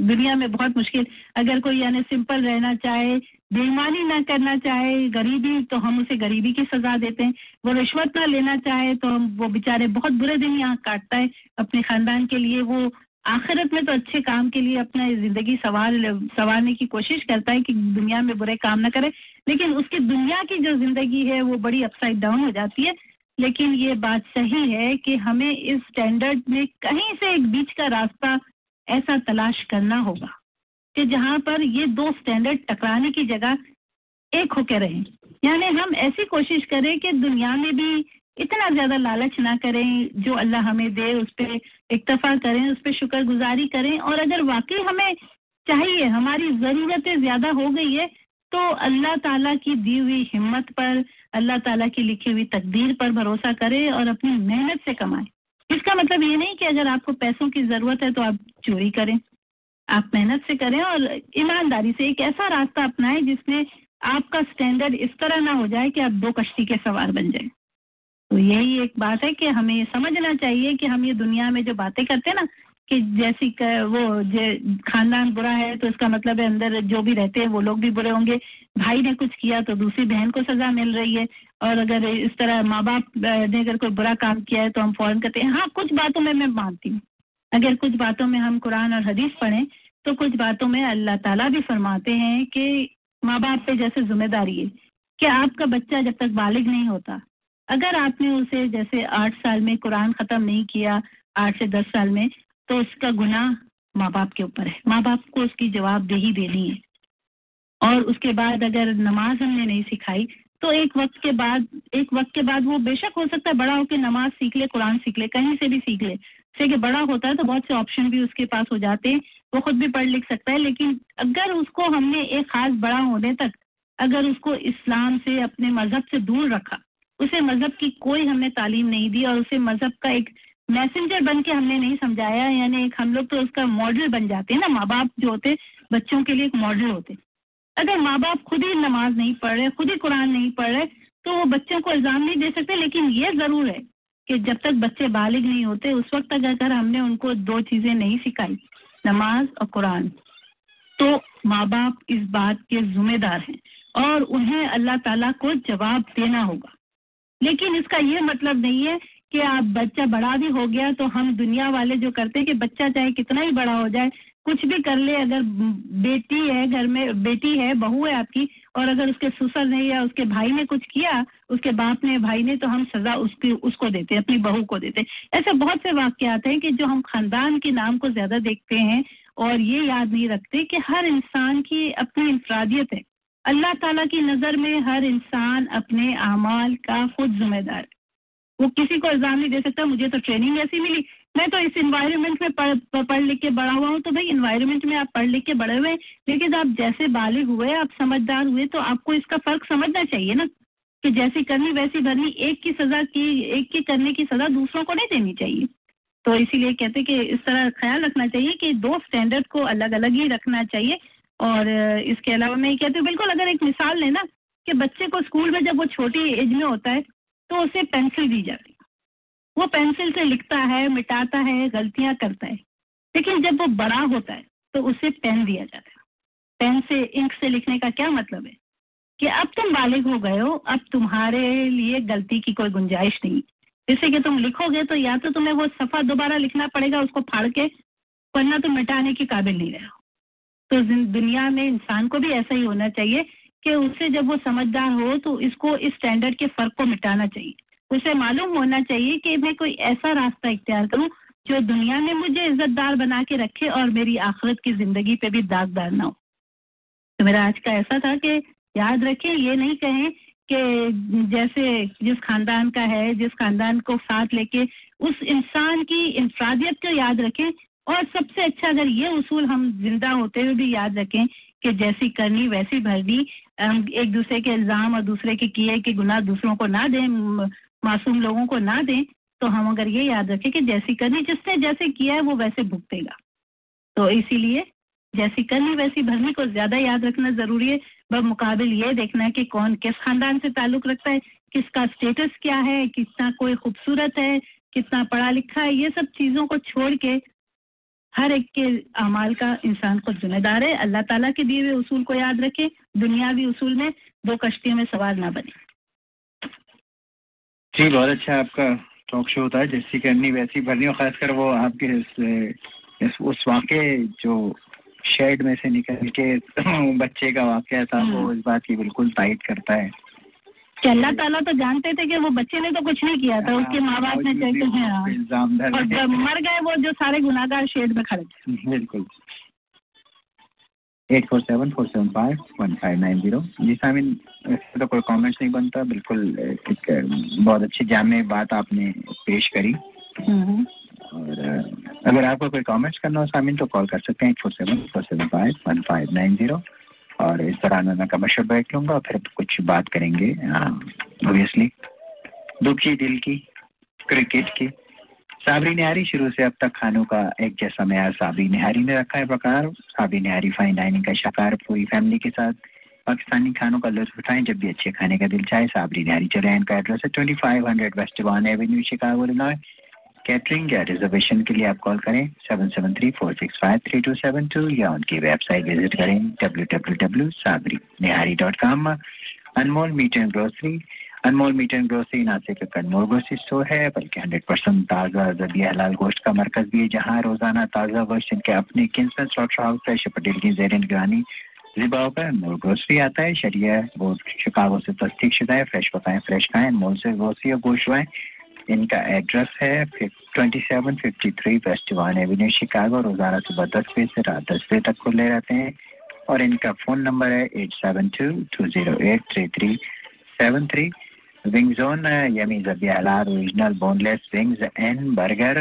दुनिया में बहुत मुश्किल। अगर कोई यानी सिंपल रहना चाहे, बेईमानी ना करना चाहे, गरीबी तो हम उसे गरीबी की सजा देते हैं। वो रिश्वत ना लेना चाहे तो हम, वो बेचारे बहुत बुरे दिन यहाँ काटता है अपने खानदान के लिए। वो आखिरत में तो अच्छे काम के लिए अपना ज़िंदगी सवार, संवारने की कोशिश करता है कि दुनिया में बुरे काम ना करे। लेकिन उसकी दुनिया की जो ज़िंदगी है, वो बड़ी अपसाइड डाउन हो जाती है। लेकिन ये बात सही है कि हमें इस स्टैंडर्ड में कहीं से एक बीच का रास्ता ऐसा तलाश करना होगा कि जहाँ पर ये दो स्टैंडर्ड टकराने की जगह एक होकर रहें। यानी हम ऐसी कोशिश करें कि दुनिया में भी इतना ज़्यादा लालच ना करें, जो अल्लाह हमें दे, उस पर इक्तफा करें, उस पर शुक्रगुजारी करें। और अगर वाकई हमें चाहिए, हमारी ज़रूरतें ज़्यादा हो गई है तो अल्लाह ताला की दी हुई हिम्मत पर, अल्लाह ताला की लिखी हुई तकदीर पर भरोसा करें और अपनी मेहनत से कमाएँ। इसका मतलब ये नहीं कि अगर आपको पैसों की ज़रूरत है तो आप चोरी करें। आप मेहनत से करें और ईमानदारी से एक ऐसा रास्ता अपनाएँ जिसमें आपका स्टैंडर्ड इस तरह ना हो जाए कि आप दो कश्ती के सवार बन जाए। तो यही एक बात है कि हमें समझना चाहिए कि हम ये दुनिया में जो बातें करते हैं ना, कि जैसी वो जे, खानदान बुरा है तो इसका मतलब है अंदर जो भी रहते हैं वो लोग भी बुरे होंगे। भाई ने कुछ किया तो दूसरी बहन को सजा मिल रही है। और अगर इस तरह माँ बाप ने अगर कोई बुरा काम किया है तो हम फ़ौरन कहते हैं हाँ कुछ बातों में मैं मानती हूँ। अगर कुछ बातों में हम कुरान और हदीस पढ़ें तो कुछ बातों में अल्लाह ताला भी फरमाते हैं कि माँ बाप पे जैसे ज़िम्मेदारी है कि आपका बच्चा जब तक बालिग नहीं होता, अगर आपने उसे जैसे आठ साल में कुरान ख़त्म नहीं किया, आठ से दस साल में तो उसका गुनाह माँ बाप के ऊपर है। माँ बाप को उसकी जवाबदेही देनी है। और उसके बाद अगर नमाज़ हमने नहीं सिखाई तो एक वक्त के बाद, एक वक्त के बाद वो बेशक हो सकता है बड़ा होकर नमाज़ सीख ले, कुरान सीख ले, कहीं से भी सीख ले। जैसे कि बड़ा होता है तो बहुत से ऑप्शन भी उसके पास हो जाते हैं। वो खुद भी पढ़ लिख सकता है, लेकिन अगर उसको हमने एक खास बड़ा होने तक, अगर उसको इस्लाम से, अपने मज़हब से दूर रखा, उसे मज़हब की कोई हमने तालीम नहीं दी और उसे मज़हब का एक मैसेंजर बन के हमने नहीं समझाया, यानी एक हम लोग तो उसका मॉडल बन जाते हैं ना, माँ बाप जो होते बच्चों के लिए एक मॉडल होते अगर माँ बाप खुद ही नमाज़ नहीं पढ़ रहे, खुद ही कुरान नहीं पढ़ रहे तो वो बच्चों को इल्ज़ाम नहीं दे सकते, लेकिन ये ज़रूर है कि जब तक बच्चे बालिग नहीं होते, उस वक्त तक अगर हमने उनको दो चीज़ें नहीं सिखाई, नमाज़ और कुरान तो माँ बाप इस बात के जिम्मेदार हैं और उन्हें अल्लाह ताला को जवाब देना होगा। लेकिन इसका ये मतलब नहीं है कि आप बच्चा बड़ा भी हो गया तो हम दुनिया वाले जो करते हैं कि बच्चा चाहे कितना ही बड़ा हो जाए कुछ भी कर ले, अगर बेटी है, घर में बेटी है, बहू है आपकी, और अगर उसके ससुर ने या उसके भाई ने कुछ किया, उसके बाप ने, भाई ने तो हम सजा उसकी, उसको देते हैं, अपनी बहू को देते हैं। ऐसे बहुत से वाक्यात हैं कि जो हम खानदान के नाम को ज़्यादा देखते हैं और ये याद नहीं रखते कि हर इंसान की अपनी इंफरादियत है। अल्लाह ताला की नज़र में हर इंसान अपने अमाल का खुद जिम्मेदार है। वो किसी को इल्ज़ाम नहीं दे सकता, मुझे तो ट्रेनिंग ऐसी मिली मैं तो इस इन्वायरमेंट में पढ़ पढ़ लिख के बड़ा हुआ हूँ तो भाई इन्वायरमेंट में आप पढ़ लिख के बड़े हुए लेकिन आप जैसे बालिग हुए, आप समझदार हुए तो आपको इसका फ़र्क समझना चाहिए ना, कि जैसी करनी वैसी भरनी, एक की सजा की, एक की करने की सजा दूसरों को नहीं देनी चाहिए। तो इसीलिए कहते कि इस तरह ख्याल रखना चाहिए कि दो स्टैंडर्ड को अलग अलग ही रखना चाहिए। और इसके अलावा मैं ये कहती हूँ, बिल्कुल अगर एक मिसाल लेना कि बच्चे को स्कूल में जब वो छोटी एज में होता है तो उसे पेंसिल दी जाती वो पेंसिल से लिखता है, मिटाता है, गलतियाँ करता है। लेकिन जब वो बड़ा होता है तो उसे पेन दिया जाता है। पेन से, इंक से लिखने का क्या मतलब है? कि अब तुम बालिग हो गए हो, अब तुम्हारे लिए गलती की कोई गुंजाइश नहीं। जैसे कि तुम लिखोगे तो या तो तुम्हें वो सफ़ा दोबारा लिखना पड़ेगा, उसको फाड़ के, वरना तुम मिटाने के काबिल नहीं रहो तो दुनिया में इंसान को भी ऐसा ही होना चाहिए कि उससे जब वो समझदार हो तो इसको, इस स्टैंडर्ड के फ़र्क को मिटाना चाहिए। उसे मालूम होना चाहिए कि मैं कोई ऐसा रास्ता इख्तियार करूँ जो दुनिया में मुझे इज्जतदार बना के रखे और मेरी आखिरत की ज़िंदगी पे भी दागदार ना हो। तो मेरा आज का ऐसा था कि याद रखें, ये नहीं कहें कि जैसे जिस खानदान का है, जिस खानदान को साथ लेके उस इंसान की इंफरादियत को याद रखें और सबसे अच्छा अगर ये उसूल हम ज़िंदा होते हुए भी याद रखें कि जैसी करनी, वैसी भरनी एक दूसरे के इल्ज़ाम और दूसरे के किए के गुनाह दूसरों को ना दें मासूम लोगों को ना दें तो हम अगर ये याद रखें कि जैसी करनी जिसने जैसे किया है, वो वैसे भुगतेगा। तो इसीलिए जैसी करनी वैसी भरनी को ज़्यादा याद रखना ज़रूरी है। मुकाबिल ये देखना है कि कौन किस खानदान से ताल्लुक़ रखता है, किसका स्टेटस क्या है, कितना कोई खूबसूरत है, कितना पढ़ा लिखा है, ये सब चीज़ों को छोड़ के हर एक के अमाल का इंसान को जिम्मेदार है। अल्लाह ताला के दिए हुए उसूल को याद रखें, दुनियावी उसूल में दो कश्तियों में सवार ना बने। जी बहुत अच्छा आपका टॉक शो होता है जैसी करनी वैसी भरनी और खासकर वो आपके इस, इस उस वाक़े जो शेड में से निकल के बच्चे का वाक़ था वो इस बात की बिल्कुल ताइट करता है। कि अल्लाह ताला तो जानते थे कि वो बच्चे ने तो कुछ नहीं किया था उसके माँ बाप ने कहते हैं। और जब मर गए वो जो सारे गुनाहगार शेड में खड़े थे। बिल्कुल। Eight four seven four seven five one five nine zero. जी सामिन इससे तो कोई कमेंट्स नहीं बनता बिल्कुल एक बहुत अच्छी जामे बात आपने पेश करी। और अगर आपको कोई कमेंट्स करना हो सामिन तो कॉल कर सकते हैं eight four seven four seven five one five nine zero. और इस दौरान मैं कमर्शियल ब्रेक लूँगा फिर कुछ बात करेंगे ओबियसली दुखी दिल की क्रिकेट की। साबरी निहारी शुरू से अब तक खानों का एक जैसा मैार साबरी निहारी ने रखा है प्रकार साबरी निहारी फाइन डाइनिंग का शिकार पूरी फैमिली के साथ। पाकिस्तानी खानों का लुत्फ उठाएँ, जब भी अच्छे खाने का दिल चाहे, साबरी निहारी चले इनका एड्रेस है twenty five hundred west one avenue Chicago catering या रिजर्वेशन के लिए आप कॉल करें seven seven three four six five three two seven two या उनकी वेबसाइट विज़िट करें W W W Sabri Nihari dot com Anmol meat and grocery Anmol meat and grocery Nashik का कन्नौर ग्रोसरी स्टोर है, बल्कि हंड्रेड परसेंट ताज़ा जबिया हलाल गोश्त का मरकज़ भी है, जहाँ रोज़ाना ताज़ा गोश्त इनके अपने किंग्समैन स्लॉटर हाउस है पटेल की जेर निगरानी जिबा होकर अनमोल ग्रोसरी आता है, शरिया वो शिकागो से तस्दीक शुदा है फ्रेश पकाएँ फ्रेश खाएँ, अनमोल से ग्रोसरी और गोश्त इनका एड्रेस है twenty seven fifty three west one avenue Chicago, रोज़ाना सुबह दस बजे से रात दस बजे तक खुले रहते हैं। और इनका फ़ोन नंबर है eight seven two two zero eight three three seven three wing zone yummy जबियाला original boneless wings and burger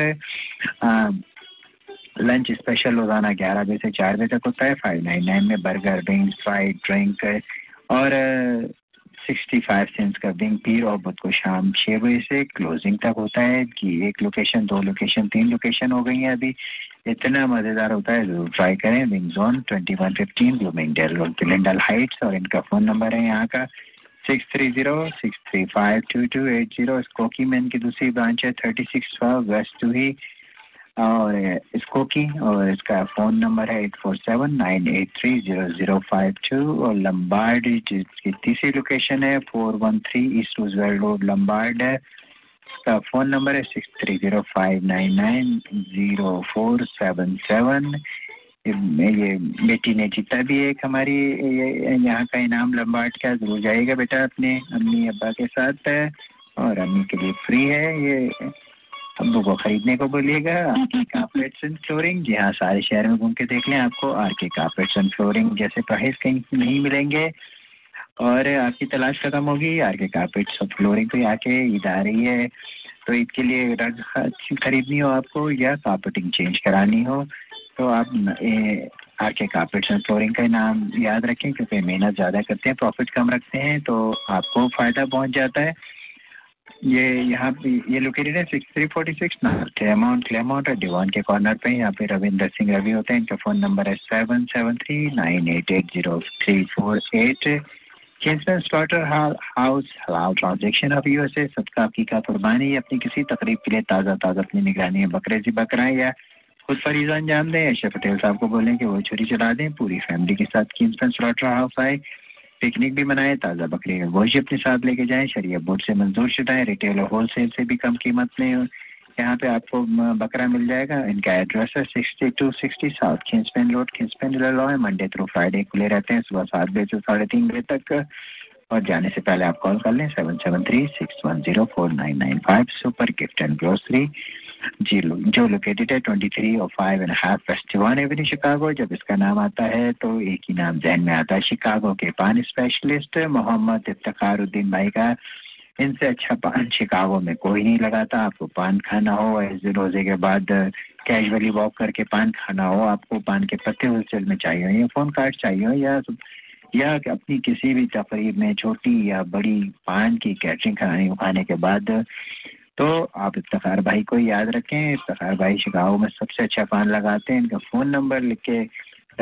lunch special रोज़ाना ग्यारह बजे से चार बजे तक होता है फाइव नाइन नाइन में बर्गर विंग्स फ्राइड ड्रिंक और सिक्सटी फाइव सेंट्स का विंग पीर और बुध को शाम छः बजे से क्लोजिंग तक होता है कि एक लोकेशन दो लोकेशन तीन लोकेशन हो गई है अभी। इतना मज़ेदार होता है, ज़रूर ट्राई करें। Wing zone twenty one fifteen Bloomingdale road Glendale heights और इनका फ़ोन नंबर है यहाँ का। Six three zero six three five two two eight zero Skokie main की दूसरी ब्रांच है थर्टी सिक्स वेस्ट टू ही और इसको की और इसका फ़ोन नंबर है eight four seven nine eight three zero zero five two और लम्बार्ड जिसकी तीसरी लोकेशन है four one three east Roosevelt road Lombard है इसका फ़ोन नंबर है six three zero five nine nine zero four seven seven ये, बेटी ने जीता भी एक हमारी यहाँ का इनाम लम्बाट का ज़रूर जाएगा बेटा अपने अम्मी अब्बा के साथ, और अम्मी के लिए फ्री है ये। अब्बू को खरीदने को बोलिएगा are K carpets and flooring जी हाँ सारे शहर में घूम के देख लें आपको R K carpets and flooring जैसे प्राइस कहीं नहीं मिलेंगे। और आपकी तलाश खत्म होगी आर के कार्पेट्स और फ्लोरिंग पे आके ईद आ रही है। तो ईद के लिए रग खरीदनी हो आपको, या कार्पेटिंग चेंज करानी हो। तो आप are K carpets and flooring का नाम याद रखें, क्योंकि मेहनत ज़्यादा करते हैं प्रॉफिट कम रखते हैं तो आपको फ़ायदा पहुँच जाता है। ये यहाँ पे, ये लोकेटेड है six three forty six Claremont Claremont और डिवान के कॉर्नर पे यहाँ पे रविंदर सिंह रवि होते हैं, इनका फ़ोन नंबर है seven seven three nine eight eight zero three four eight Kingsman slaughter house हलाल ट्रांजेक्शन ऑफ़ यूएसए सबका आपकी का कुर्बानी अपनी किसी तकरीब के लिए ताज़ा ताज़ा अपनी निगरानी में बकरे जी बकरा या खुद फरीजा अंजाम दें अशर पटेल साहब को बोलें कि वो छुरी चला दें, पूरी फैमिली के साथ किंग्समैन स्लॉटर हाउस आए। पिकनिक भी मनाएँ, ताज़ा बकरी का गोश्त अपने साथ लेके जाएँ शरीय बोर्ड से मंजूर है रिटेल और होल सेल से भी कम कीमत में यहाँ पे आपको बकरा मिल जाएगा। इनका एड्रेस है सिक्सटी टू सिक्सटी साउथ खिंसपेन रोड खिंसपेन लॉ है मंडे थ्रू फ्राइडे खुले रहते हैं, सुबह सात बजे से साढ़े तीन बजे तक। और जाने से पहले आप कॉल कर लें seven seven three six one zero four nine nine five super gift and grocery ji located है ट्वेंटी थ्री और फाइव एंड हाफ़ फेस्टिवन एवेन्यू शिकागो जब इसका नाम आता है तो एक ही नाम जहन में आता है शिकागो के पान स्पेशलिस्ट मोहम्मद इफ्तारुद्दीन भाई का, इनसे अच्छा पान शिकागो में कोई नहीं लगाता, आपको पान खाना हो ऐसे रोज़े के बाद कैजुअली वॉक करके पान खाना हो, आपको पान के पत्ते होलसेल में चाहिए हो, या फ़ोन कार्ड चाहिए हो, या या अपनी किसी भी तकरीब में छोटी या बड़ी पान की कैटरिंग खाने खाने के बाद तो आप इफ्तार भाई को याद रखें, इफ्तार भाई शिकागो में सबसे अच्छा पान लगाते हैं, इनका फ़ोन नंबर लिख के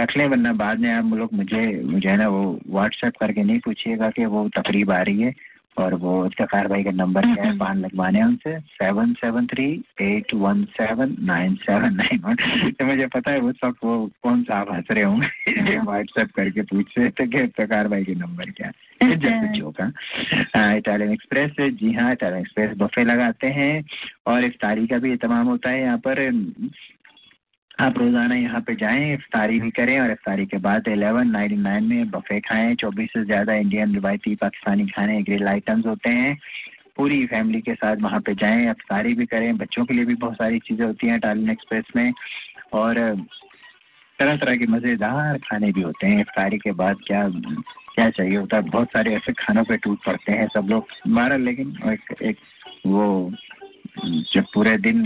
रख लें, वरना बाद में आप लोग मुझे मुझे है ना वो व्हाट्सएप करके नहीं पूछिएगा कि वो तकरीब आ रही है। और वो इफ्तार भाई का नंबर क्या है? पान लगवाने हैं उनसे। Seven seven three eight one seven nine seven nine one. तो मुझे पता है उस वक्त वो कौन सा आप हंस रहे होंगे। व्हाट्सएप करके पूछ रहे थे कि इफ्तार भाई के नंबर क्या है। जैसे इटालियन एक्सप्रेस जी हाँ इटालियन एक्सप्रेस बफे लगाते हैं। और इफ्तारी का भी इतमाम होता है यहाँ पर। आप रोज़ाना यहाँ पे जाएँ, इफ्तारी भी करें और इफ्तारी के बाद एलेवन नाइन्टी नाइन में बफे खाएँ। चौबीस से ज़्यादा इंडियन रिवायती पाकिस्तानी खाने ग्रिल आइटम्स होते हैं। पूरी फैमिली के साथ वहाँ पे जाएँ, इफ्तारी भी करें। बच्चों के लिए भी बहुत सारी चीज़ें होती हैं टालिन एक्सप्रेस में। और तरह तरह के मज़ेदार खाने भी होते हैं। इफ्तारी के बाद क्या क्या चाहिए होता है? बहुत सारे ऐसे खानों पे टूट पड़ते हैं सब लोग। हमारा लेकिन एक एक वो जब पूरे दिन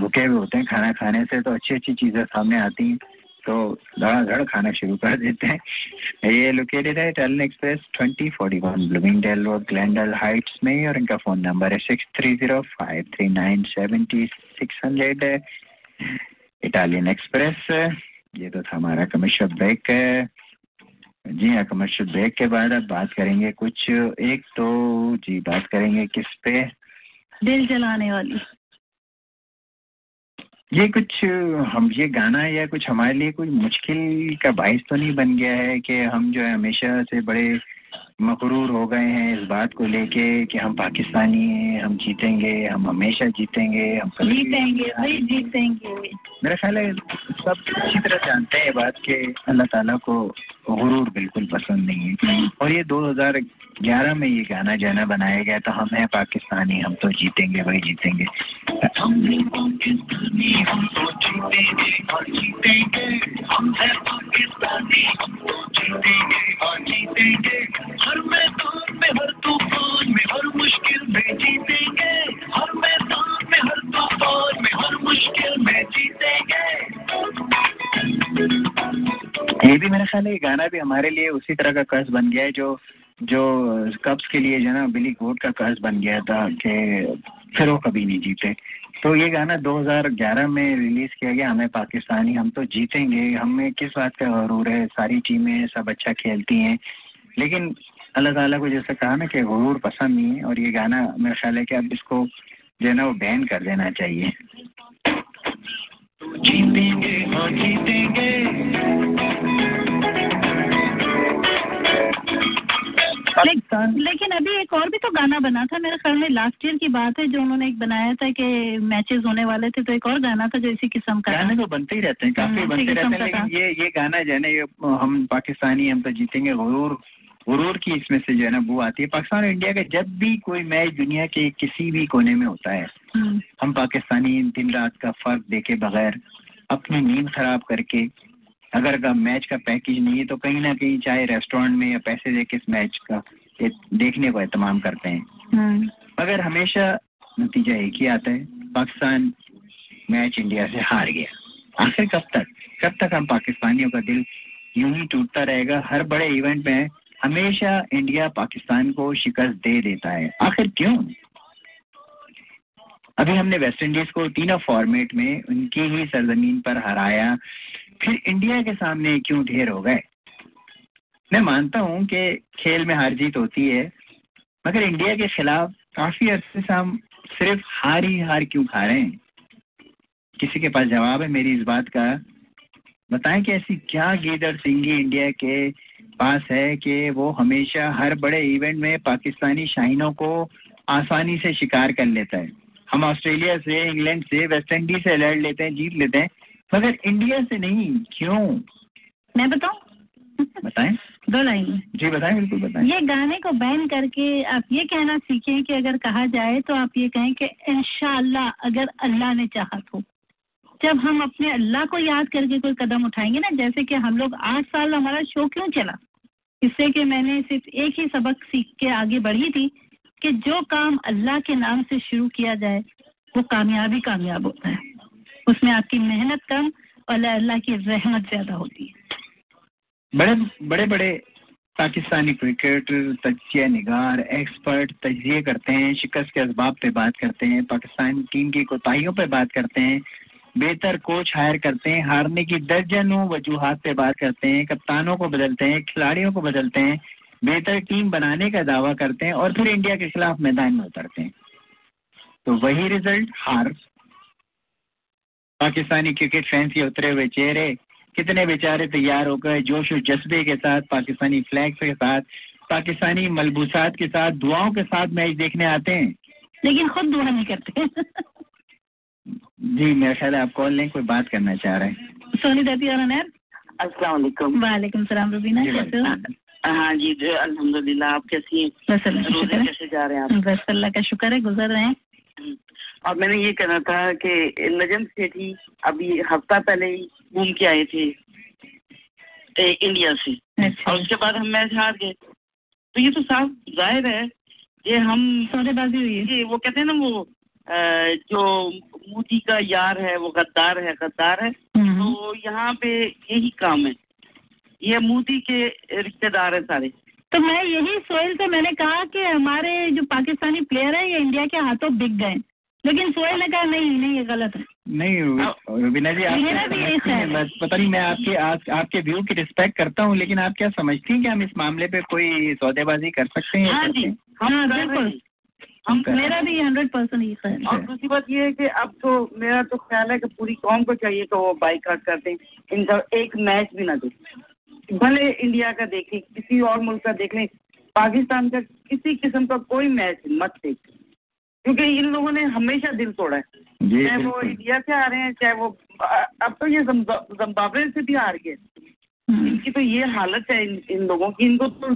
रुके हुए होते हैं खाना खाने से तो अच्छी अच्छी चीज़ें सामने आती हैं। तो धड़ाधड़ खाना शुरू कर देते हैं। ये लोकेटेड है talon express twenty forty one Bloomingdale road Glendale heights में और इनका फ़ोन नंबर है six three zero five three nine seventy six hundred Italian express ये तो था हमारा कमर्शियल ब्रेक जी हाँ कमर्शियल ब्रेक के बाद अब बात करेंगे कुछ, एक तो जी, बात करेंगे किस पे? दिल जलाने वाली। ये कुछ हम ये गाना या कुछ हमारे लिए कोई मुश्किल का बाइस तो नहीं बन गया है कि हम जो है हमेशा से बड़े मकरूर हो गए हैं इस बात को लेके कि हम पाकिस्तानी हैं हम जीतेंगे हम हमेशा जीतेंगे हम जीतेंगे भाई जीतेंगे। मेरा ख्याल है, सब अच्छी तरह जानते हैं ये बात कि अल्लाह ताला को गुरूर बिल्कुल पसंद नहीं है। और ये 2011 में ये गाना जाना बनाया गया तो हम हैं पाकिस्तानी, हम तो जीतेंगे वही जीतेंगे। तो तो जीतेंगे और जीतेंगे। हर मैदान में, हर तूफ़ान में, हर मुश्किल में जीतेंगे। हर मैदान में, हर तूफ़ान में, हर मुश्किल में जीतेंगे। ये भी मेरा ख्याल है, ये गाना भी हमारे लिए उसी तरह का कर्ज बन गया है जो जो कब्स के लिए जो ना बिली गोड का कर्ज बन गया था कि फिर वो कभी नहीं जीते। तो ये गाना 2011 में रिलीज़ किया गया, हमें पाकिस्तानी, हम तो जीतेंगे, हमें किस बात का गरूर है सारी टीमें सब अच्छा खेलती हैं। लेकिन अल्लाह ताला को जैसे कहा ना कि गरूर पसंद नहीं है, और ये गाना मेरा ख्याल है कि अब इसको जो है ना, वो बैन कर देना चाहिए। जीतेंगे हाँ जीतेंगे। लेकिन, लेकिन अभी एक और भी तो गाना बना था मेरे ख्याल में लास्ट ईयर की बात है जो उन्होंने एक बनाया था कि मैचेस होने वाले थे तो एक और गाना था जो इसी किस्म का गाने तो बनते ही रहते हैं काफ़ी हम्म, बनते रहते हैं लेकिन ये ये गाना जो है ना ये हम पाकिस्तानी हम तो जीतेंगे गुरूर गुरूर की इसमें से जो है ना वो आती है। पाकिस्तान और इंडिया का जब भी कोई मैच दुनिया के किसी भी कोने में होता है हम्म, हम पाकिस्तानी दिन रात का फ़र्क देखे बगैर अपनी नींद खराब करके अगर का मैच का पैकेज नहीं है तो कहीं ना कहीं चाहे रेस्टोरेंट में या पैसे दे के इस मैच का देखने को एहतमाम करते हैं। हम्म, मगर हमेशा नतीजा एक ही आता है पाकिस्तान मैच इंडिया से हार गया। आखिर कब तक? कब तक हम पाकिस्तानियों का दिल यूँ ही टूटता रहेगा? हर बड़े इवेंट में हमेशा इंडिया पाकिस्तान को शिकस्त दे देता है। आखिर क्यों? अभी हमने वेस्ट इंडीज को तीनों फॉर्मेट में उनकी ही सरजमीन पर हराया। फिर इंडिया के सामने क्यों ढेर हो गए? मैं मानता हूँ कि खेल में हार जीत होती है, मगर इंडिया के खिलाफ काफ़ी अरसे से हम सिर्फ़ हार ही हार क्यों खा रहे हैं? किसी के पास जवाब है मेरी इस बात का। बताएँ कि ऐसी क्या गीदड़ सिंगी इंडिया के पास है कि वो हमेशा हर बड़े इवेंट में पाकिस्तानी शाहीनों को आसानी से शिकार कर लेता है। हम ऑस्ट्रेलिया से इंग्लैंड से वेस्ट इंडीज से लड़ लेते हैं जीत लेते हैं मगर इंडिया से नहीं क्यों? मैं बताऊँ? बताएँ। दो लाइन। जी बताएँ बिल्कुल बताएँ। ये गाने को बैन करके आप ये कहना सीखें कि अगर कहा जाए तो आप ये कहें कि इंशाल्लाह अगर अल्लाह ने चाहा तो। जब हम अपने अल्लाह को याद करके कोई कदम उठाएँगे ना, जैसे कि हम लोग आठ साल हमारा शो क्यों चला? इससे कि मैंने सिर्फ़ एक ही सबक सीख के आगे बढ़ी थी कि जो काम अल्लाह के नाम से शुरू किया जाए, वो कामयाबी कामयाब होता है। उसमें आपकी मेहनत कम और अल्लाह की रहमत ज़्यादा होती है। बड़े बड़े बड़े पाकिस्तानी क्रिकेटर तजिया निगार एक्सपर्ट तजिए करते हैं, शिकस्त के असबाब पे बात करते हैं, पाकिस्तान टीम की कोताहियों पे बात करते हैं बेहतर कोच हायर करते हैं, हारने की दर्जनों वजूहत पे बात करते हैं, कप्तानों को बदलते हैं, खिलाड़ियों को बदलते हैं, बेहतर टीम बनाने का दावा करते हैं और फिर इंडिया के खिलाफ मैदान में उतरते हैं। तो वही रिज़ल्ट, हार। पाकिस्तानी क्रिकेट फैंस के उतरे हुए चेहरे, कितने बेचारे तैयार होकर जोश और जज्बे के साथ, पाकिस्तानी फ्लैग के साथ, पाकिस्तानी मलबूसात के साथ, दुआओं के साथ मैच देखने आते हैं। लेकिन खुद दुआ नहीं करते। जी मेरा ख्याल है आप कॉल लें कोई बात करना चाह रहे हैं। सोनी दती और अनैर अस्सलाम वालेकुम। वालेकुम सलाम रुबीना कैसे हो? हाँ जी जो अल्हम्दुलिल्लाह आप कैसी हैं? बस अल्लाह कैसे जा रहे हैं आप? बस अल्लाह का शुक्र है गुजर रहे हैं। और मैंने ये कहना था कि नजम सेठी अभी हफ़्ता पहले ही घूम के आए थे ए, इंडिया से। अच्छा। और उसके बाद हम मैच हार गए। तो ये तो साफ़ ज़ाहिर है ये हम सौदेबाजी हुई है। वो कहते हैं ना वो जो मोदी का यार है वो गद्दार है गद्दार है। तो यहाँ पे यही काम है। ये मोदी के रिश्तेदार है सारे। तो मैं यही सोहेल से मैंने कहा कि हमारे जो पाकिस्तानी प्लेयर है ये इंडिया के हाथों बिक गए। लेकिन सोहेल ने कहा नहीं नहीं ये गलत है। नहीं जी आप हैं? ख्याल है। बस पता नहीं मैं आपके आप, आपके व्यू की रिस्पेक्ट करता हूँ लेकिन आप क्या समझती हैं कि हम इस मामले पे कोई सौदेबाजी कर सकते हैं हाँ जी। हाँ? हम बिल्कुल। हैं। हम मेरा भी हंड्रेड परसेंट यही ख्याल और दूसरी बात ये है कि अब तो मेरा तो ख्याल है कि पूरी कौम को चाहिए कि वो बाइकाट कर दें। इनका एक मैच भी ना देखें। भले इंडिया का देखें किसी और मुल्क का देख लें पाकिस्तान का किसी किस्म का कोई मैच मत देखें। क्योंकि इन लोगों ने हमेशा दिल तोड़ा है। चाहे वो इंडिया से आ रहे हैं चाहे वो अब तो ये जम्बा- जम्बाब्वे से भी हार गए। इनकी तो ये हालत है इन, इन लोगों की। इनको तो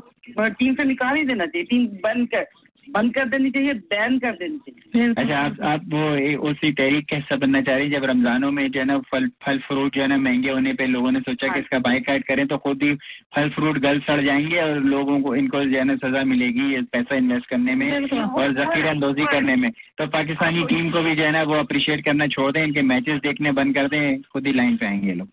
टीम से निकाल ही देना चाहिए। टीम बंद कर बंद कर देनी चाहिए बैन कर देनी चाहिए। अच्छा आप आप वो ए- उसी तहरीक का हिस्सा बनना चाह रही हैं जब रमजानों में जो है ना फल फल फ्रूट जो है ना महँगे होने पे लोगों ने सोचा कि इसका बाइकाट करें तो खुद ही फल फ्रूट गल सड़ जाएँगे और लोगों को इनको जो है ना सजा मिलेगी पैसा इन्वेस्ट करने में और जखीरा अंदोजी करने में। तो पाकिस्तानी टीम को भी जो है ना वो अप्रिशिएट करना छोड़ दें इनके मैचेस देखने बंद कर दें खुद ही लाइन पे आएँगे लोग।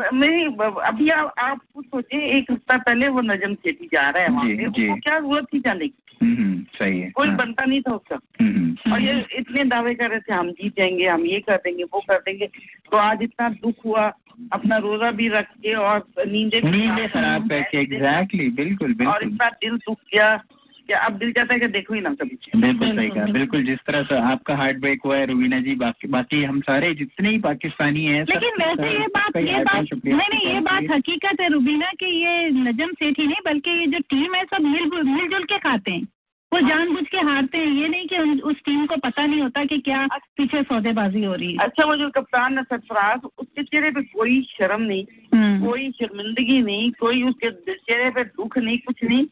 नहीं अभी आप आप खुद सोचिए एक हफ़्ता पहले वो नजम सेठी जा रहा है वहाँ पे। क्या ज़रूरत थी जाने की? हम्म, सही है। कोई हाँ, बनता नहीं था उसका। हम्म, हम्म। और ये इतने दावे कर रहे थे हम जीत जाएँगे हम ये कर देंगे वो कर देंगे। तो आज इतना दुख हुआ अपना रोजा भी रख के और नींदे नींदें खराब करके एग्जैक्टली बिल्कुल और इतना दिल दुख गया कि अब दिल चाहता है कि देखो ही ना कभी? बिल्कुल सही कहा बिल्कुल। जिस तरह से आपका हार्ट ब्रेक हुआ है रुबीना जी बाकी बाकी हम सारे जितने ही पाकिस्तानी हैं लेकिन वैसे ये बात ये बात। नहीं नहीं ये बात हकीकत है रुबीना कि ये नजम सेठ ही नहीं बल्कि ये जो टीम है सब मिल मिलजुल के खाते हैं। वो जानबूझ के हारते हैं। ये नहीं कि उन, उस टीम को पता नहीं होता कि क्या पीछे सौदेबाजी हो रही है। अच्छा वो जो कप्तान है सरफराज उसके चेहरे पे कोई शर्म नहीं हम्म। कोई शर्मिंदगी नहीं कोई उसके चेहरे पे दुख नहीं कुछ नहीं।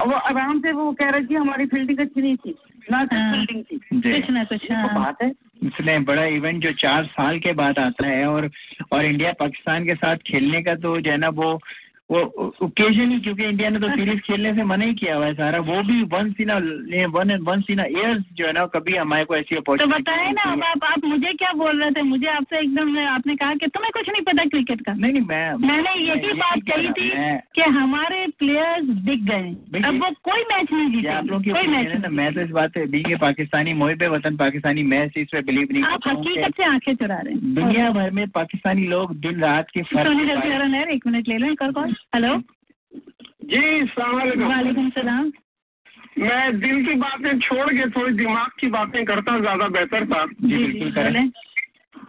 वो आराम से वो कह रहा है कि हमारी फील्डिंग अच्छी नहीं थी ना फील्डिंग थी। कुछ ना कुछ तो हाँ। बात है। इसलिए बड़ा इवेंट जो चार साल के बाद आता है और और इंडिया पाकिस्तान के साथ खेलने का तो जो है ना वो वो ओकेजनली क्योंकि इंडिया ने तो सीरीज़ खेलने से मना ही किया हुआ है सारा। वो भी once in one and once in years जो है ना कभी हमारे को ऐसी तो बताए ना अब आप आप मुझे क्या बोल रहे थे? मुझे आपसे एकदम आपने कहा कि तुम्हें कुछ नहीं पता क्रिकेट का। नहीं नहीं मैं मैंने यही बात कही थी हूँ, कि हमारे प्लेयर्स दिख गए। अब वो कोई मैच नहीं जीते आप लोग कोई मैच ना मैं तो इस बात पे बीइंग पाकिस्तानी मोहिब वतन पाकिस्तानी मैं इस पे बिलीव नहीं आप हूँ हकीकत से आँखें चुरा रहे हैं। दुनिया भर में पाकिस्तानी लोग दिन रात की सोनी फ़र्क है एक मिनट ले लो कर कॉल। हेलो। जी सलाम वालेकुम। सलाम। मैं दिल की बातें छोड़ के थोड़ी दिमाग की बातें करता ज़्यादा बेहतर था। जी बिल्कुल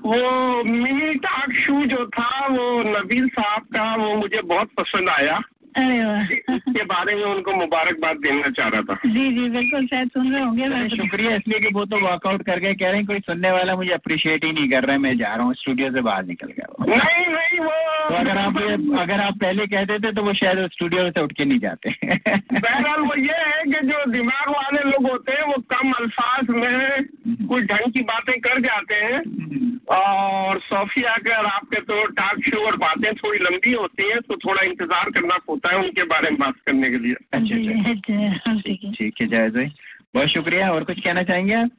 वो मिनी टाक शू जो था वो नबील साहब का वो मुझे बहुत पसंद आया। अरे वाह। इसके बारे में उनको मुबारकबाद देना चाह रहा था। जी जी बिल्कुल शायद सुन रहे होंगे मैं शुक्रिया इसलिए कि वो तो वॉकआउट कर गए कह रहे हैं कोई सुनने वाला मुझे अप्रिशिएट ही नहीं कर रहा है मैं जा रहा हूँ स्टूडियो से बाहर निकल गया। नहीं नहीं वो तो अगर आप अगर आप पहले कहते थे तो वो शायद स्टूडियो से उठ के नहीं जाते। बहरहाल वो ये है कि जो दिमाग वाले लोग होते हैं वो कम अल्फाज में कुछ ढंग की बातें कर जाते हैं। और सोफिया अगर आपके तो टॉक शो और बातें थोड़ी लंबी होती हैं तो थोड़ा इंतज़ार करना होता है उनके बारे में बात करने के लिए। अच्छा अच्छा। ठीक है ठीक है जायज़ भाई बहुत शुक्रिया। और कुछ कहना चाहेंगे आप?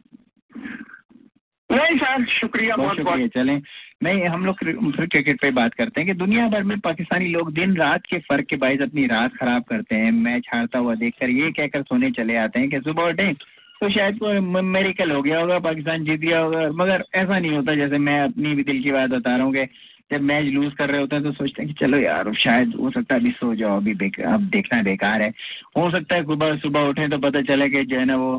नहीं सर शुक्रिया बहुत बहुत बहुत शुक्रिया। चलें। नहीं हम लोग फिर क्रिकेट पे बात करते हैं कि दुनिया भर में पाकिस्तानी लोग दिन रात के फ़र्क के बायस अपनी रात खराब करते हैं। मैच हारता हुआ देखकर ये कहकर सोने चले आते हैं कि सुबह उठे तो शायद कोई मेरिकल हो गया होगा पाकिस्तान जीत गया होगा। मगर ऐसा नहीं होता जैसे मैं अपनी भी दिल की बात बता रहा हूँ कि जब मैच लूज कर रहे होते हैं तो सोचते हैं कि चलो यार शायद हो सकता है अभी सो जाओ, अभी अब देखना बेकार है। हो सकता है सुबह सुबह उठे तो पता चले कि जो है ना वो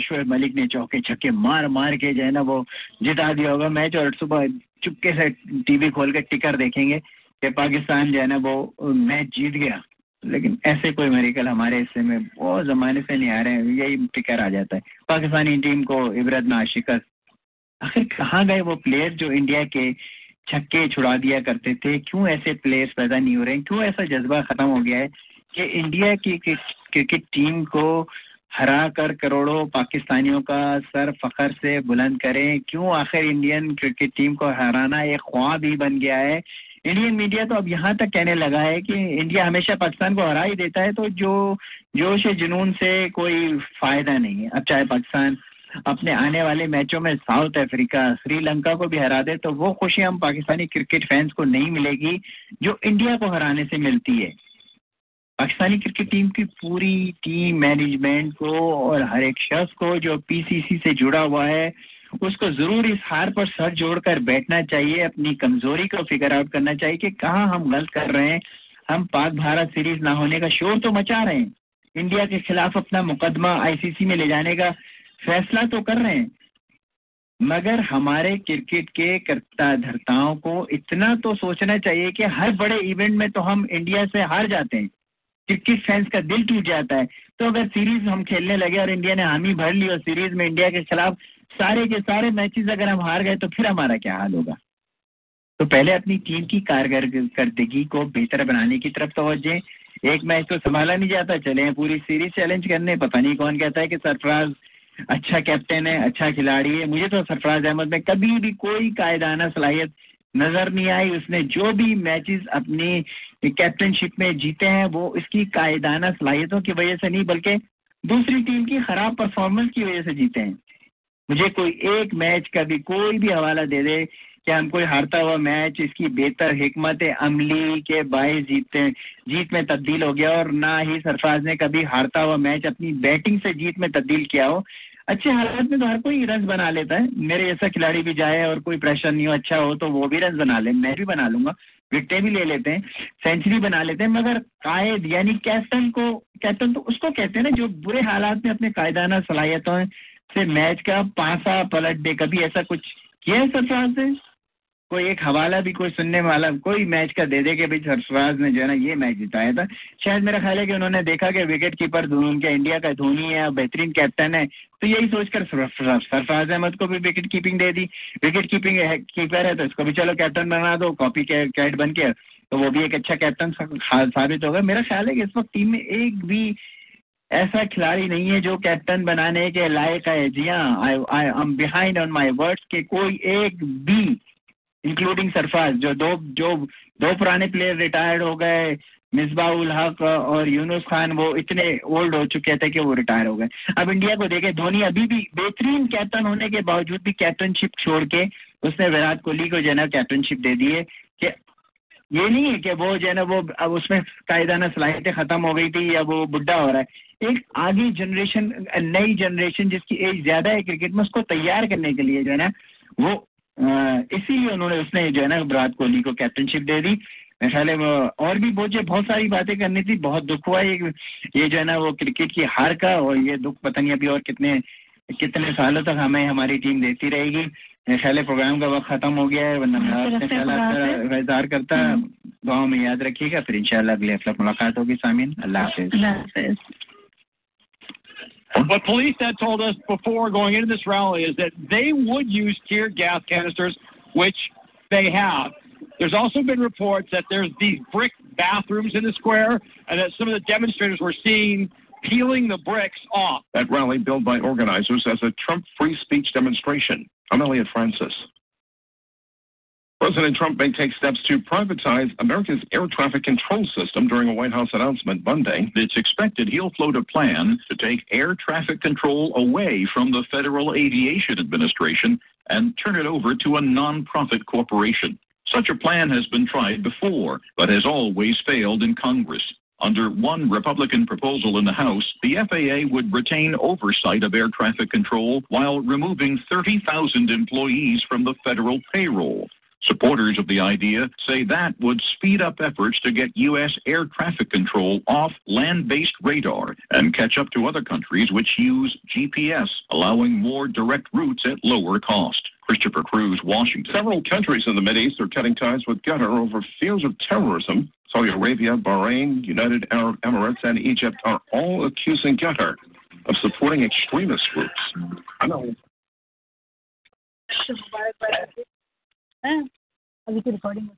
शोएब मलिक ने चौके छक्के मार मार के जो है ना वो जिता दिया होगा मैच और सुबह चुपके से टीवी खोल के टिकर देखेंगे कि पाकिस्तान जो है ना वो मैच जीत गया। लेकिन ऐसे कोई मेरिकल हमारे हिस्से में बहुत ज़माने से नहीं आ रहे हैं, यही टिकर आ जाता है। पाकिस्तानी टीम को इबरत ना शिकस्त आखिर कहाँ गए वो प्लेयर जो इंडिया के छक्के छुड़ा दिया करते थे। क्यों ऐसे प्लेयर्स पैदा नहीं हो रहे हैं? क्यों ऐसा जज्बा खत्म हो गया है कि इंडिया की क्रिकेट टीम को हरा कर करोड़ों पाकिस्तानियों का सर फखर से बुलंद करें? क्यों आखिर इंडियन क्रिकेट टीम को हराना एक ख्वाब ही बन गया है? इंडियन मीडिया तो अब यहाँ तक कहने लगा है कि इंडिया हमेशा पाकिस्तान को हरा ही देता है तो जो जोश जुनून से कोई फ़ायदा नहीं है। अब चाहे पाकिस्तान अपने आने वाले मैचों में साउथ अफ्रीका, श्रीलंका को भी हरा दे तो वो खुशी हम पाकिस्तानी क्रिकेट फैंस को नहीं मिलेगी, जो इंडिया को हराने से मिलती है। पाकिस्तानी क्रिकेट टीम की पूरी टीम, मैनेजमेंट को और हर एक शख्स को जो पीसीसी से जुड़ा हुआ है, उसको ज़रूर इस हार पर सर जोड़कर बैठना चाहिए, अपनी कमज़ोरी को फिगर आउट करना चाहिए कि कहाँ हम गलत कर रहे हैं। हम पाक भारत सीरीज़ ना होने का शोर तो मचा रहे हैं। इंडिया के खिलाफ अपना मुकदमा आईसीसी में ले जाने का फैसला तो कर रहे हैं। मगर हमारे क्रिकेट के कर्ता धर्ताओं को इतना तो सोचना चाहिए कि हर बड़े इवेंट में तो हम इंडिया से हार जाते हैं। क्रिकेट फैंस का दिल टूट जाता है। तो अगर सीरीज़ हम खेलने लगे और इंडिया ने हामी भर ली और सीरीज़ में इंडिया के खिलाफ सारे के सारे मैचेस अगर हम हार गए तो फिर हमारा क्या हाल होगा? तो पहले अपनी टीम की कारकर्दगी को बेहतर बनाने की तरफ़ तवज्जे एक मैच तो संभाला नहीं जाता, चले पूरी सीरीज़ चैलेंज करने, पता नहीं कौन कहता है कि सरफराज अच्छा कैप्टन है अच्छा खिलाड़ी है। मुझे तो सरफराज अहमद में कभी भी कोई कायदाना, सलाहियत नज़र नहीं आई। उसने जो भी मैचेस अपनी कैप्टनशिप में जीते हैं, वो इसकी कायदाना, सलाहियतों की वजह से नहीं, बल्कि दूसरी टीम की खराब परफॉर्मेंस की वजह से जीते हैं। मुझे कोई एक मैच का भी कोई भी हवाला दे दे कि हम कोई हारता हुआ मैच इसकी बेहतर हमत अमली के बायस जीतते जीत में तब्दील हो गया, और ना ही सरफराज ने कभी हारता हुआ मैच अपनी बैटिंग से जीत में तब्दील किया हो। अच्छे हालात में तो हर कोई रन बना लेता है। मेरे जैसा खिलाड़ी भी जाए और कोई प्रेशर नहीं हो अच्छा हो तो वो भी रन बना ले। मैं भी बना लूँगा। विकटें भी ले लेते हैं सेंचुरी बना लेते हैं, मगर कायद यानी कैप्टन को कैप्टन तो उसको कहते हैं ना, जो बुरे हालात में अपने कायदाना सलाहियतों से मैच का पासा, पलट दे, कभी ऐसा कुछ किया है सरफराज से? कोई एक हवाला भी, कोई सुनने वाला, कोई मैच का दे दे के भाई सरफराज ने जो है ना ये मैच जिताया था। शायद मेरा ख्याल है कि उन्होंने देखा कि विकेट कीपर उनके इंडिया का धोनी है बेहतरीन कैप्टन है। तो यही सोचकर सरफराज अहमद को भी विकेट कीपिंग दे दी। विकेट कीपिंग है कीपर है तो इसको भी चलो कैप्टन बना दो कॉपी कैट बन के। तो वो भी एक अच्छा कैप्टन साबित होगा मेरा ख्याल है कि इस वक्त टीम में एक भी ऐसा खिलाड़ी नहीं है जो कैप्टन बनाने के लायक है। जी हाँ I am behind on my words के कोई एक भी इंक्लूडिंग सरफराज जो दो जो दो पुराने प्लेयर रिटायर्ड हो गए मिसबा उल हक और यूनुस खान, वो इतने ओल्ड हो चुके थे कि वो रिटायर हो गए। अब इंडिया को देखें, धोनी अभी भी बेहतरीन कैप्टन होने के बावजूद भी कैप्टनशिप छोड़ के उसने विराट कोहली को जो है ना कैप्टनशिप दे दी है कि ये नहीं है कि वो जो है ना वो अब उसमें कायदाना सलाहियतें ख़त्म हो गई थी या वो बुढ़ा हो रहा है। एक आगे जनरेशन नई जनरेशन जिसकी एज ज़्यादा है क्रिकेट में, उसको तैयार करने के लिए जो है ना वो इसीलिए उन्होंने उसने जो है ना विराट कोहली को कैप्टनशिप दे दी। मेरे ख्याल है और भी मुझे बहुत सारी बातें करनी थी बहुत दुख हुआ। ये ये जो है ना वो क्रिकेट की हार का और ये दुख पता नहीं अभी और कितने कितने सालों तक हमें हमारी टीम देती रहेगी। मेरे ख्याल प्रोग्राम का वक्त खत्म हो गया है वरना इंतज़ार करता दुआ में याद रखिएगा फिर इंशाल्लाह अगले हफ़्ते मुलाकात होगी सामीन। अल्लाह हाफिज। What police had told us before going into this rally is that they would use tear gas canisters, which they have. There's also been reports that there's these brick bathrooms in the square, and that some of the demonstrators were seen peeling the bricks off. That rally billed by organizers as a Trump free speech demonstration. I'm Elliot Francis. President Trump may take steps to privatize America's air traffic control system during a White House announcement Monday. It's expected he'll float a plan to take air traffic control away from the Federal Aviation Administration and turn it over to a nonprofit corporation. Such a plan has been tried before, but has always failed in Congress. Under one Republican proposal in the House, the FAA would retain oversight of air traffic control while removing 30,000 employees from the federal payroll. Supporters of the idea say that would speed up efforts to get U.S. air traffic control off land based radar and catch up to other countries which use GPS, allowing more direct routes at lower cost. Christopher Cruz, Washington. Several countries in the Mideast are cutting ties with Qatar over fears of terrorism. Saudi Arabia, Bahrain, United Arab Emirates, and Egypt are all accusing Qatar of supporting extremist groups. I know. हाँ, अभी तो recording